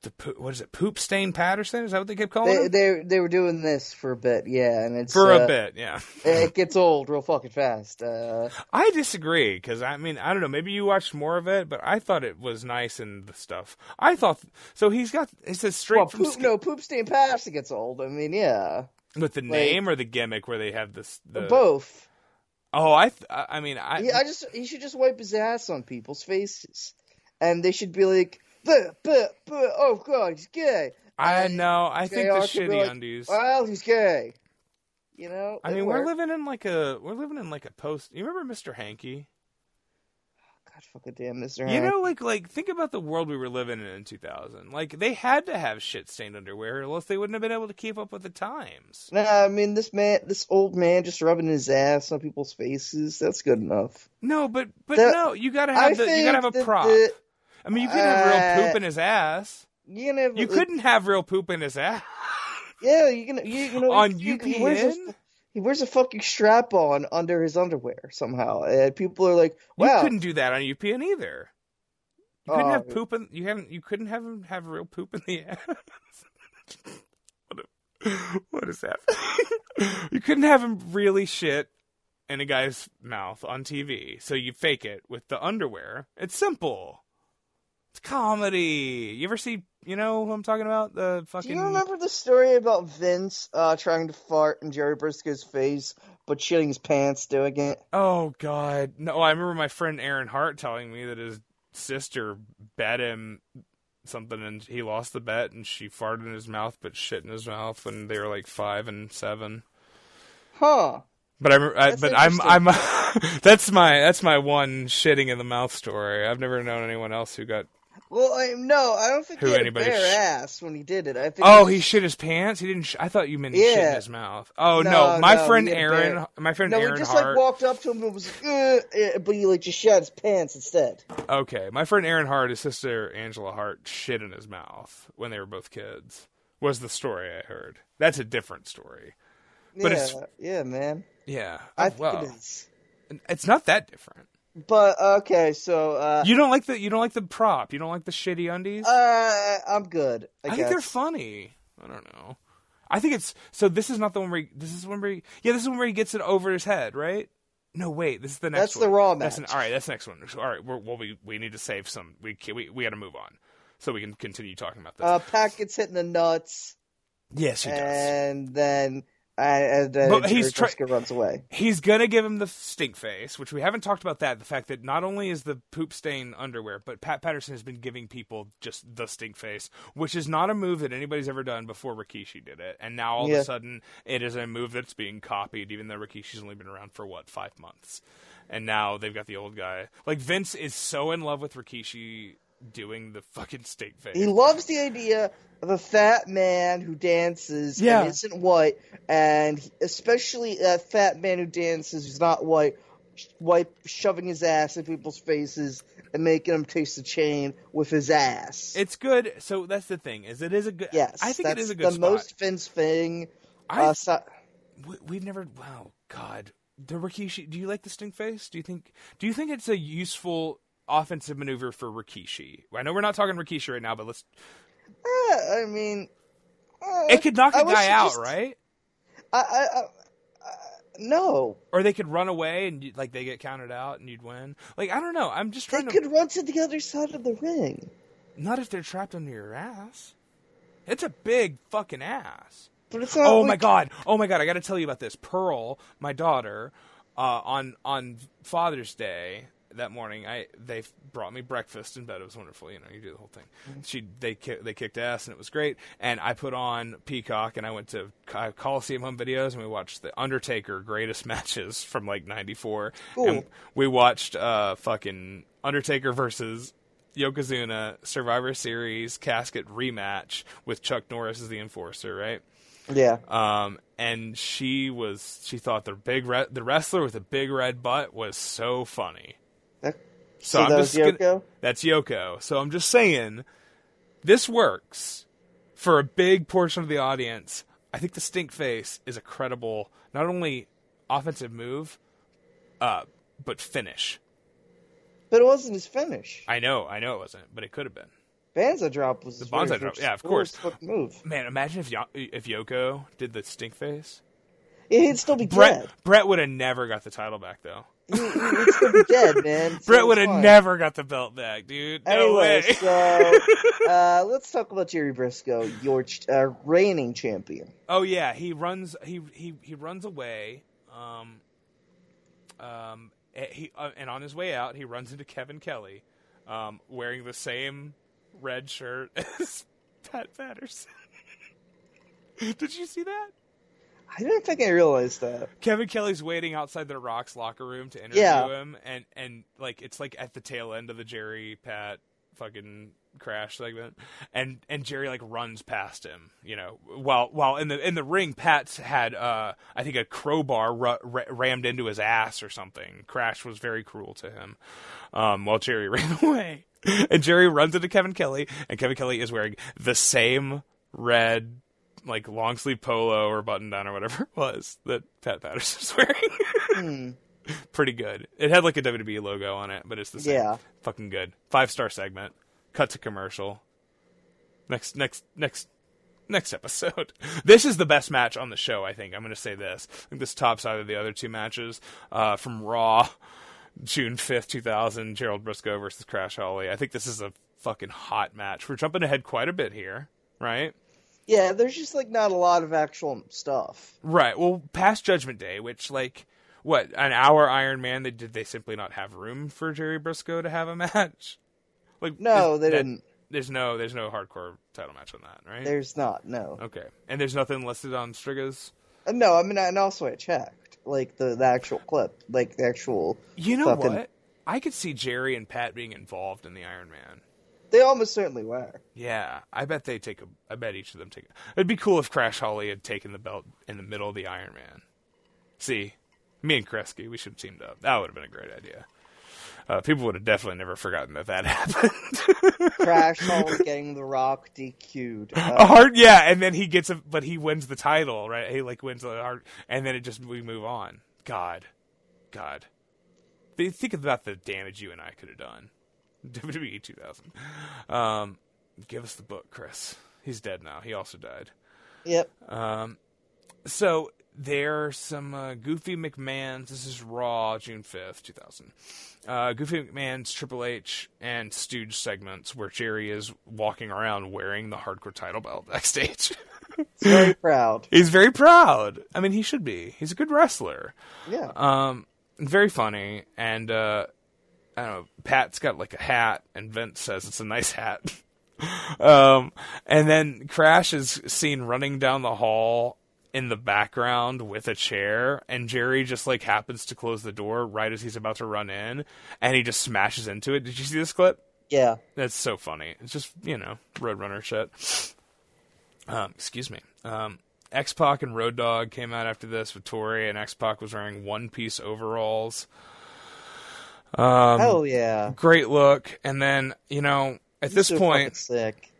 the what is it? Poop stain Patterson? Is that what they kept calling They, they they were doing this for a bit, yeah, and it's For uh, a bit, yeah. It gets old real fucking fast. Uh, I disagree because I mean I don't know. Maybe you watched more of it, but I thought it was nice and the stuff. I thought so. He's got it says straight well, from poop, no, poop stain pass gets old. I mean, yeah, with the name or the gimmick where they have this. The, both. Oh, I th- I mean I He, I just he should just wipe his ass on people's faces, and they should be like, "Buh, buh, buh, "Oh God, he's gay." I know. I think the JR should be shitty like, undies. Well, he's gay. You know. I mean, we're living in like a we're living in like a post. You remember Mr. Hanky? Oh, God fucking damn, Mister. Hanky. You know, like like think about the world we were living in in 2000. Like they had to have shit stained underwear, or else they wouldn't have been able to keep up with the times. Nah, I mean this man, this old man, just rubbing his ass on people's faces. That's good enough. No, but but The- no, you gotta I have the, you gotta have a prop. the- I mean, you couldn't have real poop uh, in his ass. you can have, You couldn't have real poop in his ass. Yeah, you can. You, you know, On you, he wears a- UPN? He wears a fucking strap on under his underwear somehow, and people are like, "Wow." You couldn't do that on UPN either. You couldn't Oh. have poop in. You haven't. You couldn't have him have real poop in the ass. what, a, what is that? you couldn't have him really shit in a guy's mouth on TV. So you fake it with the underwear. It's simple. It's comedy. You ever see? You know who I'm talking about? The fucking. Do you remember the story about Vince uh, trying to fart in Jerry Brisco's face, but shitting his pants doing it? Oh God, no! I remember my friend Aaron Hart telling me that his sister bet him something, and he lost the bet, and she farted in his mouth, but shit in his mouth, when they were like five and seven. Huh? But I, remember- I but I'm. I'm, that's my, that's my one shitting in the mouth story. I've never known anyone else who got Well, I, no, I don't think Who he had a anybody bare sh- ass when he did it. I think. Oh, it he shit his pants. He didn't. Sh- I thought you meant he shit in his mouth. Oh no, No, my no, friend Aaron. bare- My friend No, Aaron he just Hart. like walked up to him and was like, "Uh," eh, but he like just shat his pants instead. Okay, my friend Aaron Hart, his sister Angela Hart, shit in his mouth when they were both kids. Was the story I heard? That's a different story. But yeah, yeah, man. Yeah, I think well, it is. it's not that different. But okay, so uh, You don't like the you don't like the prop. You don't like the shitty undies. uh, I'm good. I, I, think they're funny. I don't know. I think it's so. This is not the one where he, this is the one where he, yeah, this is one where he gets it over his head, right? No, wait, this is the next. One. That's one. the Raw That's an, all right, that's the next one. All right, we're, well, we we need to save some. We we we got to move on so we can continue talking about this. Uh, Pat gets hit in the nuts, yes, he does. and then and then But he's Brisco runs away. He's gonna give him the stink face, which we haven't talked about. That the fact that not only is the poop stain underwear, but Pat Patterson has been giving people just the stink face, which is not a move that anybody's ever done before. Rikishi did it, and now all of a sudden it is a move that's being copied, even though Rikishi's only been around for what five months, and now they've got the old guy. Like Vince is so in love with Rikishi doing the fucking stink face. He loves the idea of a fat man who dances Yeah. and isn't white, and especially a fat man who dances who's not white, white shoving his ass in people's faces and making them taste the chain with his ass. It's good. So that's the thing is it is a good. yes, I think that's it is a good the spot. most Vince thing. I uh, so- we, we've never. Wow, God, the Rikishi. Do you like the stink face? Do you think? Do you think it's a useful offensive maneuver for Rikishi? I know we're not talking Rikishi right now, but let's. eh, I mean, eh, It could knock a guy out, just- right? I, I, I, no, Or they could run away and you, like they get counted out and you'd win. Like I don't know. I'm just they trying to. They could run to the other side of the ring. Not if they're trapped under your ass. It's a big fucking ass. But it's not. Oh like, my god! Oh my god! I got to tell you about this. Pearl, my daughter, uh, on on Father's Day that morning, I they brought me breakfast in bed. It was wonderful. You know, you do the whole thing. She they ki- they kicked ass and it was great. And I put on Peacock and I went to Coliseum Home Videos and we watched the Undertaker greatest matches from like '94. Cool. And we watched uh fucking Undertaker versus Yokozuna Survivor Series casket rematch with Chuck Norris as the enforcer, right? Yeah. Um, and she was she thought the big re- the wrestler with the big red butt was so funny. So, so I'm that just was gonna- that's Yoko. So I'm just saying, this works for a big portion of the audience. I think the stink face is a credible not only offensive move, uh, but finish. But it wasn't his finish. I know, I know it wasn't, but it could have been. Banzai drop was The Banzai drop, yeah, of course. move. Man, imagine if Yo- if Yoko did the stink face. He'd still be Bret dead. Bret would have never got the title back though. He'd still be dead, man. So Bret would have never got the belt back, dude. No Anyway, way. so uh, let's talk about Jerry Brisco, your ch- uh, reigning champion. Oh yeah, he runs. He he he runs away. Um. Um. eh, He uh, and on his way out, he runs into Kevin Kelly, um, wearing the same red shirt as Pat Patterson. Did you see that? I didn't think I realized that. Kevin Kelly's waiting outside the Rock's locker room to interview Yeah. him, and and like it's like at the tail end of the Jerry Pat fucking crash segment, and and Jerry like runs past him, you know, while while in the in the ring, Pat's had uh I think a crowbar ru- ra- rammed into his ass or something. Crash was very cruel to him, um, while Jerry ran away, and Jerry runs into Kevin Kelly, and Kevin Kelly is wearing the same red like long sleeve polo or button down or whatever it was that Pat Patterson was wearing. Pretty good. It had like a WWE logo on it, but it's the same. Yeah. Fucking good. Five star segment. Cut to commercial. Next next next next episode. This is the best match on the show, I think. I'm gonna say this. I think this tops either the other two matches. Uh, from Raw, June fifth, two thousand, Gerald Brisco versus Crash Holly. I think this is a fucking hot match. We're jumping ahead quite a bit here, right? Yeah, there's just like not a lot of actual stuff. Right. Well, past Judgment Day, which like what an hour Iron Man, they did they simply not have room for Jerry Brisco to have a match? Like No, they that- didn't. There's no there's no hardcore title match on that, right? There's not. No. okay, and there's nothing listed on Striga's. Uh, No, I mean, and also I checked like the, the actual clip, like the actual. You know fucking- what? I could see Jerry and Pat being involved in the Iron Man. They almost certainly were. Yeah, I bet they take a. I bet each of them take. A, it'd be cool if Crash Holly had taken the belt in the middle of the Iron Man. See, me and Kreski, we should have teamed up. That would have been a great idea. Uh, people would have definitely never forgotten that that happened. Crash Holly getting the Rock DQ'd. a Uh, hard, yeah, and then he gets a, but he wins the title, right? He like wins the hard, and then it just we move on. God, God, think about the damage you and I could have done. WWE 2000. Um, give us the book, Chris. He's dead now. He also died. yep. So there's some uh, Goofy McMahon's. This is Raw, June 5th, 2000. Uh, Goofy McMahon's Triple H and Stooge segments where Jerry is walking around wearing the hardcore title belt backstage. Very proud. He's very proud. I mean, he should be. He's a good wrestler. Yeah. Um, very funny. And, uh, I don't know, Pat's got like a hat, and Vince says it's a nice hat. um, and then Crash is seen running down the hall in the background with a chair, and Jerry just like happens to close the door right as he's about to run in, and he just smashes into it. Did you see this clip? yeah. That's so funny. It's just you know Roadrunner shit. Um, excuse me. Um, X Pac and Road Dogg came out after this with Tori, and X Pac was wearing one piece overalls. Um, Hell yeah. Great look, and then you know at this So point, sick.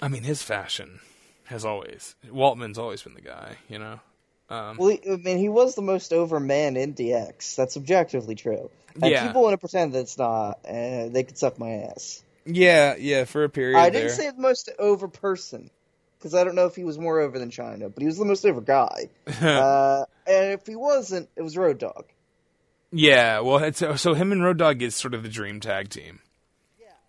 I mean his fashion has always Waltman's always been the guy. You know. Um, Well, I mean, he was the most over man in DX. That's objectively true. And Yeah. people want to pretend that it's not, and they could suck my ass. yeah, yeah, for a period I didn't there. say the most over person, because I don't know if he was more over than Chyna, but he was the most over guy. uh, and if he wasn't, it was Road Dogg. Yeah, well, it's, so him and Road Dogg is sort of the dream tag team.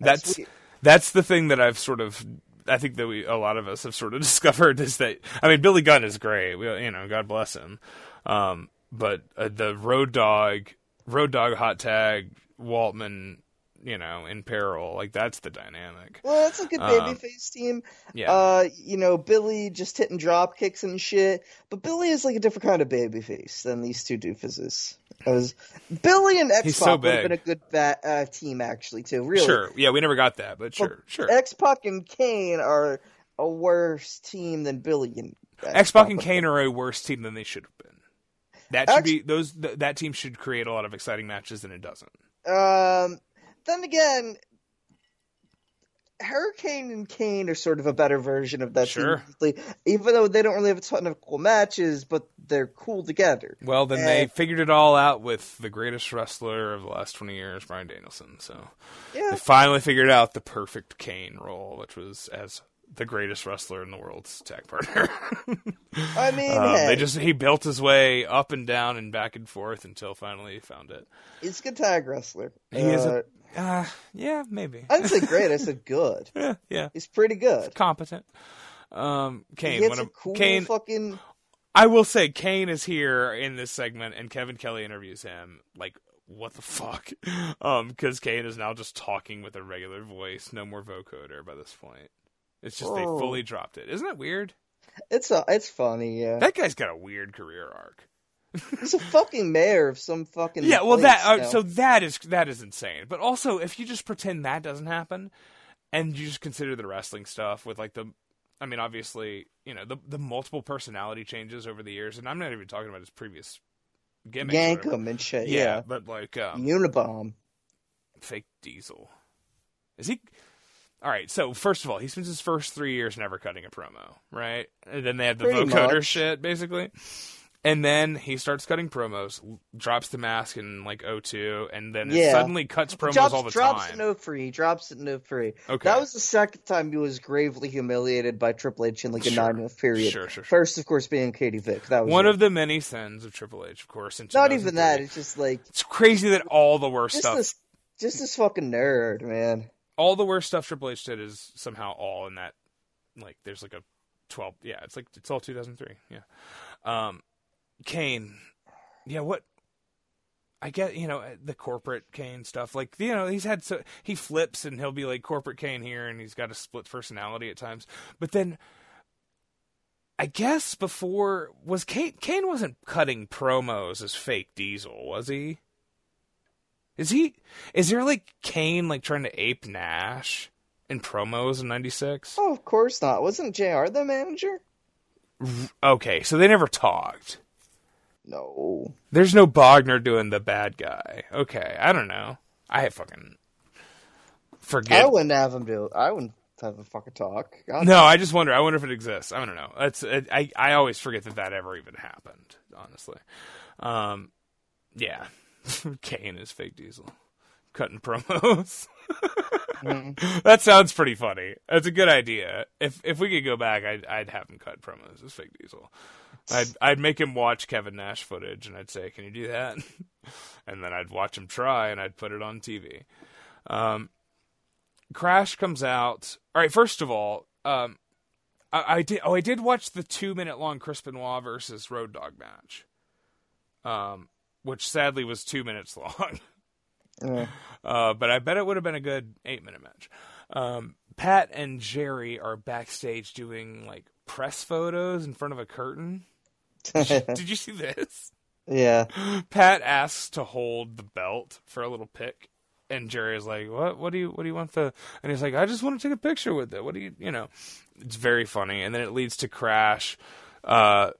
that's that's that's the thing that I've sort of I think that we a lot of us have sort of discovered is that I mean Billy Gunn is great, we, you know, God bless him, um, but uh, the Road Dogg, Road Dogg hot tag, Waltman, you know, in peril, like that's the dynamic. Well, that's a good Um, babyface team. Yeah, Uh, you know, Billy just hitting drop kicks and shit. But Billy is like a different kind of babyface than these two doofuses. Because Billy and X He's so Pac would have been a good ba- uh, team, actually, too. Really. sure, yeah, we never got that, but sure, sure. X Pac and Kane are a worse team than Billy and X Pac and Kane are a worse team than they should have been. That should Actu- be those. Th- that team should create a lot of exciting matches, and it doesn't. Um, then again, Hurricane and Kane are sort of a better version of that Sure. team, even though they don't really have a ton of cool matches, but they're cool together. Well, then they figured it all out with the greatest wrestler of the last 20 years, Bryan Danielson. So Yeah. they finally figured out the perfect Kane role, which was as the greatest wrestler in the world's tag partner. I mean, Um, hey, They just he built his way up and down and back and forth until finally he found it. he's a good tag wrestler. He is Uh, a, uh, yeah, maybe. I didn't say great. I said good. yeah, yeah, He's pretty good. competent. Um, Kane, one a cool Kane. fucking. I will say Kane is here in this segment, and Kevin Kelly interviews him. Like, what the fuck? Um, because Kane is now just talking with a regular voice, no more vocoder by this point. It's just they fully dropped it. Isn't that weird? It's a, it's funny. Yeah, That guy's got a weird career arc. he's a fucking mayor of some fucking. Yeah, well, that uh, so that is that is insane. But also, if you just pretend that doesn't happen, and you just consider the wrestling stuff with like the, I mean, obviously, you know, the the multiple personality changes over the years, and I'm not even talking about his previous gimmicks. or yank him and shit. Yeah, Yeah, but like um, Unibomb. fake Diesel. Is he? All right. So first of all, he spends his first three years never cutting a promo, right? And then they have the Pretty vocoder much. shit, basically. And then he starts cutting promos, drops the mask in like 02, and then Yeah. suddenly cuts promos drops, all the drops time. it no free. Drops it no free. Okay. That was the second time he was gravely humiliated by Triple H in like a Sure. nine month period. Sure, sure, sure. First, of course, being Katie Vick. That was One it. of the many sins of Triple H, of course. Not even that. It's just like It's crazy that all the worst stuff, this, just this fucking nerd, man. All the worst stuff Triple H did is somehow all in that. Like, there's like a 12. Yeah, it's like it's all 2003. Yeah. Um, Kane. Yeah, what? I get you know the corporate Kane stuff. Like you know he's had so he flips and he'll be like corporate Kane here, and he's got a split personality at times. But then, I guess before was Kane Kane wasn't cutting promos as fake Diesel, was he? Is he? Is there like Kane like trying to ape Nash in promos in '96? Oh, of course not. Wasn't Jr. the manager? Okay, so they never talked. No. There's no Bogner doing the bad guy. Okay, I don't know. I fucking forget. I wouldn't have him do. I wouldn't have a fucking talk. God. No, I just wonder. I wonder if it exists. I don't know. That's I. I always forget that that ever even happened. Honestly, um, yeah. Kane is fake Diesel, cutting promos. That sounds pretty funny. That's a good idea. If if we could go back, I'd I'd have him cut promos as fake Diesel. I'd I'd make him watch Kevin Nash footage, and I'd say, "Can you do that?" and then I'd watch him try, and I'd put it on TV. Um, Crash comes out. All right, first of all, um, I, I did. Oh, I did watch the two minute long Chris Benoit versus Road Dogg match, um, which sadly was two minutes long. Yeah. Uh, but I bet it would have been a good eight minute match. Um, Pat and Jerry are backstage doing like press photos in front of a curtain. Did you see this? yeah. Pat asks to hold the belt for a little pic, and Jerry is like, "What? What do you? What do you want the?" And he's like, "I just want to take a picture with it. What do you? You know?" It's very funny, and then it leads to Crash, uh,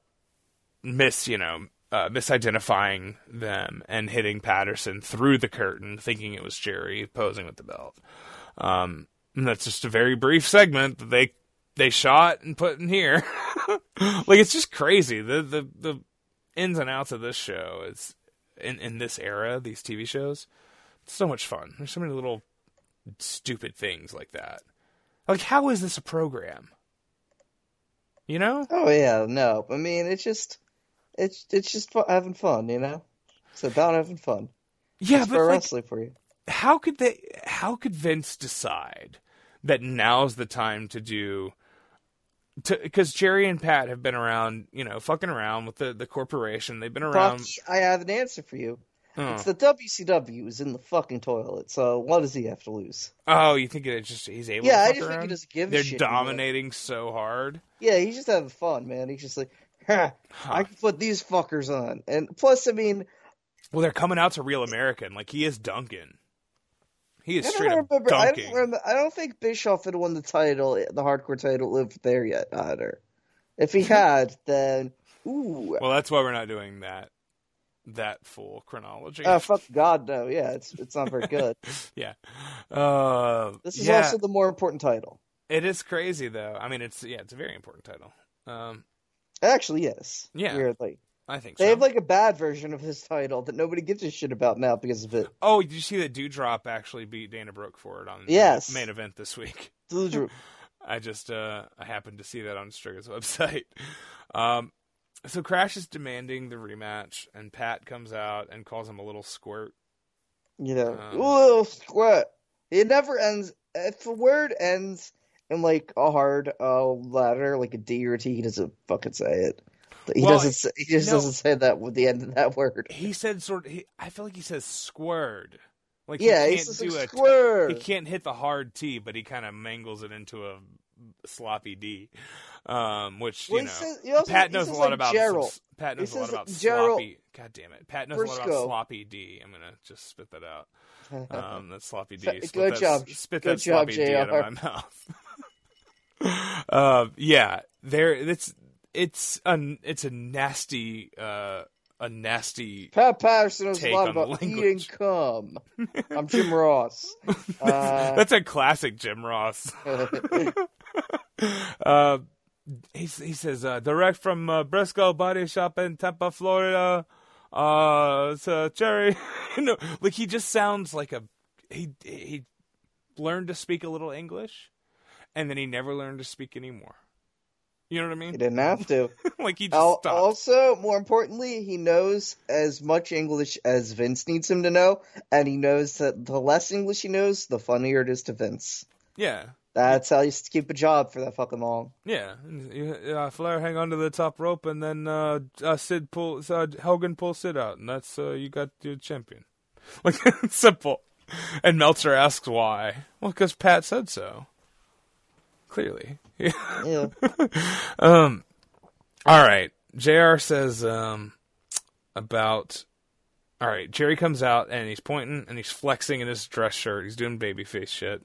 miss you know, uh, misidentifying them and hitting Patterson through the curtain, thinking it was Jerry posing with the belt. Um, and that's just a very brief segment that they they shot and put in here. like it's just crazy. The the the ins and outs of this show is in in this era, these TV shows. It's so much fun. There's so many little stupid things like that. Like how is this a program? You know? Oh yeah. No. I mean, it's just, it's it's just fu- having fun, you know. It's about having fun. Yeah, It's but like, wrestling for you. how could they how could Vince decide that now's the time to do because Jerry and Pat have been around, you know, fucking around with the, the corporation. They've been around. Bucky, I have an answer for you. Oh. It's the WCW is in the fucking toilet. So what does he have to lose? Oh, you think it just he's able? Yeah, to I just think he just doesn't give a They're dominating so hard. Yeah, he's just having fun, man. He's just like, ha, I can put these fuckers on. And plus, I mean, Well, they're coming out to Real American. Like he is Duncan. He is I straight don't up remember. I don't remember. I don't think Bischoff had won the title, the hardcore title, lived there yet either. If he had, then ooh, Well, that's why we're not doing that that full chronology. oh fuck God, no. Yeah, it's it's not very good. yeah. Uh, This is yeah. also the more important title. It is crazy though. I mean, it's yeah, it's a very important title. Um, Actually, yes. Yeah. weirdly, I think they so. have like a bad version of his title that nobody gives a shit about now because of it. oh, did you see that Doudrop actually beat Dana Brooke for it on Yes. the main event this week? Doudrop. I just uh, I happened to see that on Striga's website. Um, so Crash is demanding the rematch, and Pat comes out and calls him a little squirt. You know, Um, ooh, squirt. It never ends. If a word ends in like a hard uh, letter, like a D or a T, he doesn't fucking say it. He Well, doesn't. Say, he just no. doesn't say that with the end of that word. He said sort. of. He, I feel like he says squared. Like Yeah, he he can't says do like, a he can't hit the hard T, but he kind of mangles it into a sloppy D. Um, which Well, you know, says- also- Pat knows a lot like, about. Gerald. some- Pat knows a lot about Gerald sloppy. God damn it, Pat knows a lot about sloppy D. I'm gonna just spit that out. Um, that's sloppy D. Fa- Spit good that, job. Spit Good that job, sloppy D out of my mouth. um, yeah, there. It's it's a it's a nasty uh a nasty Pat Patterson knows a lot about eating cum. I'm Jim Ross. Uh, That's a classic Jim Ross. uh, he he says uh, direct from uh, Brisco Body Shop in Tampa, Florida. Uh, it's uh, Jerry. know, like he just sounds like a he he learned to speak a little English, and then he never learned to speak anymore. You know what I mean? he didn't have to. like he just Al- stopped. Also, more importantly, he knows as much English as Vince needs him to know, and he knows that the less English he knows, the funnier it is to Vince. yeah. That's how you keep a job for that fucking long. Yeah, uh, Flair hang onto the top rope, and then uh, uh, Sid pulls uh, Hogan pulls Sid out, and that's uh, you got your champion. Like simple. And Meltzer asks why. Well, because Pat said so. Clearly. Yeah. Yeah. All right. Jr. says um, about all right, Jerry comes out and he's pointing and he's flexing in his dress shirt. He's doing babyface shit.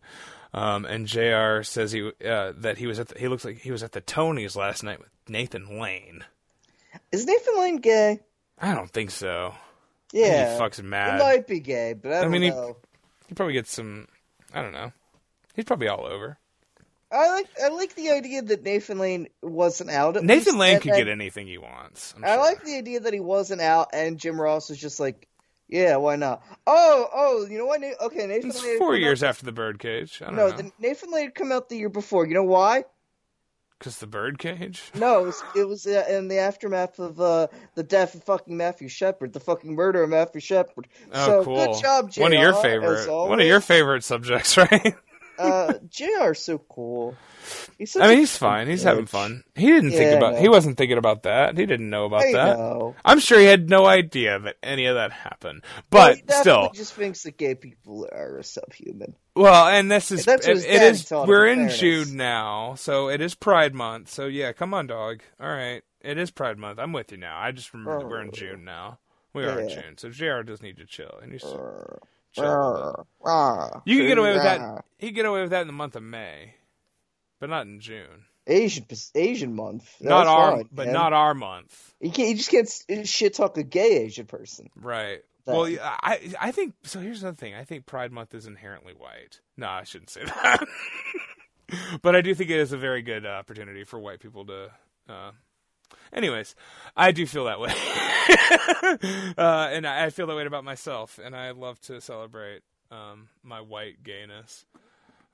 Um, and Jr. says he uh, that he was at the, he looks like he was at the Tonys last night with Nathan Lane. Is Nathan Lane gay? I don't think so. Yeah. he fucks mad. He might be gay, but I don't mean, he- know. He probably gets some. I don't know. He's probably all over. I like I like the idea that Nathan Lane wasn't out. at Nathan least, Lane could get anything he wants. I'm I sure. like the idea that he wasn't out, and Jim Ross was just like, "Yeah, why not?" Oh, oh, you know what? Okay, Nathan It's Lane. four years out- after the Birdcage. I don't No, know. the, Nathan Lane had come out the year before. You know why? Because the Birdcage. No, it was, it was uh, in the aftermath of uh, the death of fucking Matthew Shepard, the fucking murder of Matthew Shepard. Oh, so cool. good job, JR. One of your favorite. One of your favorite subjects, right? Uh, JR's so cool. He's I mean, he's fine. He's bitch. having fun. He didn't Yeah, think about. He wasn't thinking about that. He didn't know about I that. know. I'm sure he had no idea that any of that happened. But he still, just thinks that gay people are subhuman. well, and this is That's what it, it is. We're in fairness. June now, so it is Pride Month. So yeah, come on, dog. All right, it is Pride Month. I'm with you now. I just remember that we're in June now. We are in June, so Jr. does need to chill. and Uh, chill. a little. You can get away with that. He can get away with that in the month of May, but not in June. Asian Asian month. not our, fine, but man. not our month. You can't. You just can't shit talk a gay Asian person. Right. That- Well, I I think so. Here's the thing. I think Pride Month is inherently white. No, I shouldn't say that. but I do think it is a very good uh, opportunity for white people to. Uh... Anyways, I do feel that way, uh, and I I feel that way about myself, and I love to celebrate um, my white gayness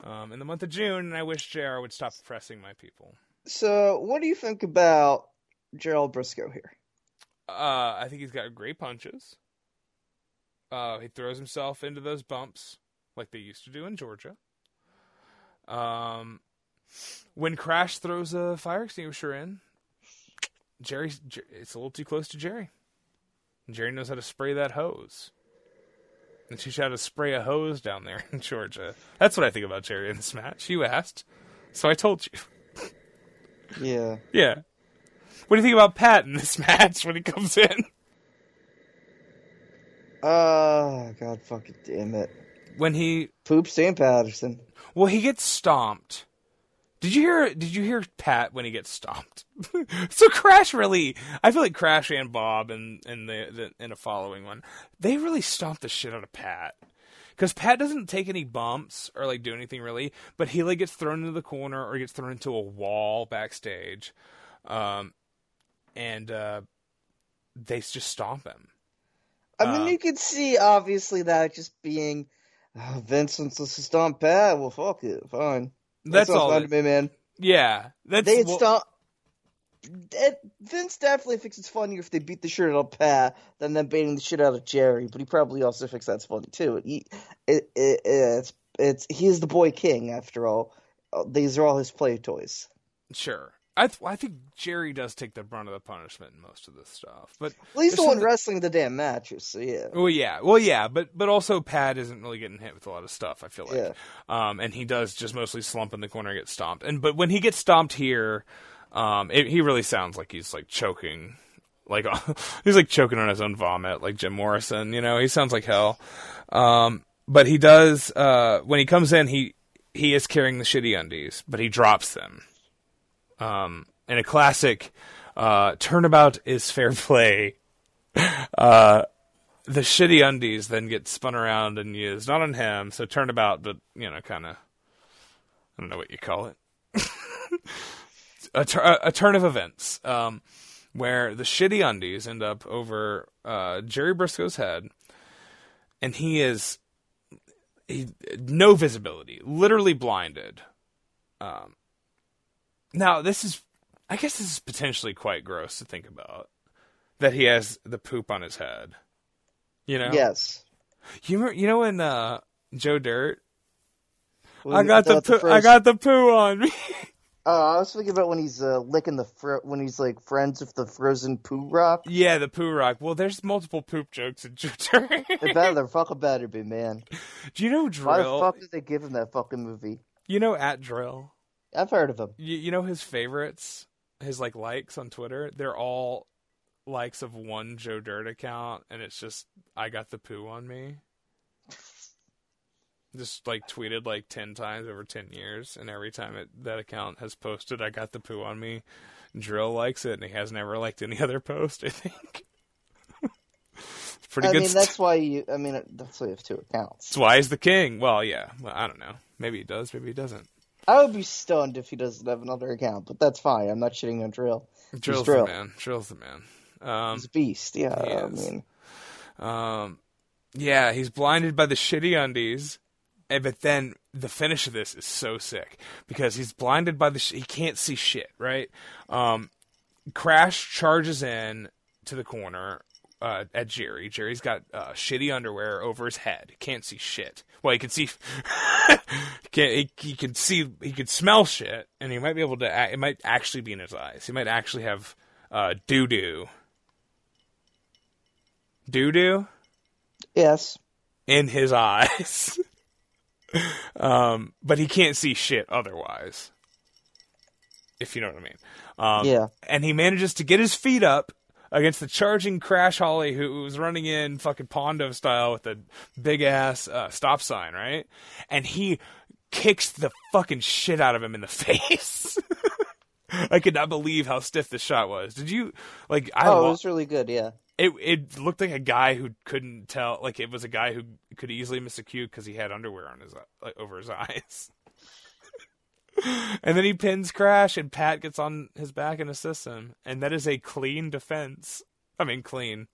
um, in the month of June. And I wish Jr. would stop oppressing my people. So, what do you think about Gerald Brisco here? Uh, I think he's got great punches. Uh, he throws himself into those bumps like they used to do in Georgia. Um, when Crash throws a fire extinguisher in, Jerry's Jer- it's a little too close to Jerry. Jerry knows how to spray that hose. And you how to spray a hose down there in Georgia. That's what I think about Jerry in this match. You asked, so I told you. Yeah. Yeah. What do you think about Pat in this match when he comes in? Oh, God fucking damn it. When he poops Sam Patterson. well, he gets stomped. Did you hear? Did you hear Pat when he gets stomped? so Crash really, I feel like Crash and Bob and and the, the in a following one, they really stomped the shit out of Pat. Because Pat doesn't take any bumps or like do anything really, but he like gets thrown into the corner or gets thrown into a wall backstage, um, and uh, they just stomp him. I mean, Uh, you could see obviously that just being oh, Vince wants us to stomp Pat. Well, fuck it, fine. That's sounds all. to me, man. yeah, that's They had well- Vince definitely thinks it's funnier if they beat the shit out of Pat than them beating the shit out of Jerry, but he probably also thinks that's funny too. He, it, it, it's it's he's the boy king after all. These are all his play toys. Sure. I th- I think Jerry does take the brunt of the punishment in most of this stuff, but Well, he's the one wrestling the damn matches, so yeah. Well, yeah, well, yeah, but but also Pat isn't really getting hit with a lot of stuff. I feel like, Yeah. um, and he does just mostly slump in the corner, and get stomped, and but when he gets stomped here, um, it, he really sounds like he's like choking, like he's like choking on his own vomit, like Jim Morrison. You know, he sounds like hell. Um, but he does uh, when he comes in, he he is carrying the shitty undies, but he drops them. Um, in a classic uh, turnabout is fair play. Uh, the shitty undies then get spun around and used not on him, so turnabout, but you know, kind of. I don't know what you call it. a, tur- a turn of events, um, where the shitty undies end up over uh, Jerry Brisco's head, and he is he, no visibility, literally blinded. Um, now this is, I guess, this is potentially quite gross to think about that he has the poop on his head. You know, Yes. You remember, you know when uh, Joe Dirt, When I got the poo, I got the poo on me. Oh, I was thinking about when he's uh, licking the fro- when he's like friends with the frozen poo rock. yeah, the poo rock. Well, there's multiple poop jokes in Joe Dirt. It better fucking better be man. Do you know Dril? Why the fuck did they give him that fucking movie? You know at Dril. I've heard of him. You, you know his favorites, his like likes on Twitter. They're all likes of one Joe Dirt account, and it's just I got the poo on me. Just like tweeted like ten times over ten years, and every time it, that account has posted, I got the poo on me. Dril likes it, and he has never liked any other post. I think. Pretty I good. mean, st- that's why you. I mean, that's why you have two accounts. That's why he's the king. Well, yeah. Well, I don't know. Maybe he does. Maybe he doesn't. I would be stunned if he doesn't have another account, but that's fine. I'm not shitting on Dril. Dril's Dril. the man. Dril's the man. Um, He's a beast. Yeah, I mean, Um, yeah, he's blinded by the shitty undies, and, but then the finish of this is so sick because he's blinded by the sh- he can't see shit. Right? Um, Crash charges in to the corner uh, at Jerry. Jerry's got uh, shitty underwear over his head. Can't see shit. Well, he can see. he, can, he, he can see. He can smell shit, and he might be able to. It might actually be in his eyes. He might actually have uh, doo doo. Doo doo yes. in his eyes. um, but he can't see shit otherwise. If you know what I mean. Um, Yeah. And he manages to get his feet up against the charging Crash Holly, who was running in fucking Pondo style with a big ass uh, stop sign, right? And he kicks the fucking shit out of him in the face. I could not believe how stiff this shot was. Did you like? I oh, it was really good. Yeah. it it looked like a guy who couldn't tell like it was a guy who could easily miss a cue because he had underwear on his like, over his eyes and then he pins crash and pat gets on his back and assists him and that is a clean defense. I mean clean.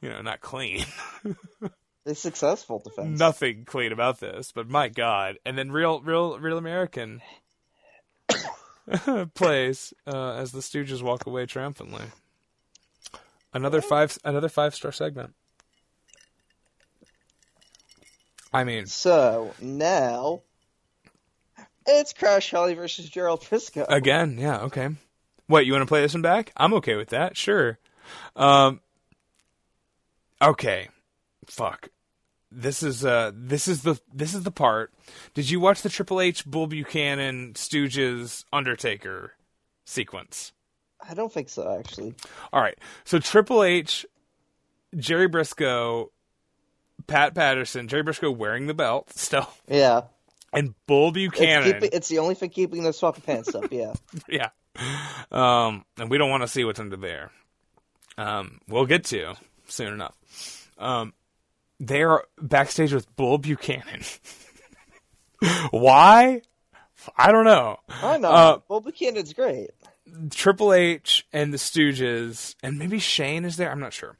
You know not clean. A successful defense. nothing clean about this but my god. And then real real real american plays uh, as the stooges walk away triumphantly. Another five another five star segment. I mean So now it's Crash Holly versus Gerald Brisco. again yeah okay what you want to play this one back i'm okay with that sure um okay fuck this is uh this is the this is the part did you watch the triple h bull buchanan stooges undertaker sequence I don't think so, actually. All right. So Triple H, Jerry Brisco, Pat Patterson, Jerry Brisco wearing the belt still, Yeah. And Bull It's, Buchanan. keeping, it's the only thing keeping those fucking pants up. Yeah. yeah. Um, and we don't want to see what's under there. Um, we'll get to soon enough. Um, they are backstage with Bull Buchanan. Why? I don't know. I know. Uh, Bull Buchanan's great. Triple H and the Stooges, and maybe Shane is there. I'm not sure.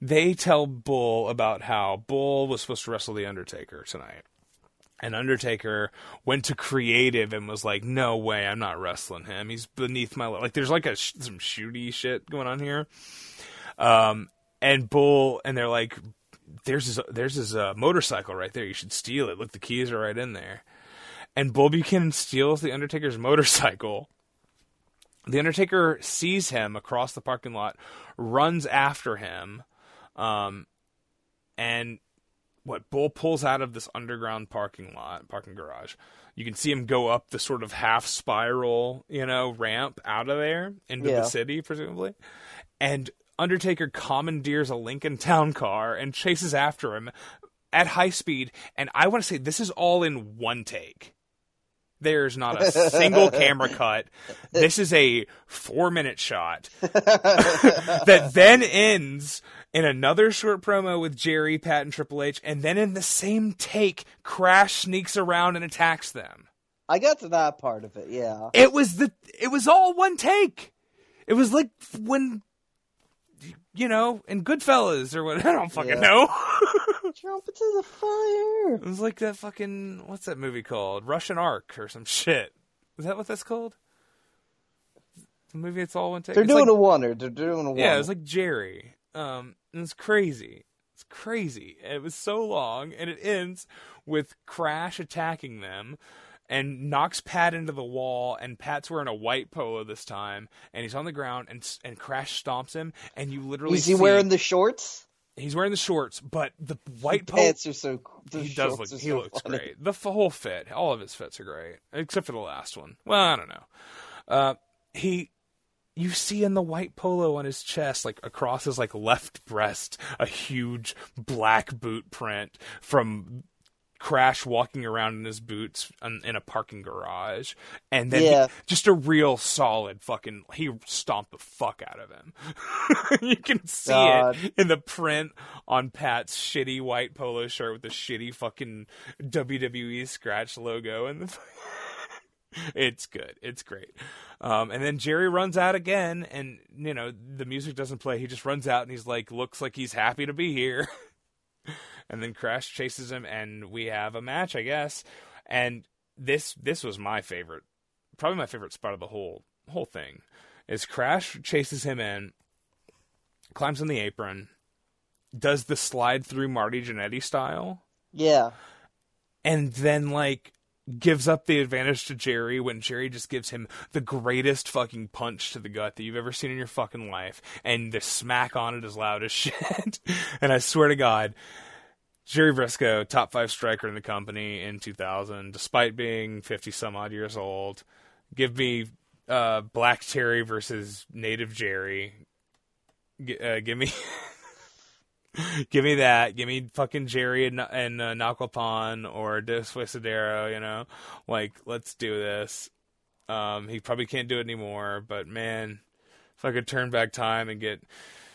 They tell Bull about how Bull was supposed to wrestle the Undertaker tonight, and Undertaker went to creative and was like, "No way, I'm not wrestling him. He's beneath my le-" like." There's like a some shooty shit going on here. Um, and Bull and they're like, "There's his there's his uh, motorcycle right there. You should steal it. Look, the keys are right in there." And Bull Buchanan steals the Undertaker's motorcycle. The Undertaker sees him across the parking lot, runs after him, um, and what Bull pulls out of this underground parking lot, parking garage. You can see him go up the sort of half spiral, you know, ramp out of there into Yeah. the city, presumably. And Undertaker commandeers a Lincoln Town car and chases after him at high speed. And I want to say this is all in one take. There's not a single camera cut. This is a four minute shot that then ends in another short promo with Jerry, Pat, and Triple H. And then in the same take, Crash sneaks around and attacks them. I got to that part of it. Yeah. It was the, it was all one take. It was like when, you know, in Goodfellas or what, I don't fucking Yeah. know. Jump into the fire. It was like that fucking what's that movie called? Russian Ark or some shit. Is that what that's called? The movie it's all one take. They're It's doing like, a wonder. They're doing a wonder. yeah, it's like Jerry. Um, and it's crazy. It's crazy. And it was so long, and it ends with Crash attacking them. And knocks Pat into the wall, and Pat's wearing a white polo this time, and he's on the ground, and and Crash stomps him, and you literally Is he see- wearing the shorts? He's wearing the shorts, but the white The polo pants are so. The he does look. He so looks funny. great. The whole fit, all of his fits are great, except for the last one. Well, I don't know. Uh, he you see in the white polo on his chest, like across his like left breast, a huge black boot print from Crash walking around in his boots in, a parking garage, and then he- just a real solid fucking. He stomped the fuck out of him. you can see God. it in the print on Pat's shitty white polo shirt with the shitty fucking WWE scratch logo and the. it's good. It's great. Um, and then Jerry runs out again, and you know the music doesn't play. He just runs out, and he's like, looks like he's happy to be here. and then Crash chases him, and we have a match, I guess. And this this was my favorite, probably my favorite spot of the whole whole thing, is Crash chases him in, climbs on the apron, does the slide through Marty Jannetty style Yeah. and then like gives up the advantage to Jerry when Jerry just gives him the greatest fucking punch to the gut that you've ever seen in your fucking life and the smack on it is loud as shit. and I swear to God, Jerry Brisco, top five striker in the company in 2000, despite being 50 some odd years old. Give me uh, Black Terry versus Native Jerry. G- uh, give me. Give me that. Give me fucking Jerry and, and uh, Naquapan or Dos Suicidero, you know? Like, let's do this. Um, he probably can't do it anymore, but man, if I could turn back time and get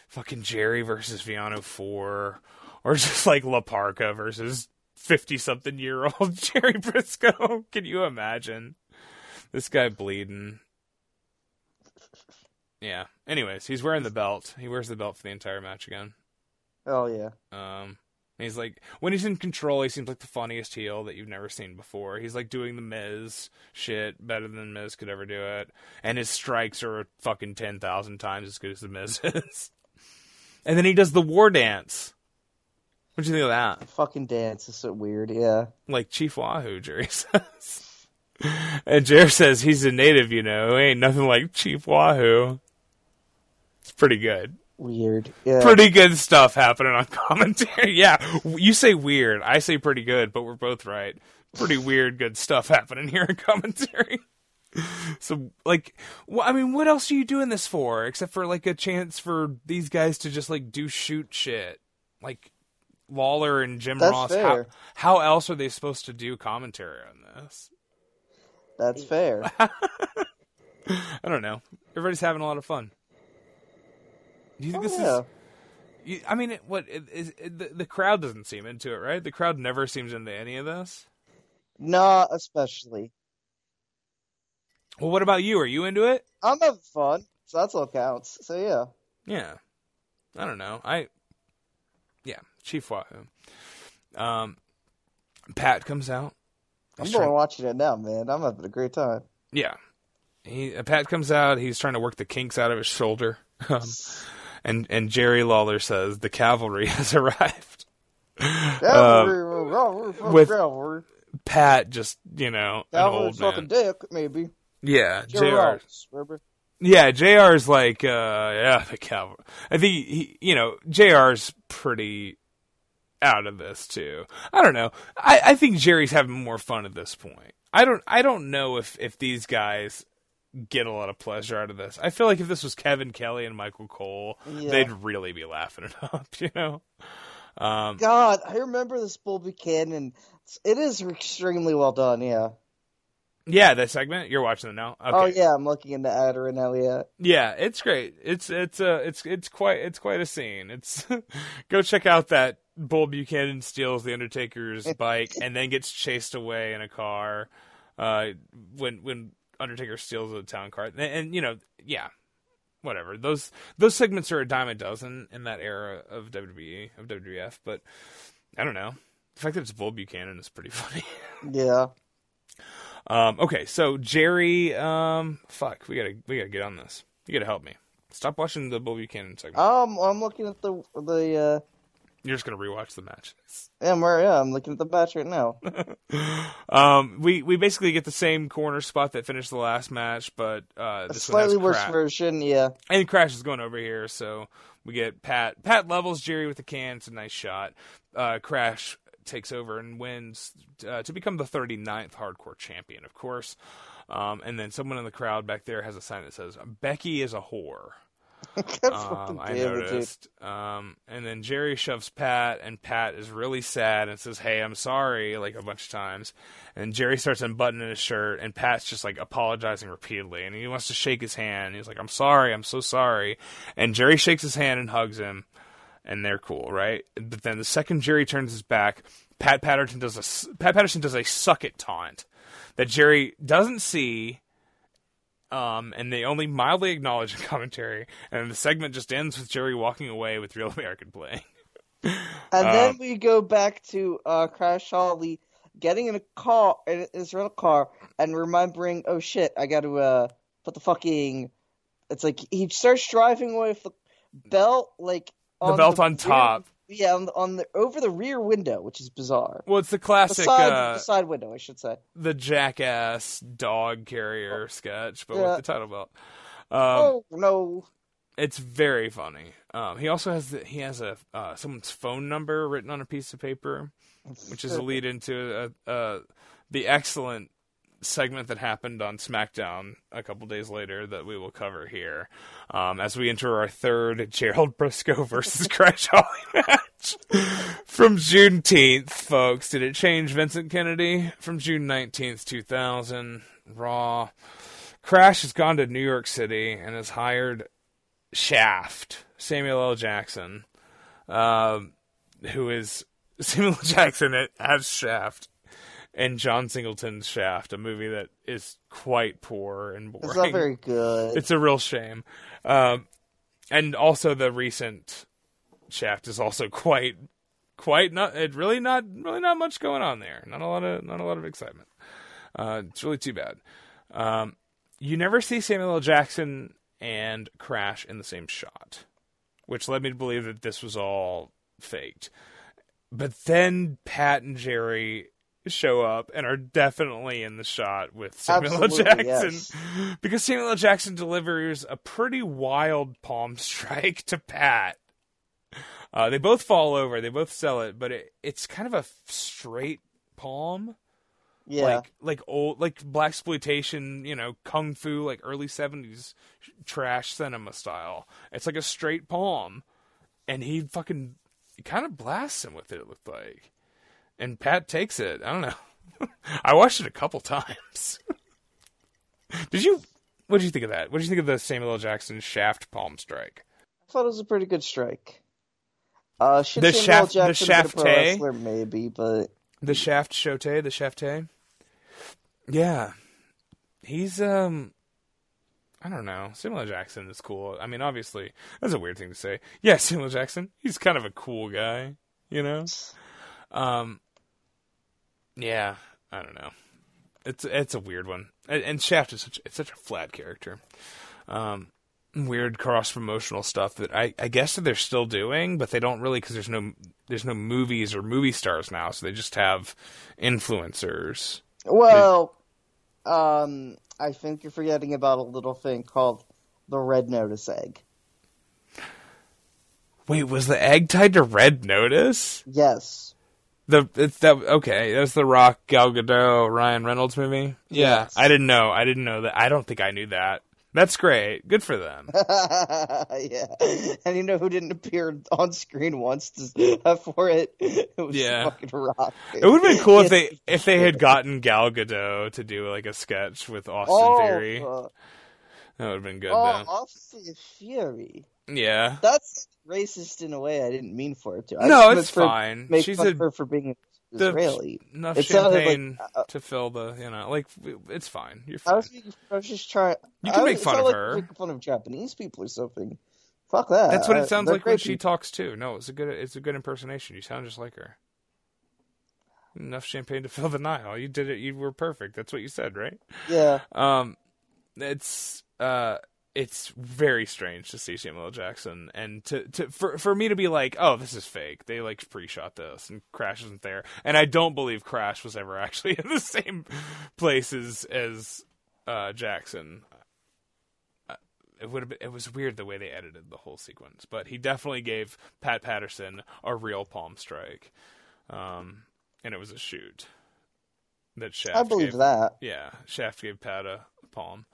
fucking Jerry versus Villano 4, or just like La Parca versus 50 something year old Jerry Brisco, can you imagine? This guy bleeding. Yeah. Anyways, he's wearing the belt. He wears the belt for the entire match again. Oh yeah. Um, he's like when he's in control, he seems like the funniest heel that you've never seen before. He's like doing the Miz shit better than Miz could ever do it, and his strikes are fucking ten thousand times as good as the Miz is. and then he does the war dance. What do you think of that? Fucking dance is so weird. Yeah. Like Chief Wahoo, Jerry says. and Jerry says he's a native, you know. Ain't nothing like Chief Wahoo. It's pretty good. Weird. Yeah. pretty good stuff happening on commentary. Yeah, you say weird, I say pretty good, but we're both right. Pretty weird, good stuff happening here in commentary. So, like, wh- I mean, what else are you doing this for, except for like a chance for these guys to just like do shoot shit, like Lawler and Jim That's Ross? How, how else are they supposed to do commentary on this? That's fair. I don't know. Everybody's having a lot of fun. Do you think Oh, this yeah. is? You, I mean, it, what it, is it, the, the crowd doesn't seem into it, right? The crowd never seems into any of this. Not especially. Well, what about you? Are you into it? I'm having fun, so that's all counts. So yeah. Yeah, I don't know. I yeah, Chief Wahoo. Um, Pat comes out. I'm going trying- watching it now, man. I'm having a great time. Yeah, he uh, Pat comes out. He's trying to work the kinks out of his shoulder. And and Jerry Lawler says the cavalry has arrived. Cavalry, Um, with- Cavalry. Pat just you know an Cavalry old fucking man. dick, maybe. Yeah, Jr. Yeah, JR's like, uh, yeah, the cavalry. I think he, you know, JR's pretty out of this too. I don't know. I, I think Jerry's having more fun at this point. I don't, I don't know if, if these guys get a lot of pleasure out of this. I feel like if this was Kevin Kelly and Michael Cole, Yeah. they'd really be laughing it up, you know? Um, God, I remember this Bull Buchanan. It is extremely well done, yeah. yeah, that segment, you're watching it now? Okay. Oh yeah, I'm looking into that right now, yeah. Yeah, it's great. It's it's uh it's it's quite it's quite a scene. It's go check out that Bull Buchanan steals the Undertaker's bike and then gets chased away in a car. Uh, when when Undertaker steals the town car, and, and you know, yeah, whatever. Those those segments are a dime a dozen in that era of WWE of WWF. But I don't know. The fact that it's Bull Buchanan is pretty funny. Yeah. Um, okay, so Jerry, um, fuck, we gotta we gotta get on this. You gotta help me. Stop watching the Bull Buchanan segment. Um, I'm looking at the the uh, You're just gonna rewatch the match. yeah, I'm, yeah, I'm looking at the match right now. Um, we we basically get the same corner spot that finished the last match, but uh, A slightly worse Cra- version, yeah. And Crash is going over here, so we get Pat. Pat levels Jerry with the can. It's a nice shot. Uh, Crash takes over and wins uh, to become the 39th hardcore champion, of course. Um, and then someone in the crowd back there has a sign that says Becky is a whore. Um, I damn it, dude. noticed. Um, and then Jerry shoves Pat, and Pat is really sad and says, "Hey, I'm sorry," like a bunch of times. And Jerry starts unbuttoning his shirt, and Pat's just like apologizing repeatedly, and he wants to shake his hand. He's like, "I'm sorry, I'm so sorry." And Jerry shakes his hand and hugs him, and they're cool, right? But then the second Jerry turns his back, Pat Patterson does a Pat Patterson does a suck it taunt that Jerry doesn't see um, and they only mildly acknowledge in commentary, and the segment just ends with Jerry walking away with Real American playing. And Um, then we go back to uh, Crash Holly getting in a car, in his rental car, and remembering, oh shit, I got to uh, put the fucking. It's like he starts driving away with the belt, like The belt on rear- top. Yeah, on the, on the over the rear window, which is bizarre. Well, it's the The classic, side, uh, the side window, I should say. the jackass dog carrier sketch, but Yeah. with the title belt. Um, oh no! It's very funny. Um, he also has the, he has a uh, someone's phone number written on a piece of paper, which is a lead into uh, uh, the excellent segment that happened on SmackDown a couple days later that we will cover here um, as we enter our third Gerald Brisco versus Crash Holly match from Juneteenth, folks. Did it change Vincent Kennedy from June nineteenth, two thousand? Raw. Crash has gone to New York City and has hired Shaft, Samuel L. Jackson, um, who is Samuel L. Jackson as Shaft, and John Singleton's Shaft, a movie that is quite poor and boring. It's not very good. It's a real shame. Um, and also the recent Shaft is also quite, quite not. It really not really not much going on there. Not a lot of not a lot of excitement. Uh, it's really too bad. Um, you never see Samuel L. Jackson and Crash in the same shot, which led me to believe that this was all faked. But then Pat and Jerry show up and are definitely in the shot with Samuel L. Absolutely, Jackson yes. because Samuel L. Jackson delivers a pretty wild palm strike to Pat. Uh, they both fall over, they both sell it, but it, it's kind of a straight palm Yeah, like like old like black exploitation, you know, kung fu like early seventies trash cinema style. It's like a straight palm, and he fucking kind of blasts him with it. It looked like, and Pat takes it. I don't know. I watched it a couple times. Did you? What did you think of that? What did you think of the Samuel L. Jackson shaft palm strike? I thought it was a pretty good strike. Uh, should The Samuel shaft- the Jackson been a pro wrestler, maybe, but The shaft shote, the shafte. Yeah, he's um, I don't know. Samuel L. Jackson is cool. I mean, obviously, that's a weird thing to say. Yeah, Samuel L. Jackson. He's kind of a cool guy, you know. Um, yeah, I don't know. It's it's a weird one, and, Shaft is such it's such a flat character. Um, weird cross promotional stuff that I I guess that they're still doing, but they don't really because there's no there's no movies or movie stars now, so they just have influencers. well, um, I think you're forgetting about a little thing called the Red Notice egg. Wait, was the egg tied to Red Notice? Yes, The it's that okay? That's the Rock Gal Gadot Ryan Reynolds movie. Yeah, Yes. I didn't know. I didn't know that. I don't think I knew that. That's great. Good for them. yeah. And you know who didn't appear on screen once to, uh, for it? It was Yeah. fucking Rock. It would have been cool if they if they had gotten Gal Gadot to do like a sketch with Austin oh, Theory. uh, That would have been good oh, though. Austin Fury. Yeah. That's racist in a way I didn't mean for it to. I No, it's fine. Make She's fun a of her for being Israeli. enough It sounded like- champagne uh, to fill the you know like it's fine. You're I fine. was, making, I was just trying. You can I, make fun of like her. Making fun of Japanese people or something. Fuck that. That's what Uh, it sounds they're like when great she talks too. No, it's a good it's a good impersonation. You sound just like her. Enough champagne to fill the Nile. You did it. You were perfect. That's what you said, right? Yeah. Um, it's uh, it's very strange to see Samuel L. Jackson and to, to for for me to be like, oh, this is fake. They like pre-shot this and Crash isn't there, and I don't believe Crash was ever actually in the same places as uh, Jackson. Uh, It would have been, it was weird the way they edited the whole sequence, but he definitely gave Pat Patterson a real palm strike, um, and it was a shoot. that Shaft. I believe gave, that. Yeah, Shaft gave Pat a palm.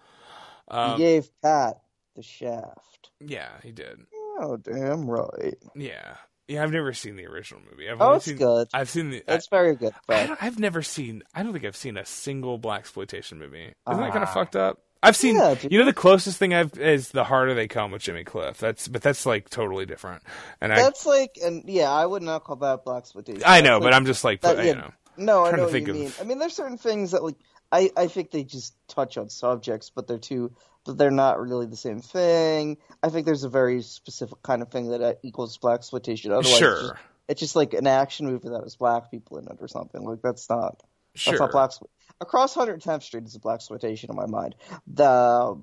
He Um, gave Pat the shaft. yeah, he did. Oh, damn right. Yeah, yeah. I've never seen the original movie. I've Oh, it's seen, good. I've seen the. I, It's very good. I But don't, I've never seen. I don't think I've seen a single black exploitation movie. Isn't that kind of Ah. fucked up? I've seen. Yeah, you know, the closest thing I've is the harder they come with Jimmy Cliff. That's but that's like totally different. And I, that's like, and yeah, I would not call that black exploitation. I know, like- but I'm just like, that- yeah, you know, No, I know what think you of- mean. I mean, there's certain things that like I I think they just touch on subjects, but they're too, but they're not really the same thing. I think there's a very specific kind of thing that uh, equals black exploitation. Otherwise, it's just, it's just like an action movie that has black people in it or something. Like that's not sure. that's not black. Across 110th Street is a black exploitation in my mind. The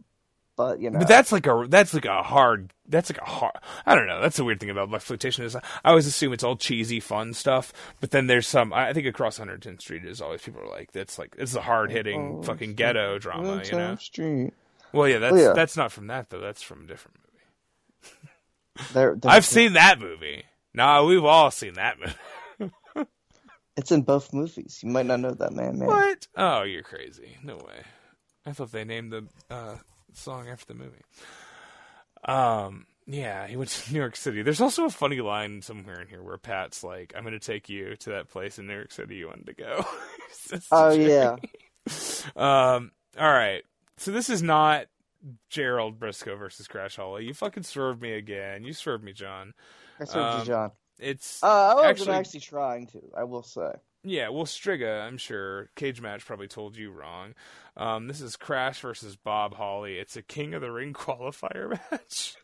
but you know, But that's like a that's like a hard that's like a hard I don't know that's the weird thing about exploitation is I always assume it's all cheesy fun stuff but then there's some I think across 110th Street is always people are like that's like it's a hard hitting Oh, fucking ghetto drama you know Street. well yeah that's yeah. that's not from that though that's from a different movie They're, they're- I've seen that movie nah we've all seen that movie It's in both movies. You might not know that, man. Man, what oh you're crazy no way I thought they named the uh, song after the movie Um, yeah, he went to New York City. There's also a funny line somewhere in here where Pat's like, "I'm going to take you to that place in New York City you wanted to go." Oh yeah. Um. All right. So this is not Gerald Brisco versus Crash Holly. You fucking swerved me again. You swerved me, John. I served Um, you, John. It's Uh, I wasn't actually, actually trying to. I will say. yeah. Well, Striga, I'm sure Cage Match probably told you wrong. Um, this is Crash versus Bob Holly. It's a King of the Ring qualifier match.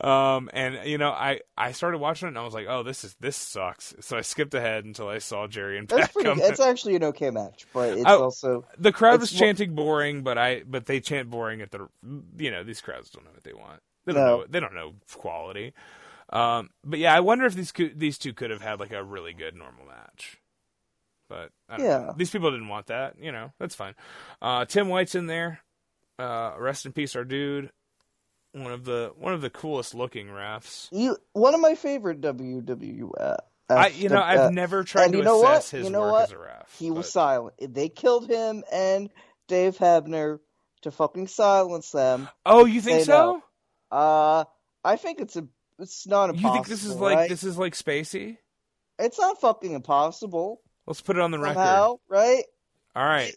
Um, and you know, I I started watching it and I was like, oh, this is this sucks. So I skipped ahead until I saw Jerry and That's Pat pretty. come. It's actually an okay match, but it's Oh, also the crowd was chanting boring, but I but they chant boring at the you know these crowds don't know what they want. They don't No. know they don't know quality. Um, but yeah, I wonder if these could, these two could have had like a really good normal match. But Yeah. know. these people didn't want that. You know, that's fine. Uh, Tim White's in there. Uh, rest in peace, our dude. One of the one of the coolest looking refs. you. One of my favorite WWF. I you know I've never tried and to you know assess what? his You know work what? as a ref. He was silent. They killed him and Dave Hebner to fucking silence them. Oh, you think so? know. Uh, I think it's a. It's not impossible. You think this is like right? this is like Spacey? It's not fucking impossible. Let's put it on the record. Somehow, right? All right.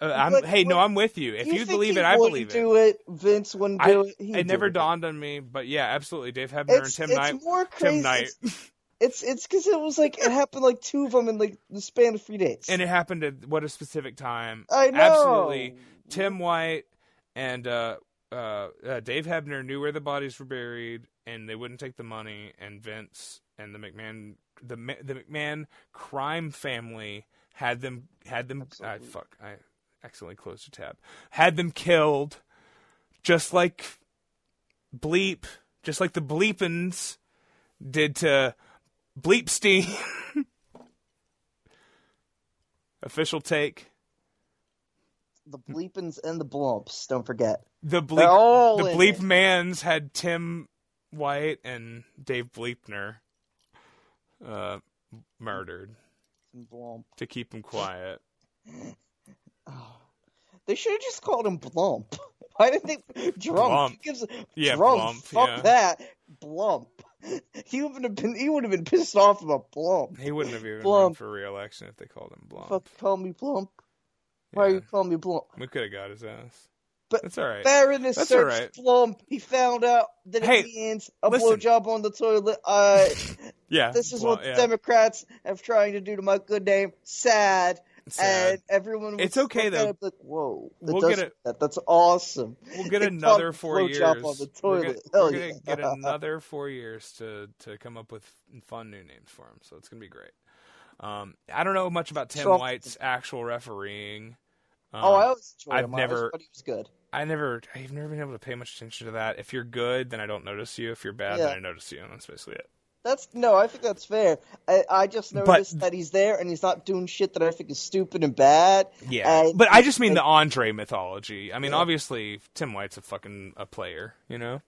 Uh, I'm, But- hey, no, I'm with you. If you, think believe it, I believe it. do it. Vince wouldn't I, do it. He'd it never it. dawned on me, but yeah, absolutely. Dave Hebner It's, and Tim it's Knight. more crazy. Tim Knight, It's it's because it was like it happened like two of them in like the span of three days. and it happened at what a specific time. I know. Absolutely. Tim White and uh, uh, uh, Dave Hebner knew where the bodies were buried, and they wouldn't take the money. And Vince and the McMahon, the the McMahon crime family had them had them. I uh, fuck. I accidentally closed a tab. Had them killed, just like Bleep, just like the Bleepins did to Bleepstein. Official take. the bleepins and the blumps. Don't forget. The They're all bleep, the in bleep it. mans had Tim White and Dave Bleepner uh, murdered Blump. to keep him quiet. They should have just called him Blump. Why did they Drump? Blump. Gives Yeah, Drump? Blump, Fuck yeah. that. Blump. He would have been. He would have been pissed off about Blump. He wouldn't have even run Blump. for re-election if they called him Blump. Fuck, call me Blump. Why are you calling me Blump? We could have got his ass. But That's all right. Baroness That's searched alright. Blump. He found out that Hey, it means a listen. blowjob on the toilet. Uh, Yeah, this is well, what yeah. the Democrats have trying to do to my good name. Sad. Sad. And everyone was It's okay, though. Like, whoa, We'll get it- that. That's awesome. We'll get They another four years. on the We're toilet. gonna, we're gonna yeah. get another four years to to come up with fun new names for him. So it's gonna be great. Um, I don't know much about Tim Trump- White's actual refereeing. Um, oh, I always enjoyed I've him. I always never- thought he was good. I never, I've never been able to pay much attention to that. If you're good, then I don't notice you. If you're bad, Yeah. then I notice you. And that's basically it. That's no, I think that's fair. I, I just But- noticed that he's there and he's not doing shit that I think is stupid and bad. Yeah, And- but I just mean the Andre mythology. I mean, Yeah. obviously Tim White's a fucking a player, you know.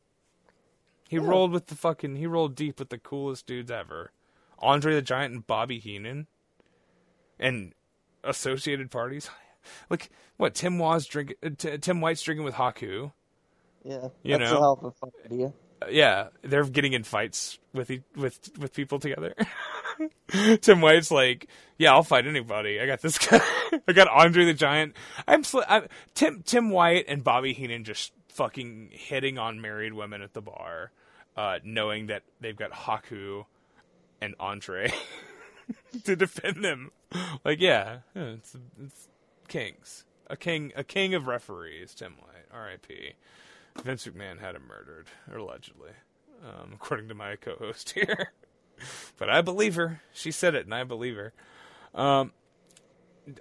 He Yeah. rolled with the fucking. He rolled deep with the coolest dudes ever, Andre the Giant and Bobby Heenan, and associated parties. Like what? Tim Wa's drinking. Uh, T- Tim White's drinking with Haku. Yeah, You that's know? a hell of a fun idea. Uh, yeah, they're getting in fights with e- with with people together. Tim White's like, yeah, I'll fight anybody. I got this guy. I got Andre the Giant. I'm, sl- I'm Tim Tim White and Bobby Heenan just fucking hitting on married women at the bar, uh, knowing that they've got Haku and Andre to defend them. Like, yeah, yeah, it's, it's kings. A king, a king of referees. Tim White, R.I.P. Vince McMahon had him murdered, allegedly, um, according to my co-host here. but I believe her. She said it, and I believe her. Um,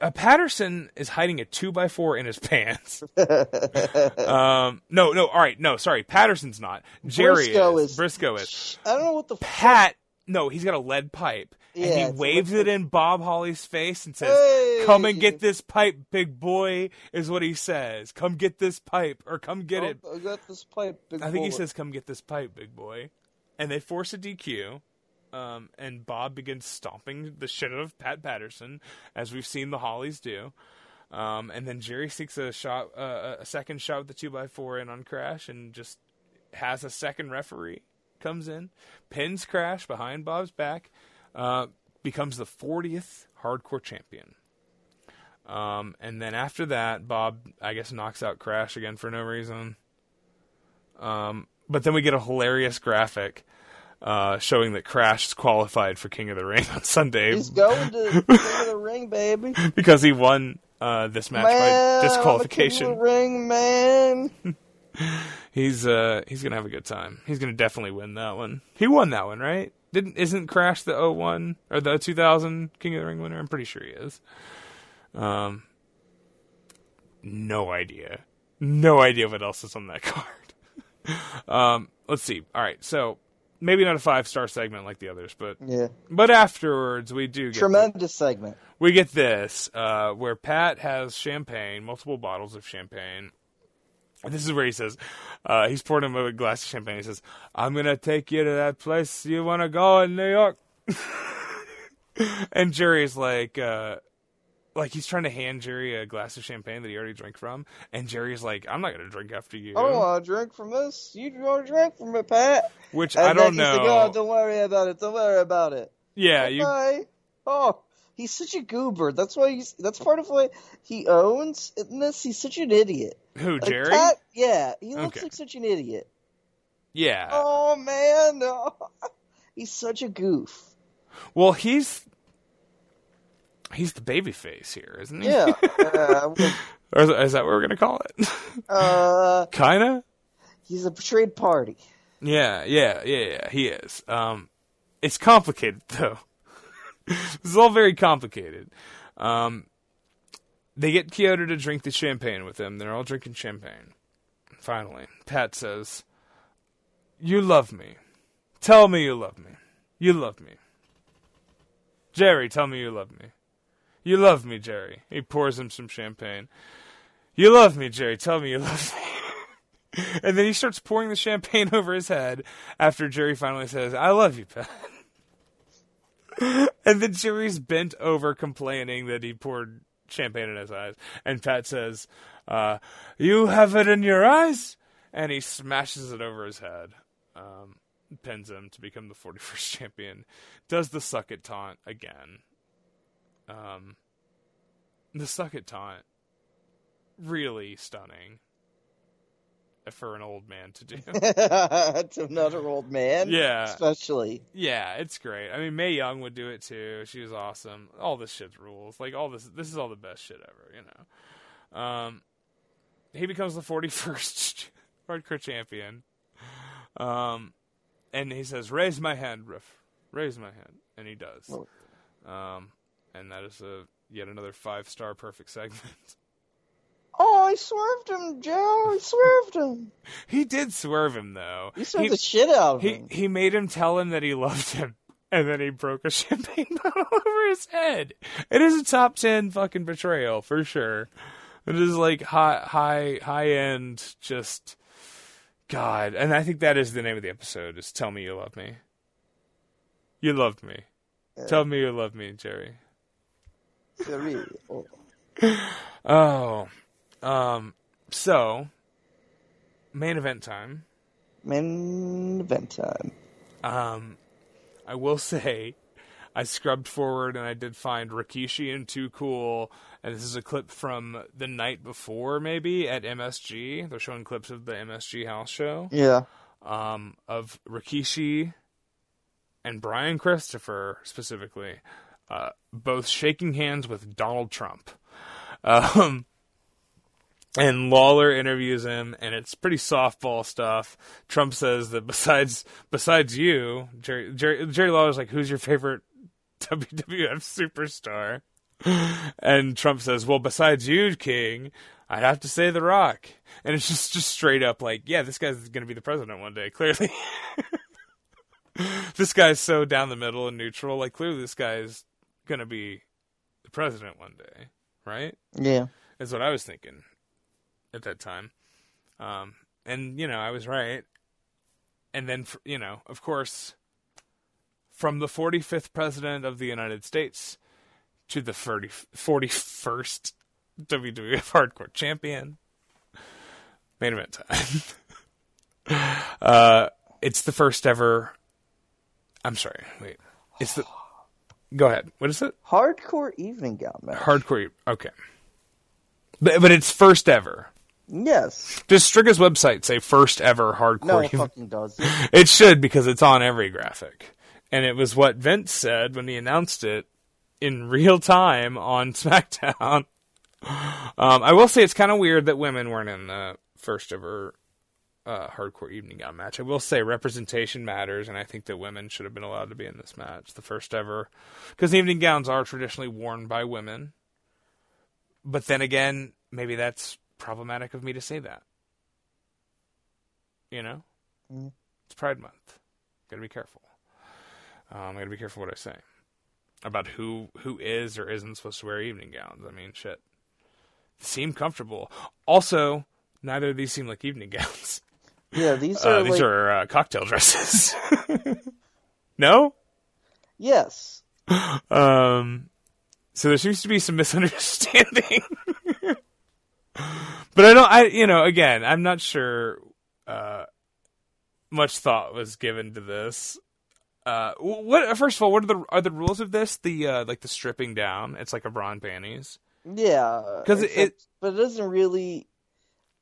uh, Patterson is hiding a two by four in his pants. um, no, no, all right, no, sorry, Patterson's not. Jerry Brisco is. is- Brisco is. I don't know what the Pat, no, he's got a lead pipe, Yeah, and he waves it in Bob Holly's face and says, Hey! "Come and get this pipe, big boy," is what he says. Come get this pipe, or come get it. I got this pipe. Big I think he says, "Come get this pipe, big boy," and they force a DQ. Um, and Bob begins stomping the shit out of Pat Patterson, as we've seen the Hollies do. Um, and then Jerry seeks a shot, uh, a second shot with the two x four in on Crash, and just has a second referee comes in, pins Crash behind Bob's back, uh, becomes the 40th hardcore champion. Um, and then after that, Bob, I guess, knocks out Crash again for no reason. Um, but then we get a hilarious graphic uh, showing that Crash is qualified for King of the Ring on Sunday He's going to King of the Ring, baby. because he won uh, this match man, by disqualification. King of the Ring, man. He's uh he's gonna have a good time. He's gonna definitely win that one. He won that one, right? Didn't isn't Crash the 01 or the 2000 King of the Ring winner? I'm pretty sure he is. Um, no idea, no idea what else is on that card. um, let's see. All right, so maybe not a five star segment like the others, but Yeah, but afterwards we do get tremendous segment. we get this uh, where Pat has champagne, multiple bottles of champagne. And this is where he says, uh, he's pouring him a glass of champagne. He says, I'm going to take you to that place you want to go in New York. and Jerry's like, uh, like he's trying to hand Jerry a glass of champagne that he already drank from. And Jerry's like, I'm not going to drink after you. I don't want to drink from this. You want to drink from it, Pat? Which And I don't he's know. Like, oh, don't worry about it. Don't worry about it. yeah, you, Oh, he's such a goober. That's why he's. That's part of why he owns in this. He's such an idiot. who, Like, Jerry? Pat, yeah, he looks Okay. like such an idiot. yeah. Oh man, no. he's such a goof. Well, he's, he's the baby face here, isn't he? Yeah. uh, Or is, is that what we're going to call it? uh, Kinda. he's a betrayed party. Yeah, yeah, yeah, yeah. He is. Um, it's complicated though. this is all very complicated. Um, they get Kyoto to drink the champagne with them. They're all drinking champagne. Finally, Pat says, "You love me. Tell me you love me. You love me." Jerry, tell me you love me. You love me, Jerry. He pours him some champagne. You love me, Jerry. Tell me you love me. And then he starts pouring the champagne over his head after Jerry finally says, I love you, Pat. and the jury's bent over complaining that he poured champagne in his eyes. And Pat says, uh, You have it in your eyes? And he smashes it over his head. Um, pins him to become the 41st champion. Does the suck it taunt again. Um, the suck it taunt, really stunning for an old man to do. to another old man. Yeah. Especially. yeah, it's great. I mean, Mae Young would do it too. She was awesome. All this shit rules. Like all this, this is all the best shit ever. You know. Um, he becomes the 41st hardcore champion. Um, and he says, "Raise my hand, Riff. Raise my hand," and he does. Um, and that is a yet another five star perfect segment. Oh, I swerved him, Joe. I swerved him. he did swerve him though. You swerved He- the shit out of He him. he made him tell him that he loved him, and then he broke a champagne bottle over his head. It is a top ten fucking betrayal for sure. It is like high high high end, just God, and I think that is the name of the episode. Is tell me you love me. You loved me. Tell me you love me, Jerry. Jerry. Oh, um, so main event time. Main event time. Um, I will say, I scrubbed forward and I did find Rikishi and Too Cool, and this is a clip from the night before, maybe at MSG. They're showing clips of the MSG house show. Yeah. um, of Rikishi and Brian Christopher specifically, uh, both shaking hands with Donald Trump. Um, and Lawler interviews him, and it's pretty softball stuff. Trump says that besides besides you, Jerry Jerry, Jerry Lawler's like, "Who's your favorite WWF superstar?" And Trump says, "Well, besides you, King, I'd have to say The Rock." And it's just just straight up like, "Yeah, this guy's going to be the president one day." Clearly, this guy's so down the middle and neutral. Like, clearly, this guy's going to be the president one day, right? Yeah. Is what I was thinking at that time. Um, and you know, I was right. And then, you know, of course, from the 45th president of the United States to the 30, 41st WWF Hardcore Champion, main event time. uh, it's the first ever. I'm sorry. Wait. It's the. Go ahead. What is it? Hardcore evening gown match. Hardcore. Okay. But but it's first ever. Yes. Does Striga's website say first ever hardcore? No, it fucking does. It should because it's on every graphic. And it was what Vince said when he announced it in real time on SmackDown. Um, I will say it's kind of weird that women weren't in the first ever uh, hardcore evening gown match. I will say representation matters, and I think that women should have been allowed to be in this match, the first ever, because evening gowns are traditionally worn by women. But then again, maybe that's problematic of me to say that. You know, it's Pride Month. Got to be careful. Um, I got to be careful what I say about who who is or isn't supposed to wear evening gowns. I mean, shit. They Seem comfortable. Also, neither of these seem like evening gowns. Yeah, these are Uh, these like are uh, cocktail dresses. no. yes. Um, so there seems to be some misunderstanding. But I don't. I you know again, I'm not sure. Uh, much thought was given to this. Uh, what? First of all, what are the are the rules of this? The uh, like the stripping down. It's like a bra and panties. Yeah, because it- but it doesn't really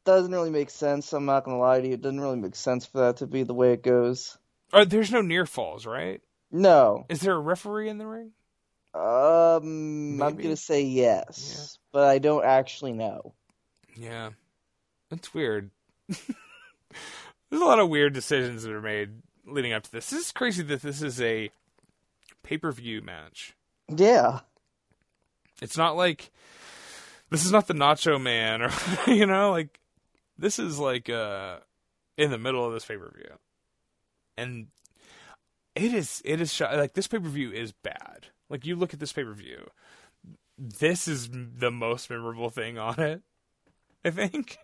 doesn't really make sense. I'm not gonna lie to you. It doesn't really make sense for that to be the way it goes. Or there's no near falls, right? No. Is there a referee in the ring? Um, I'm gonna say yes, but I don't actually know. Yeah, that's weird. There's a lot of weird decisions that are made leading up to this. This is crazy that this is a pay per view match. Yeah. It's not like this is not the Nacho Man or you know like this is like uh in the middle of this pay per view, and it is it is like this pay per view is bad. Like you look at this pay per view, this is the most memorable thing on it. I think.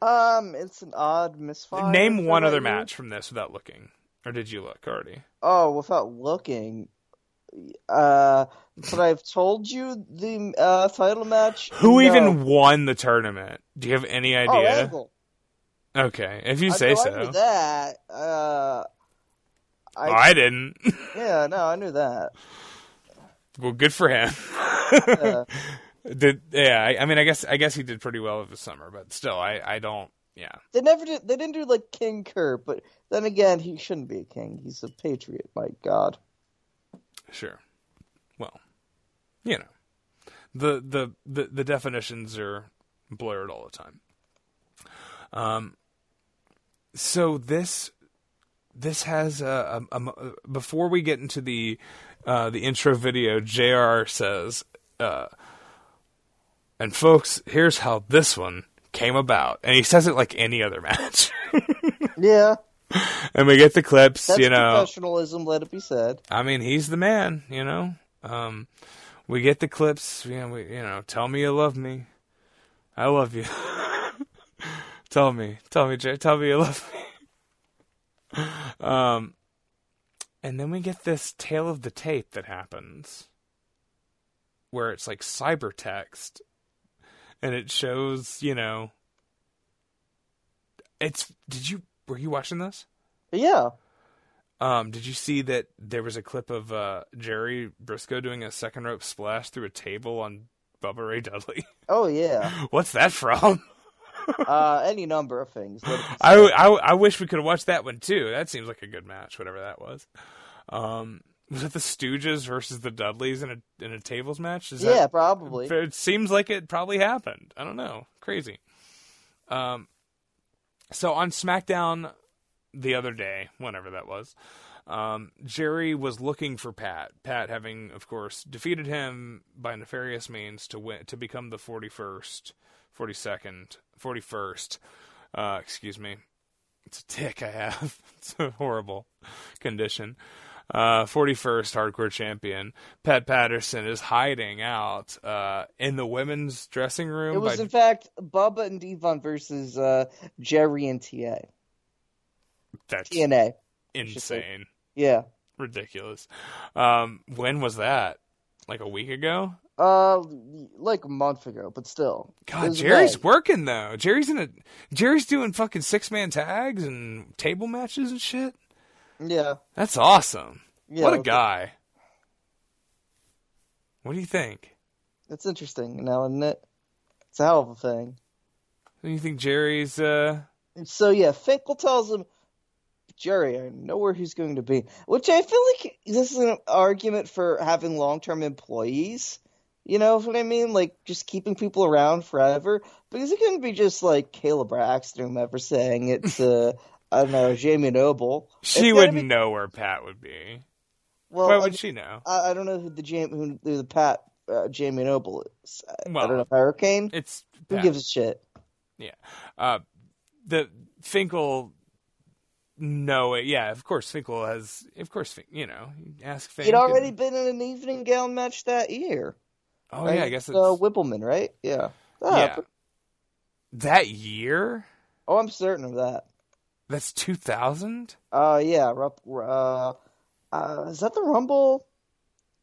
Um, it's an odd misfire. Name one other match from this without looking, or did you look already? Oh, without looking. Uh, but I've told you the uh, title match. Who No. even won the tournament? Do you have any Oh, idea? Angle. okay, if you I say so. that. Uh, I, Oh, I didn't. yeah, no, I knew that. well, good for him. Yeah. Did yeah? I, I mean, I guess I guess he did pretty well over the summer, but still, I I don't. Yeah, They never did. They didn't do like King Kurt, but then again, he shouldn't be a king. He's a patriot. My God. sure. Well, you know, the the the, the definitions are blurred all the time. Um. So this this has a, a, a before we get into the uh, the intro video, Jr. says, uh, and folks, here's how this one came about, and he says it like any other match, Yeah, and we get the clips, that's you know. professionalism. Let it be said. I mean, he's the man, you know. Um, we get the clips, you know. We, you know, tell me you love me. I love you. tell me, tell me, Jay, tell me you love me. Um, and then we get this tale of the tape that happens. where it's like cyber text, and it shows you know. It's did you were you watching this? Yeah. Um, did you see that there was a clip of uh, Jerry Brisco doing a second rope splash through a table on Bubba Ray Dudley? Oh yeah. What's that from? uh, any number of things. I, I, I wish we could have watched that one too. That seems like a good match, whatever that was. Um, was it the Stooges versus the Dudleys in a in a tables match? Is yeah, that, probably. It seems like it probably happened. I don't know. Crazy. Um, so on SmackDown the other day, whenever that was, um, Jerry was looking for Pat. Pat having, of course, defeated him by nefarious means to win to become the forty first, forty second, forty first. Uh, excuse me. It's a tick I have. It's a horrible condition. Uh, 41st hardcore champion Pat Patterson is hiding out uh, in the women's dressing room. It was, by- in fact, Bubba and Devon versus uh, Jerry and TA. That's TNA. insane, Yeah. ridiculous. Um, when was that? Like a week ago? Uh, like a month ago, but still. God, Jerry's working though. Jerry's in a Jerry's doing fucking six man tags and table matches and shit. Yeah. That's awesome. Yeah, what a guy. What do you think? It's interesting now, isn't it? It's a hell of a thing. Do you think Jerry's uh So yeah, Finkel tells him, Jerry, I know where he's going to be. Which I feel like this is an argument for having long term employees. You know what I mean? Like just keeping people around forever. Because it couldn't be just like Caleb Braxton or whomever saying it to I don't know, Jamie Noble. she It's wouldn't be- know where Pat would be. Well, Why I would mean, she know? I, I don't know who the Jam who, the Pat uh, Jamie Noble is. I, I don't know Hurricane. It's Who gives a shit? Yeah. Uh, the Finkel. No, yeah, of course Finkel has. Of course, you know, ask Finkel. He'd already been in an evening gown match that year. Oh right? yeah, I guess it's uh, Wippleman, right? Yeah. Ah, yeah. but- That year. oh, I'm certain of that. That's two thousand. Uh, yeah. Rup, uh, uh, is that the Rumble?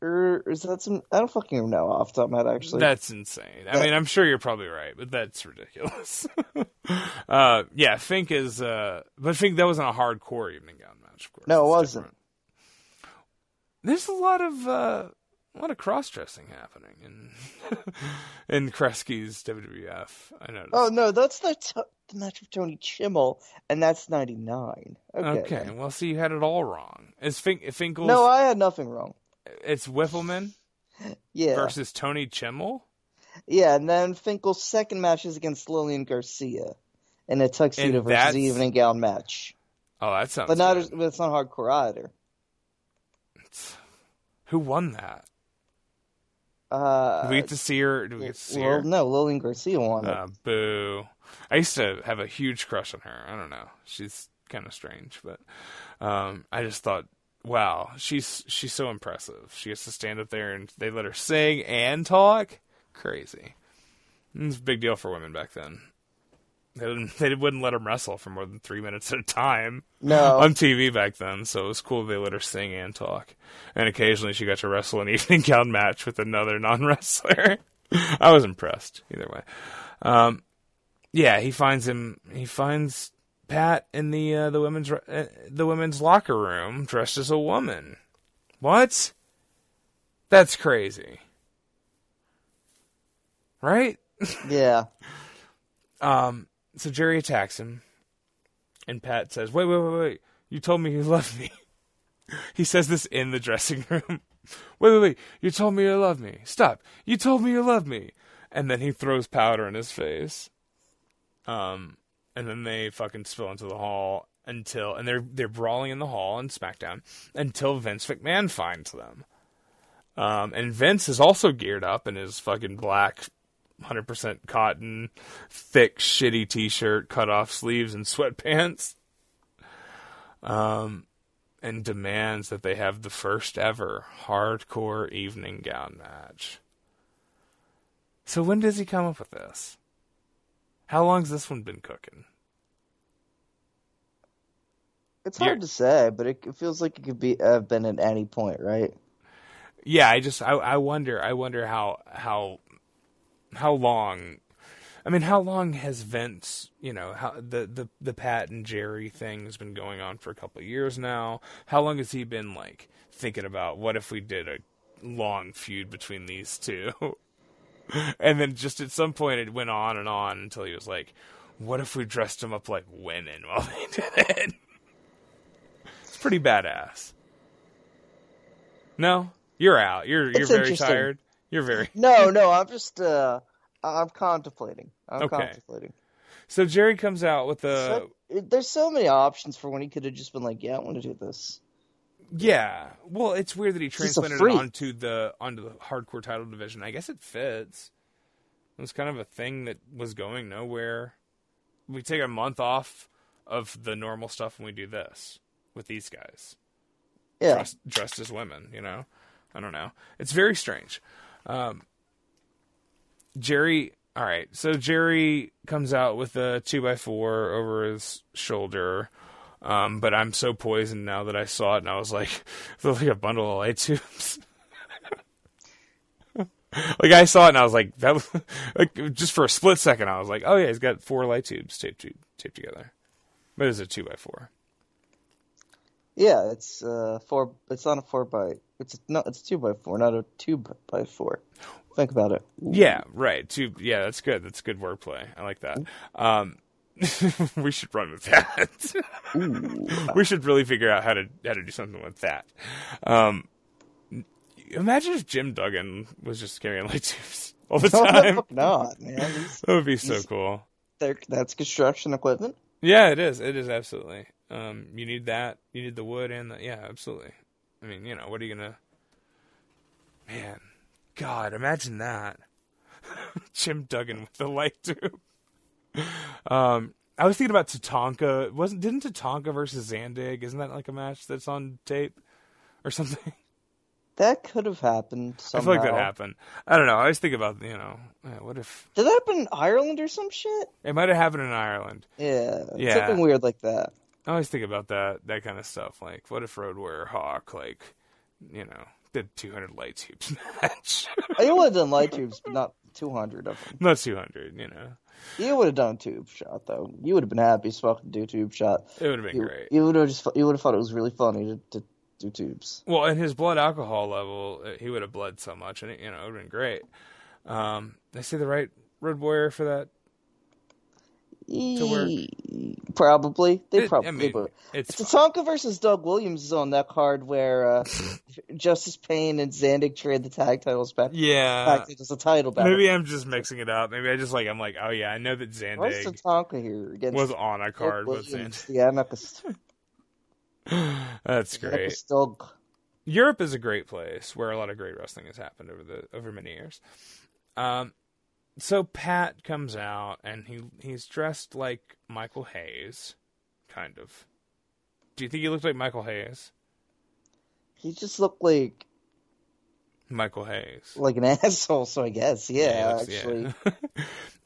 Or is that some? I don't fucking know off the top of my head, actually. That's insane. I mean, I'm sure you're probably right, but that's ridiculous. uh, yeah, Fink is. Uh, but Fink that wasn't a hardcore evening gown match, of course. No, it It's wasn't. different. There's a lot of uh, a lot of cross dressing happening in in Kreski's WWF. I noticed. oh no, that's the, t- the match with Tony Chimel, and that's '99. Okay. okay. Well, see, you had it all wrong. Is Fink Finkel's? No, I had nothing wrong. it's Wippleman Yeah. versus Tony Chimel. Yeah, and then Finkel's second match is against Lillian Garcia in a tuxedo And versus that's- evening gown match. Oh, that sounds. But not, good. but it's not hardcore either. Who won that? Uh, Do we get to see her? Do we get to see well, her? no, Lillian Garcia won it. Uh, boo. I used to have a huge crush on her. I don't know. She's kind of strange, but um, I just thought, wow, she's she's so impressive. She gets to stand up there and they let her sing and talk. Crazy. It was a big deal for women back then. They didn't, they wouldn't let them wrestle for more than three minutes at a time No. on TV back then, so it was cool they let her sing and talk. And occasionally she got to wrestle an evening gown match with another non wrestler. I was impressed either way. Um, yeah, he finds him. He finds Pat in the uh, the women's uh, the women's locker room dressed as a woman. What? That's crazy, right? Yeah. Um, so Jerry attacks him, and Pat says, "Wait, wait, wait, wait! You told me you loved me." he says this in the dressing room. wait, wait, wait! You told me you loved me. Stop! You told me you loved me. And then he throws powder in his face. Um, and then they fucking spill into the hall until, and they're they're brawling in the hall on SmackDown until Vince McMahon finds them. Um, and Vince is also geared up in his fucking black 100% cotton, thick, shitty t shirt, cut off sleeves, and sweatpants. Um, and demands that they have the first ever hardcore evening gown match. So, when does he come up with this? How long's this one been cooking? It's hard You're- to say, but it, it feels like it could be have been at any point, right? yeah, I just I, I wonder I wonder how how how long I mean how long has Vince you know how the the the Pat and Jerry thing has been going on for a couple of years now. How long has he been like thinking about what if we did a long feud between these two? and then just at some point it went on and on until he was like, what if we dressed him up like women while they did it? it's pretty badass. No, you're out. You're you're It's very tired. You're very No, no, I'm just uh, I'm contemplating. I'm Okay. contemplating. so. Jerry comes out with the So, there's so many options for when he could have just been like, "Yeah, I want to do this." Yeah. Well, it's weird that he transplanted it onto the onto the hardcore title division. I guess it fits. It was kind of a thing that was going nowhere. We take a month off of the normal stuff and we do this with these guys. Yeah, dressed, dressed as women. You know, I don't know. It's very strange. Um, Jerry. All right, so Jerry comes out with a two by four over his shoulder. Um, but I'm so poisoned now that I saw it and I was like, it looked like a bundle of light tubes. like I saw it and I was like, that was like just for a split second I was like, oh yeah, he's got four light tubes taped taped together. But it's a two by four. yeah. It's uh four. It's not a four by. It's not. It's two by four, not a two by four. Think about it. Yeah, right. Two. Yeah, that's good. That's good wordplay. I like that. Um, we should run with that. we should really figure out how to how to do something with that. Um, imagine if Jim Duggan was just carrying light tubes all the No, time. not, man. These- That would be so cool. That's construction equipment. Yeah, it is. It is absolutely. Um, you need that. You need the wood and the yeah, absolutely. I mean, you know, what are you gonna? Man, God, imagine that. Jim Duggan with the light tube. Um, I was thinking about Tatanka. Wasn't didn't Tatanka versus Zandig? Isn't that like a match that's on tape or something? That could have happened. I feel like that happened. I don't know. I always think about you know, what if Did that happen in Ireland or some shit? it might have happened in Ireland. Yeah, Yeah. something weird like that. I always think about that that kind of stuff. Like, what if Road Warrior Hawk, like, you know, did 200 light tubes match? You would have done light tubes, but not 200 of them. Not 200, you know. You would have done tube shot though. You would have been happy as fuck to do tube shot. It would have been You, great. you would have just you would have thought it was really funny to, to do tubes. Well, and his blood alcohol level, uh, he would have bled so much, and it, you know, it would have been great. Um, did I say the right Road Warrior for that? Work? E- Probably they It- probably I mean, would. it's Tatanka versus Doug Williams is on that card where uh, Justice Pain and Zandig trade the tag titles back. yeah. back to the title battle. Maybe I'm just mixing it up. Maybe I just like I'm like, oh yeah, I know that Zandig Tatanka here against was on a Doug card with Williams, Zandig. the anarchist? That's great. Doug. Europe is a great place where a lot of great wrestling has happened over the over many years. Um, so Pat comes out and he he's dressed like Michael Hayes, kind of. Do you think he looked like Michael Hayes? He just looked like Michael Hayes. like an asshole. So I guess, yeah, looks- actually.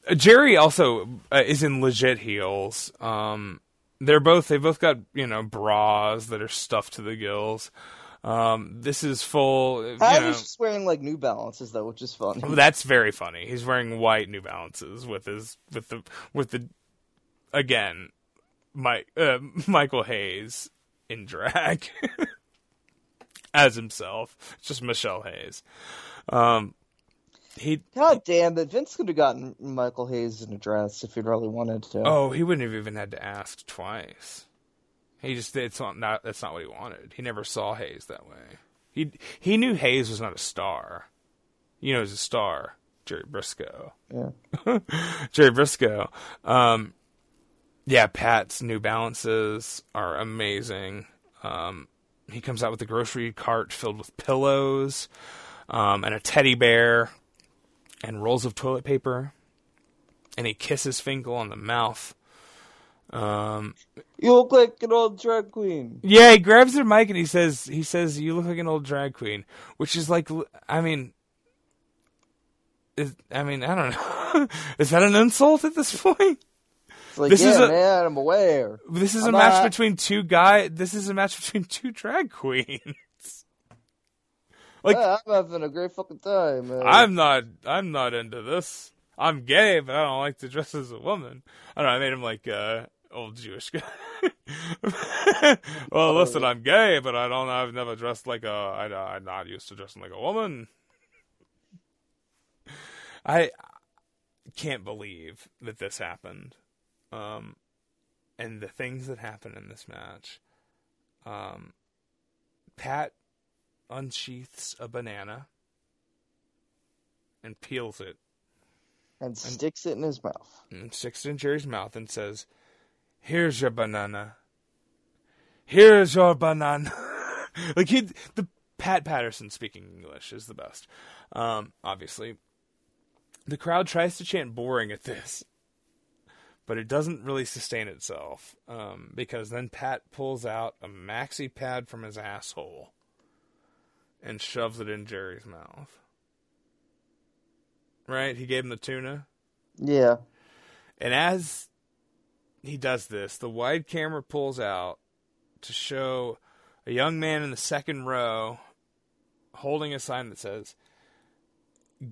Uh, Jerry also uh, is in legit heels. Um, they're both they both got you know bras that are stuffed to the gills. Um, this is full. You I know, was just wearing like New Balances though, which is funny. That's very funny. He's wearing white New Balances with his with the with the again, Mike uh, Michael Hayes in drag as himself, It's just Michelle Hayes. Um, he God damn it, Vince could have gotten Michael Hayes in a dress if he'd really wanted to. oh he wouldn't have even had to ask twice. He just it's not, not that's not what he wanted. He never saw Hayes that way. He he knew Hayes was not a star. You know, he's a star, Jerry Brisco. Yeah. Jerry Brisco. Um, yeah, Pat's New Balances are amazing. Um, he comes out with a grocery cart filled with pillows um, and a teddy bear and rolls of toilet paper. And he kisses Finkel on the mouth. Um, You look like an old drag queen. yeah, he grabs their mic and he says, "He says you look like an old drag queen," which is like, I mean, is, I mean, I don't know. is that an insult at this point? It's like, This yeah, is a- man, I'm aware. This is a I'm match not- between two guy. This is a match between two drag queens. Like "Ah, I'm having a great fucking time. Uh, I'm not I'm not into this. I'm gay, but I don't like to dress as a woman. I don't know, I made him like uh old Jewish guy. well, listen, I'm gay, but I don't I've never dressed like a I I'm not used to dressing like a woman. I can't believe that this happened. Um and the things that happened in this match. Um Pat unsheaths a banana and peels it and sticks it in his mouth. and sticks it in Jerry's mouth and says, "Here's your banana. Here's your banana." like he, the Pat Patterson speaking English is the best. Um, obviously, the crowd tries to chant "boring" at this, but it doesn't really sustain itself um, because then Pat pulls out a maxi pad from his asshole and shoves it in Jerry's mouth. Right? He gave him the tuna. Yeah. And as he does this, the wide camera pulls out to show a young man in the second row holding a sign that says,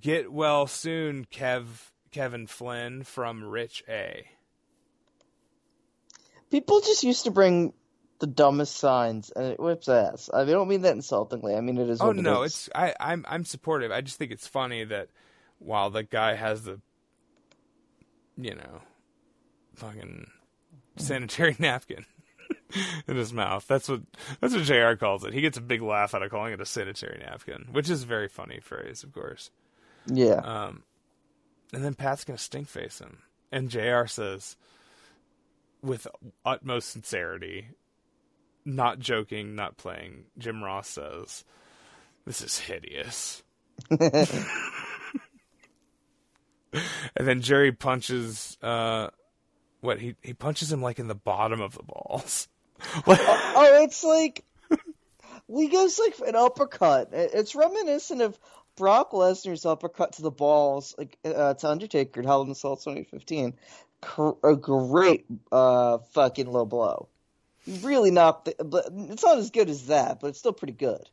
Get well soon, Kev Kevin Flynn from Rich A. People just used to bring the dumbest signs, and it whips ass. Uh, I don't mean that insultingly. I mean it is. Oh what it no, is. it's I, I'm I'm supportive. I just think it's funny that while the guy has the you know fucking sanitary napkin in his mouth. That's what that's what JR calls it. He gets a big laugh out of calling it a sanitary napkin, which is a very funny phrase, of course. yeah. Um, and then Pat's gonna stink face him, and JR says, with utmost sincerity, not joking, not playing. Jim Ross says, "This is hideous." and then Jerry punches. Uh, what he he punches him like in the bottom of the balls. oh, it's like he goes like an uppercut. It's reminiscent of Brock Lesnar's uppercut to the balls, like uh, to Undertaker at Hell in a Cell 2015. A great uh, fucking low blow. Really not. but it's not as good as that, but it's still pretty good.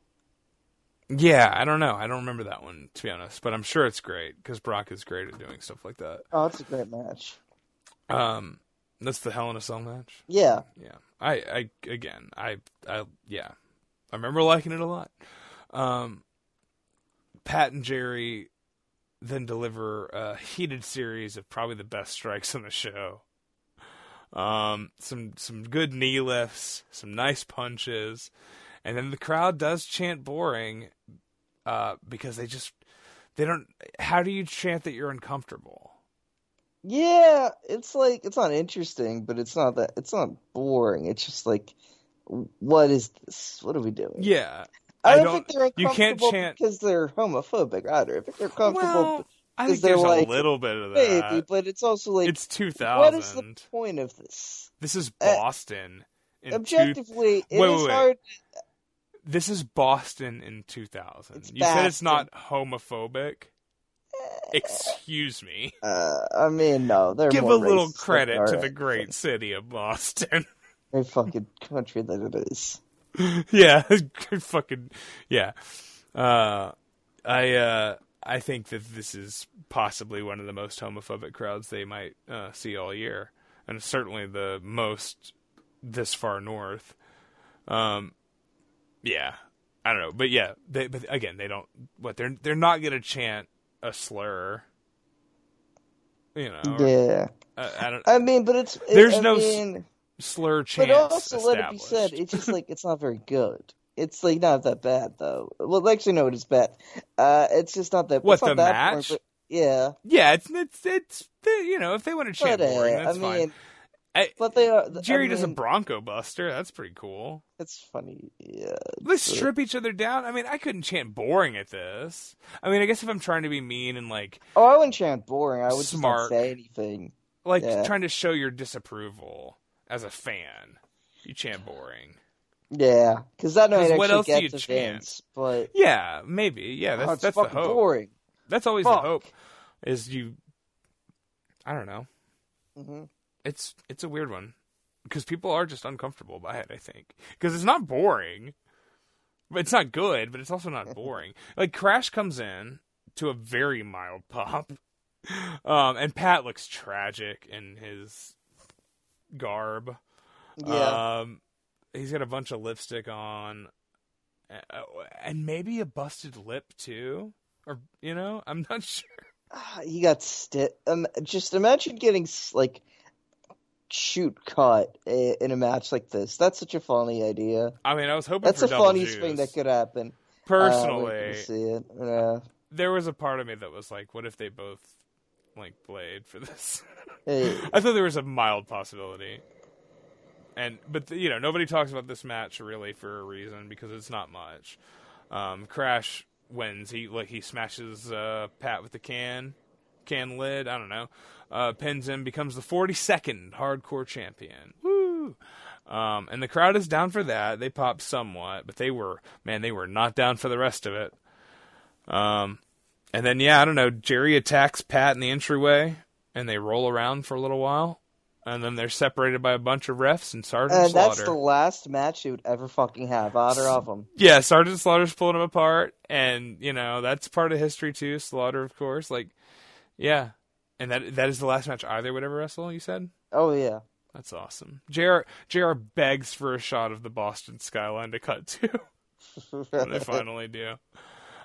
Yeah, I don't know. I don't remember that one to be honest, but I'm sure it's great because Brock is great at doing stuff like that. Oh, it's a great match. Um, that's the Hell in a Cell match. Yeah, Yeah, I, I again, I, I, yeah, I remember liking it a lot. Um, Pat and Jerry then deliver a heated series of probably the best strikes on the show. Um, some some good knee lifts, some nice punches, and then the crowd does chant boring, uh, because they just they don't. How do you chant that you're uncomfortable? Yeah. It's like it's not interesting, but it's not that. It's not boring. It's just like, what is this? What are we doing? Yeah, I I don't, don't- think they're you can't uncomfortable chant- because they're homophobic either. I think they're comfortable, well, I think there's like- a little bit of that. maybe, but it's also like, it's 2000. what is the point of this? This is Uh, Boston. two- Objectively, it is Wait, wait, wait. hard. this is Boston in 2000. It's you said it's not homophobic. Excuse me. Uh, I mean, no, they're Give a little credit to the great city of Boston. Great fucking country that it is. yeah, fucking yeah. Uh, I uh, I think that this is possibly one of the most homophobic crowds they might uh, see all year, and certainly the most this far north. Um, yeah, I don't know, but yeah, they, but again, they don't. What they're they're not gonna chant a slur. You know, Yeah, uh, I don't. I mean, but it's it- There's I no mean, slur chants. but also let it be said, it's just like it's not very good. It's like not that bad though. Well, actually, no, it is bad. Uh, it's just not that. What, the match? boring, yeah, Yeah, it's it's it's you know if they want to chant but uh, boring, I that's mean, fine. I, but they are. Jerry I does a Bronco Buster. That's pretty cool. It's funny. Yeah, They strip each other down. I mean, I couldn't chant boring at this. I mean, I guess if I'm trying to be mean and like Oh, I wouldn't chant boring. I would just not Smart. say anything. like Yeah. trying to show your disapproval as a fan, you chant boring. Yeah, because that might 'Cause what else do you chant? Vince. But Yeah, maybe. Yeah, oh, that's it's that's the hope. boring. That's always Fuck. the hope. Is you? I don't know. hmm It's it's a weird one because people are just uncomfortable by it. I think because it's not boring. but it's not good, but it's also not boring. like Crash comes in to a very mild pop, um, and Pat looks tragic in his garb. Yeah. Um, he's got a bunch of lipstick on, and maybe a busted lip too, or you know, I'm not sure. he got sti- um, just imagine getting like shoot cut in a match like this. That's such a funny idea. I mean, I was hoping That's for the funniest thing that could happen. Uh, Personally, people see it. Yeah. there was a part of me that was like, what if they both like blade for this? Hey, I thought there was a mild possibility. And but you know, nobody talks about this match really for a reason because it's not much. Um, Crash wins. He like he smashes uh, Pat with the can can lid. I don't know. Uh, pins him, becomes the 42nd hardcore champion. Woo! Um, and the crowd is down for that. They popped somewhat, but they were man, they were not down for the rest of it. Um, and then yeah, I don't know. Jerry attacks Pat in the entryway, and they roll around for a little while, and then they're separated by a bunch of refs and Sergeant and Slaughter. that's the last match you would ever fucking have. Either of them. Yeah, Sergeant Slaughter's pulling him apart, and you know that's part of history too. Slaughter, of course, like yeah, and that that is the last match either would ever wrestle. You said Oh yeah. that's awesome. Jr. Jr. begs for a shot of the Boston skyline to cut to when they finally do.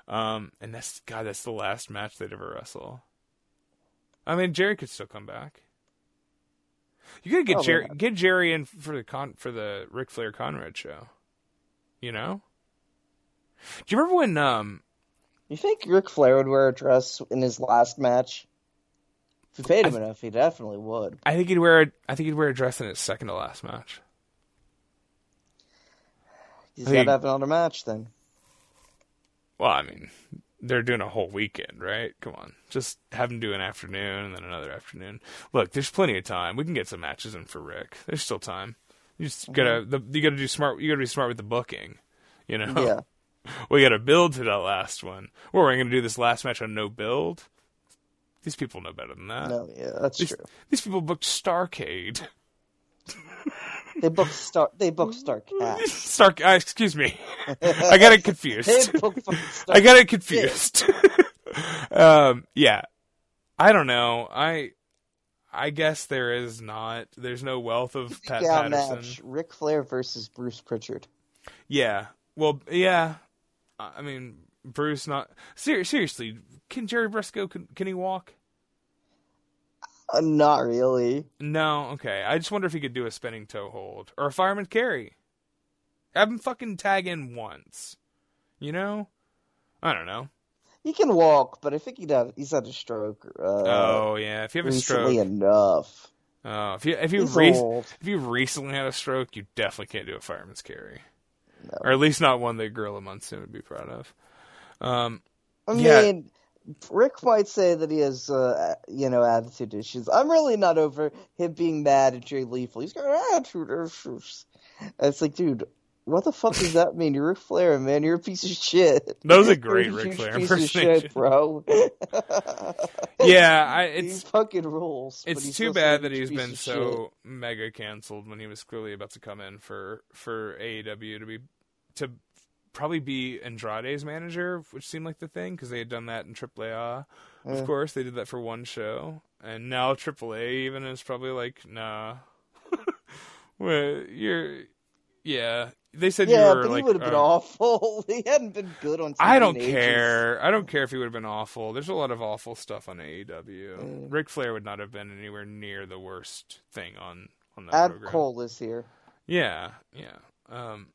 Um, and that's God, that's the last match they'd ever wrestle. I mean, Jerry could still come back. You gotta get Oh, Jerry, yeah. get Jerry in for the con for the Ric Flair Conrad show. You know. Do you remember when um You think Ric Flair would wear a dress in his last match? If you paid him enough, he definitely would. I think he'd wear a, I think he'd wear a dress in his second to last match. He's got to have another match then. Well, I mean, they're doing a whole weekend, right? Come on, just have him do an afternoon and then another afternoon. Look, there's plenty of time. We can get some matches in for Ric. There's still time. You just gotta mm-hmm. the, you gotta do smart. You gotta be smart with the booking. You know. Yeah. We gotta build to that last one. Or we're gonna do this last match on no build. These people know better than that. No, yeah, that's These, true. these people booked Starcade. They booked Star. They booked Star Cat. Star. Uh, excuse me. I got it confused. They booked I got it confused. um, yeah, I don't know. I I guess there is not. There's no wealth of Pat Patterson. match. Ric Flair versus Bruce Pritchard. Yeah. Well, yeah. I I mean, Bruce. Not ser- seriously. Can Jerry Brisco? Can, can he walk? Uh, not really. No. Okay. I just wonder if he could do a spinning toe hold or a fireman carry. Have him fucking tag in once. You know. I don't know. He can walk, but I think he'd have, he's had a stroke. Uh, oh yeah. If you have a stroke. enough. Oh, if you if you re- if you recently had a stroke, you definitely can't do a fireman's carry, No. or at least not one that Gorilla Monsoon would be proud of. Um, I Yeah. mean, Ric might say that he has, uh, you know, attitude issues. I'm really not over him being mad at Jay Lethal. He's got attitude issues. It's like, dude, what the fuck does that mean? You're Ric Flair, man. You're a piece of shit. That was a great Ric Flair piece of impersonation. shit, bro. yeah, I, he it's fucking rules. it's too bad that he's been so shit. mega canceled when he was clearly about to come in for for AEW to be to probably be Andrade's manager, which seemed like the thing because they had done that in AAA. Of course, they did that for one show, and now AAA even is probably like, nah, well, you're, yeah. They said Yeah, you were but like, he would have been uh, awful. he hadn't been good on I don't ages. care. I don't care if he would have been awful. There's a lot of awful stuff on AEW. Mm. Ric Flair would not have been anywhere near the worst thing on on that Adam program. Cole is here. Yeah, yeah. Um,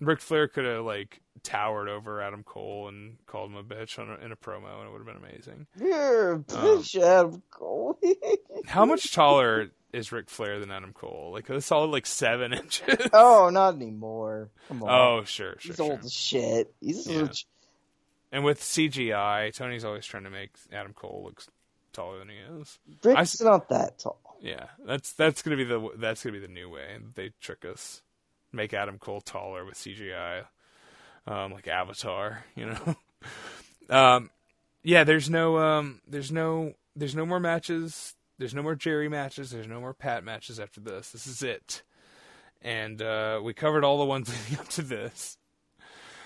Ric Flair could have like towered over Adam Cole and called him a bitch on a, in a promo, and it would have been amazing. You're a bitch, Adam Cole. How much taller is Ric Flair than Adam Cole? Like a solid like seven inches. oh, not anymore. Come on. Oh, sure, sure, He's sure. old as shit. He's Yeah. such- And with CGI, Tony's always trying to make Adam Cole look taller than he is. Ric's not that tall. Yeah, that's that's gonna be the that's gonna be the new way they trick us, make Adam Cole taller with CGI, um, like Avatar, you know. um, yeah, there's no um, there's no there's no more matches. There's no more Jerry matches. There's no more Pat matches after this. This is it, and uh, we covered all the ones leading up to this.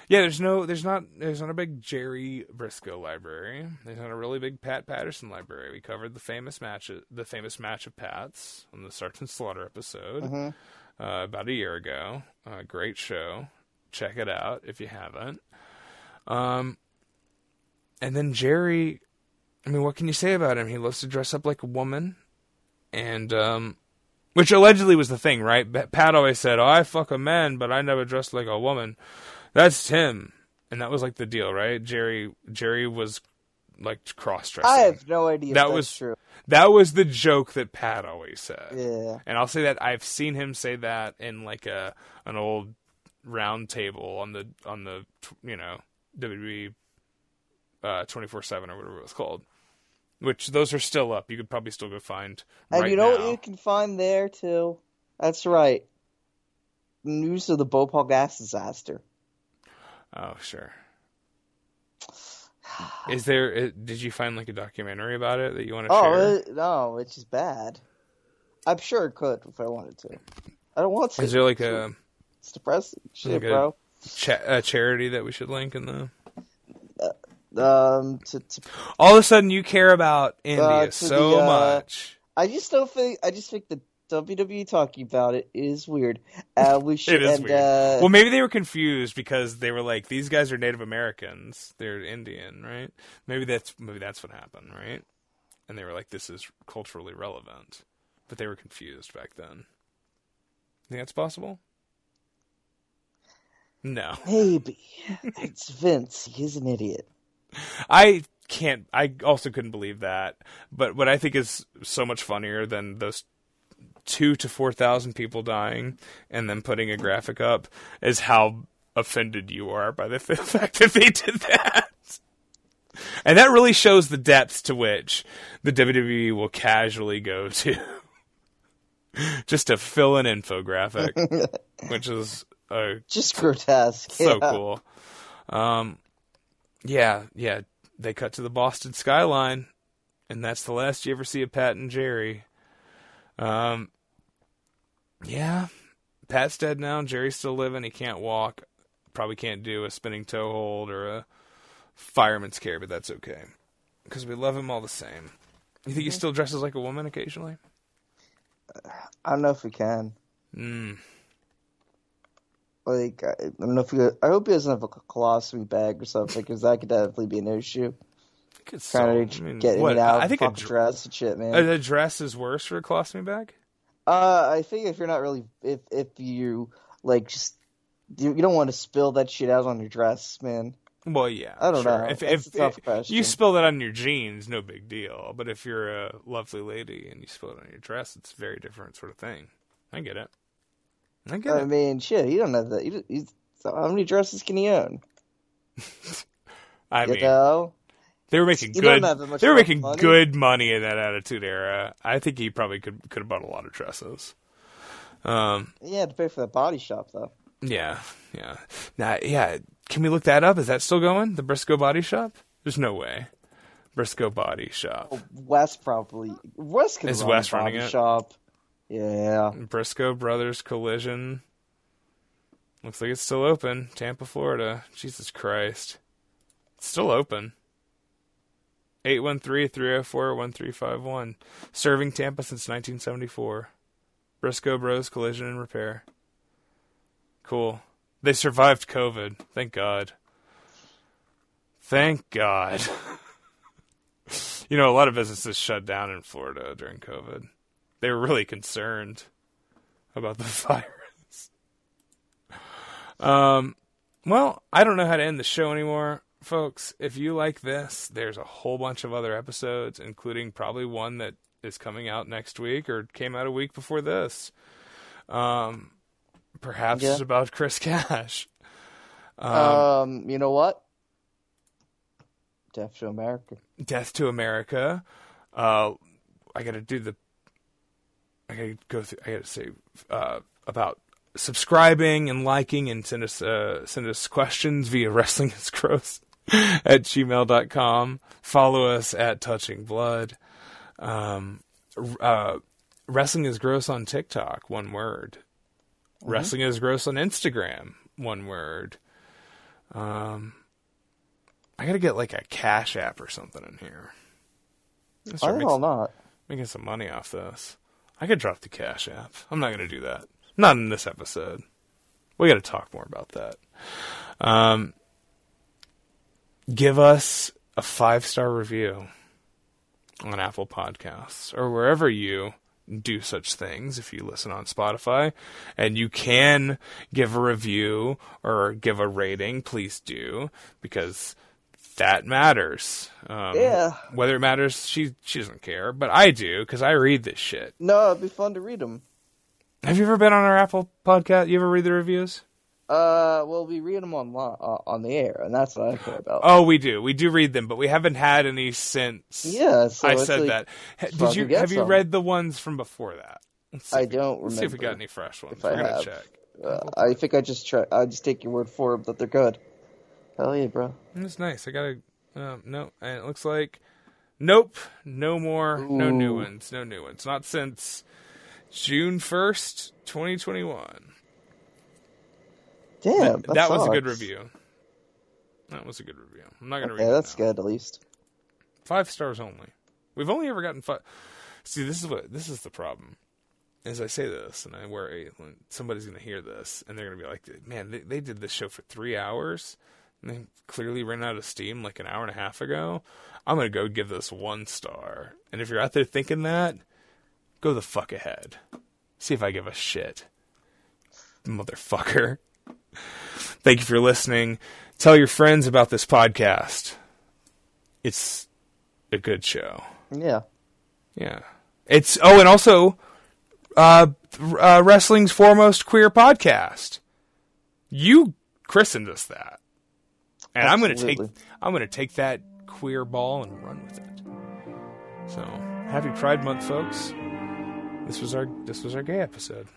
Yeah, there's no, there's not, there's not a big Jerry Brisco library. There's not a really big Pat Patterson library. We covered the famous match, the famous match of Pats on the Sergeant Slaughter episode Mm-hmm. uh, about a year ago. Uh, great show. Check it out if you haven't. Um, and then Jerry, I mean, what can you say about him? He loves to dress up like a woman, and um, which allegedly was the thing, right? Pat- always said, "Oh, I fuck a man, but I never dressed like a woman." That's him, and that was like the deal, right? Jerry, Jerry was like cross dressing. I have no idea. That if that's was- true. That was the joke that Pat always said. Yeah. And I'll say that I've seen him say that in like a an old round table on the on the you know WWE twenty four seven or whatever it was called. Which those are still up. You could probably still go find. And right you know now. what you can find there too? That's right. News of the Bhopal gas disaster. Oh sure. Is there? Did you find like a documentary about it that you want to Oh share? it, no, it's just bad. I'm sure it could if I wanted to. I don't want to. Is there like a, It's depressing. Shit, like a- bro. cha- a charity that we should link in the? Um, to, to, All of a sudden, you care about India Uh, so the, uh, much. I just don't think. I just think the WWE talking about it is weird. Uh, we should. It is and, weird. Uh, well, maybe they were confused because they were like, "These guys are Native Americans. They're Indian, right?" Maybe that's maybe that's what happened, right? And they were like, "This is culturally relevant," but they were confused back then. Think that's possible? No, maybe it's Vince. He's an idiot. I can't. I also couldn't believe that. But what I think is so much funnier than those two to four thousand people dying and then putting a graphic up is how offended you are by the fact that they did that. And that really shows the depths to which the WWE will casually go to just to fill an infographic, which is a Just grotesque. so yeah. cool. Um, yeah, yeah. They cut to the Boston skyline, and that's the last you ever see of Pat and Jerry. Um, yeah, Pat's dead now. Jerry's still living. He can't walk. Probably can't do a spinning toe hold or a fireman's carry, but that's okay because we love him all the same. You think he still dresses like a woman occasionally? I don't know if he can. Mm. Like, I, don't know if he. I hope he doesn't have a colostomy bag or something, because that could definitely be an issue. Trying so- to I mean, get in what- and out I think a, dr- dress and shit, man. a, a dress is worse for a colostomy bag. Uh, I think if you're not really, if if you like, just you, you don't want to spill that shit out on your dress, man. Well, yeah, I don't sure. know. If, if, if you spill that on your jeans, no big deal. But if you're a lovely lady and you spill it on your dress, it's a very different sort of thing. I get it. I get I it. mean, shit, you don't have that. You, you, so how many dresses can he own? I you mean, know, they were making you don't good. have that much They were making money. good money in that Attitude Era. I think he probably could could have bought a lot of dresses. Um. you had to pay for that body shop though. Yeah. Yeah. Now, yeah. Can we look that up? Is that still going? The Brisco Body Shop? There's no way. Brisco Body Shop. West probably Wes could Is run Wes a body running it? shop. Yeah, Brisco Brothers Collision. Looks like it's still open. Tampa, Florida. Jesus Christ. It's still open. 813-304-1351. Serving Tampa since 1974. Brisco Bros Collision and Repair. Cool. They survived COVID. Thank God. Thank God. you know, a lot of businesses shut down in Florida during COVID. They were really concerned about the virus. Um, well, I don't know how to end the show anymore, folks. If you like this, there's a whole bunch of other episodes, including probably one that is coming out next week or came out a week before this. Um, perhaps Yeah. it's about Chris Cash. Um, you know what? Death to America. Death to America. Uh, I got to do the. I got to go through. I got to say uh, about subscribing and liking and send us uh, send us questions via wrestling is gross at gmail.com. Follow us at Touching Blood. Um, uh, wrestling is gross on TikTok. One word. Wrestling is gross on Instagram. One word. Um, I gotta get like a Cash App or something in here. Let's Why start the making, hell not? making some money off this. I could drop the Cash App. I'm not gonna do that. Not in this episode. We gotta talk more about that. Um, give us a five star review on Apple Podcasts or wherever you do such things if you listen on Spotify and you can give a review or give a rating please do because that matters um, Yeah. whether it matters she she doesn't care but I do because I read this shit No, it'd be fun to read them. have you ever been on our Apple podcast you ever read the reviews Uh, well, we read them on uh, on the air, and that's what I care about. oh we do we do read them but we haven't had any since yeah, so I said like, that did you have you some. read the ones from before that I if don't let's see if we got any fresh ones if I we're gonna have. check Uh, I think I just try. I just take your word for it that they're good. Hell yeah, bro. It's nice. I gotta. Um, no, and it looks like. Nope. No more. No new ones. No new ones. Not since June first, twenty twenty one. Damn, That, that, that was a good review. That was a good review. I'm not gonna Okay, read. it Yeah, that's good at least. Five stars only. We've only ever gotten five. See, this is what this is the problem. As I say this, and I worry when somebody's going to hear this, and they're going to be like, "Man, they, they did this show for three hours, they clearly ran out of steam like an hour and a half ago." I'm going to go give this one star, and if you're out there thinking that, go the fuck ahead. See if I give a shit, motherfucker. Thank you for listening. Tell your friends about this podcast. It's a good show. Yeah. Yeah. It's oh, and also, uh, uh, wrestling's foremost queer podcast. You christened us that, and I'm gonna take I'm gonna take that queer ball and run with it. So happy Pride Month, folks. This was our this was our gay episode.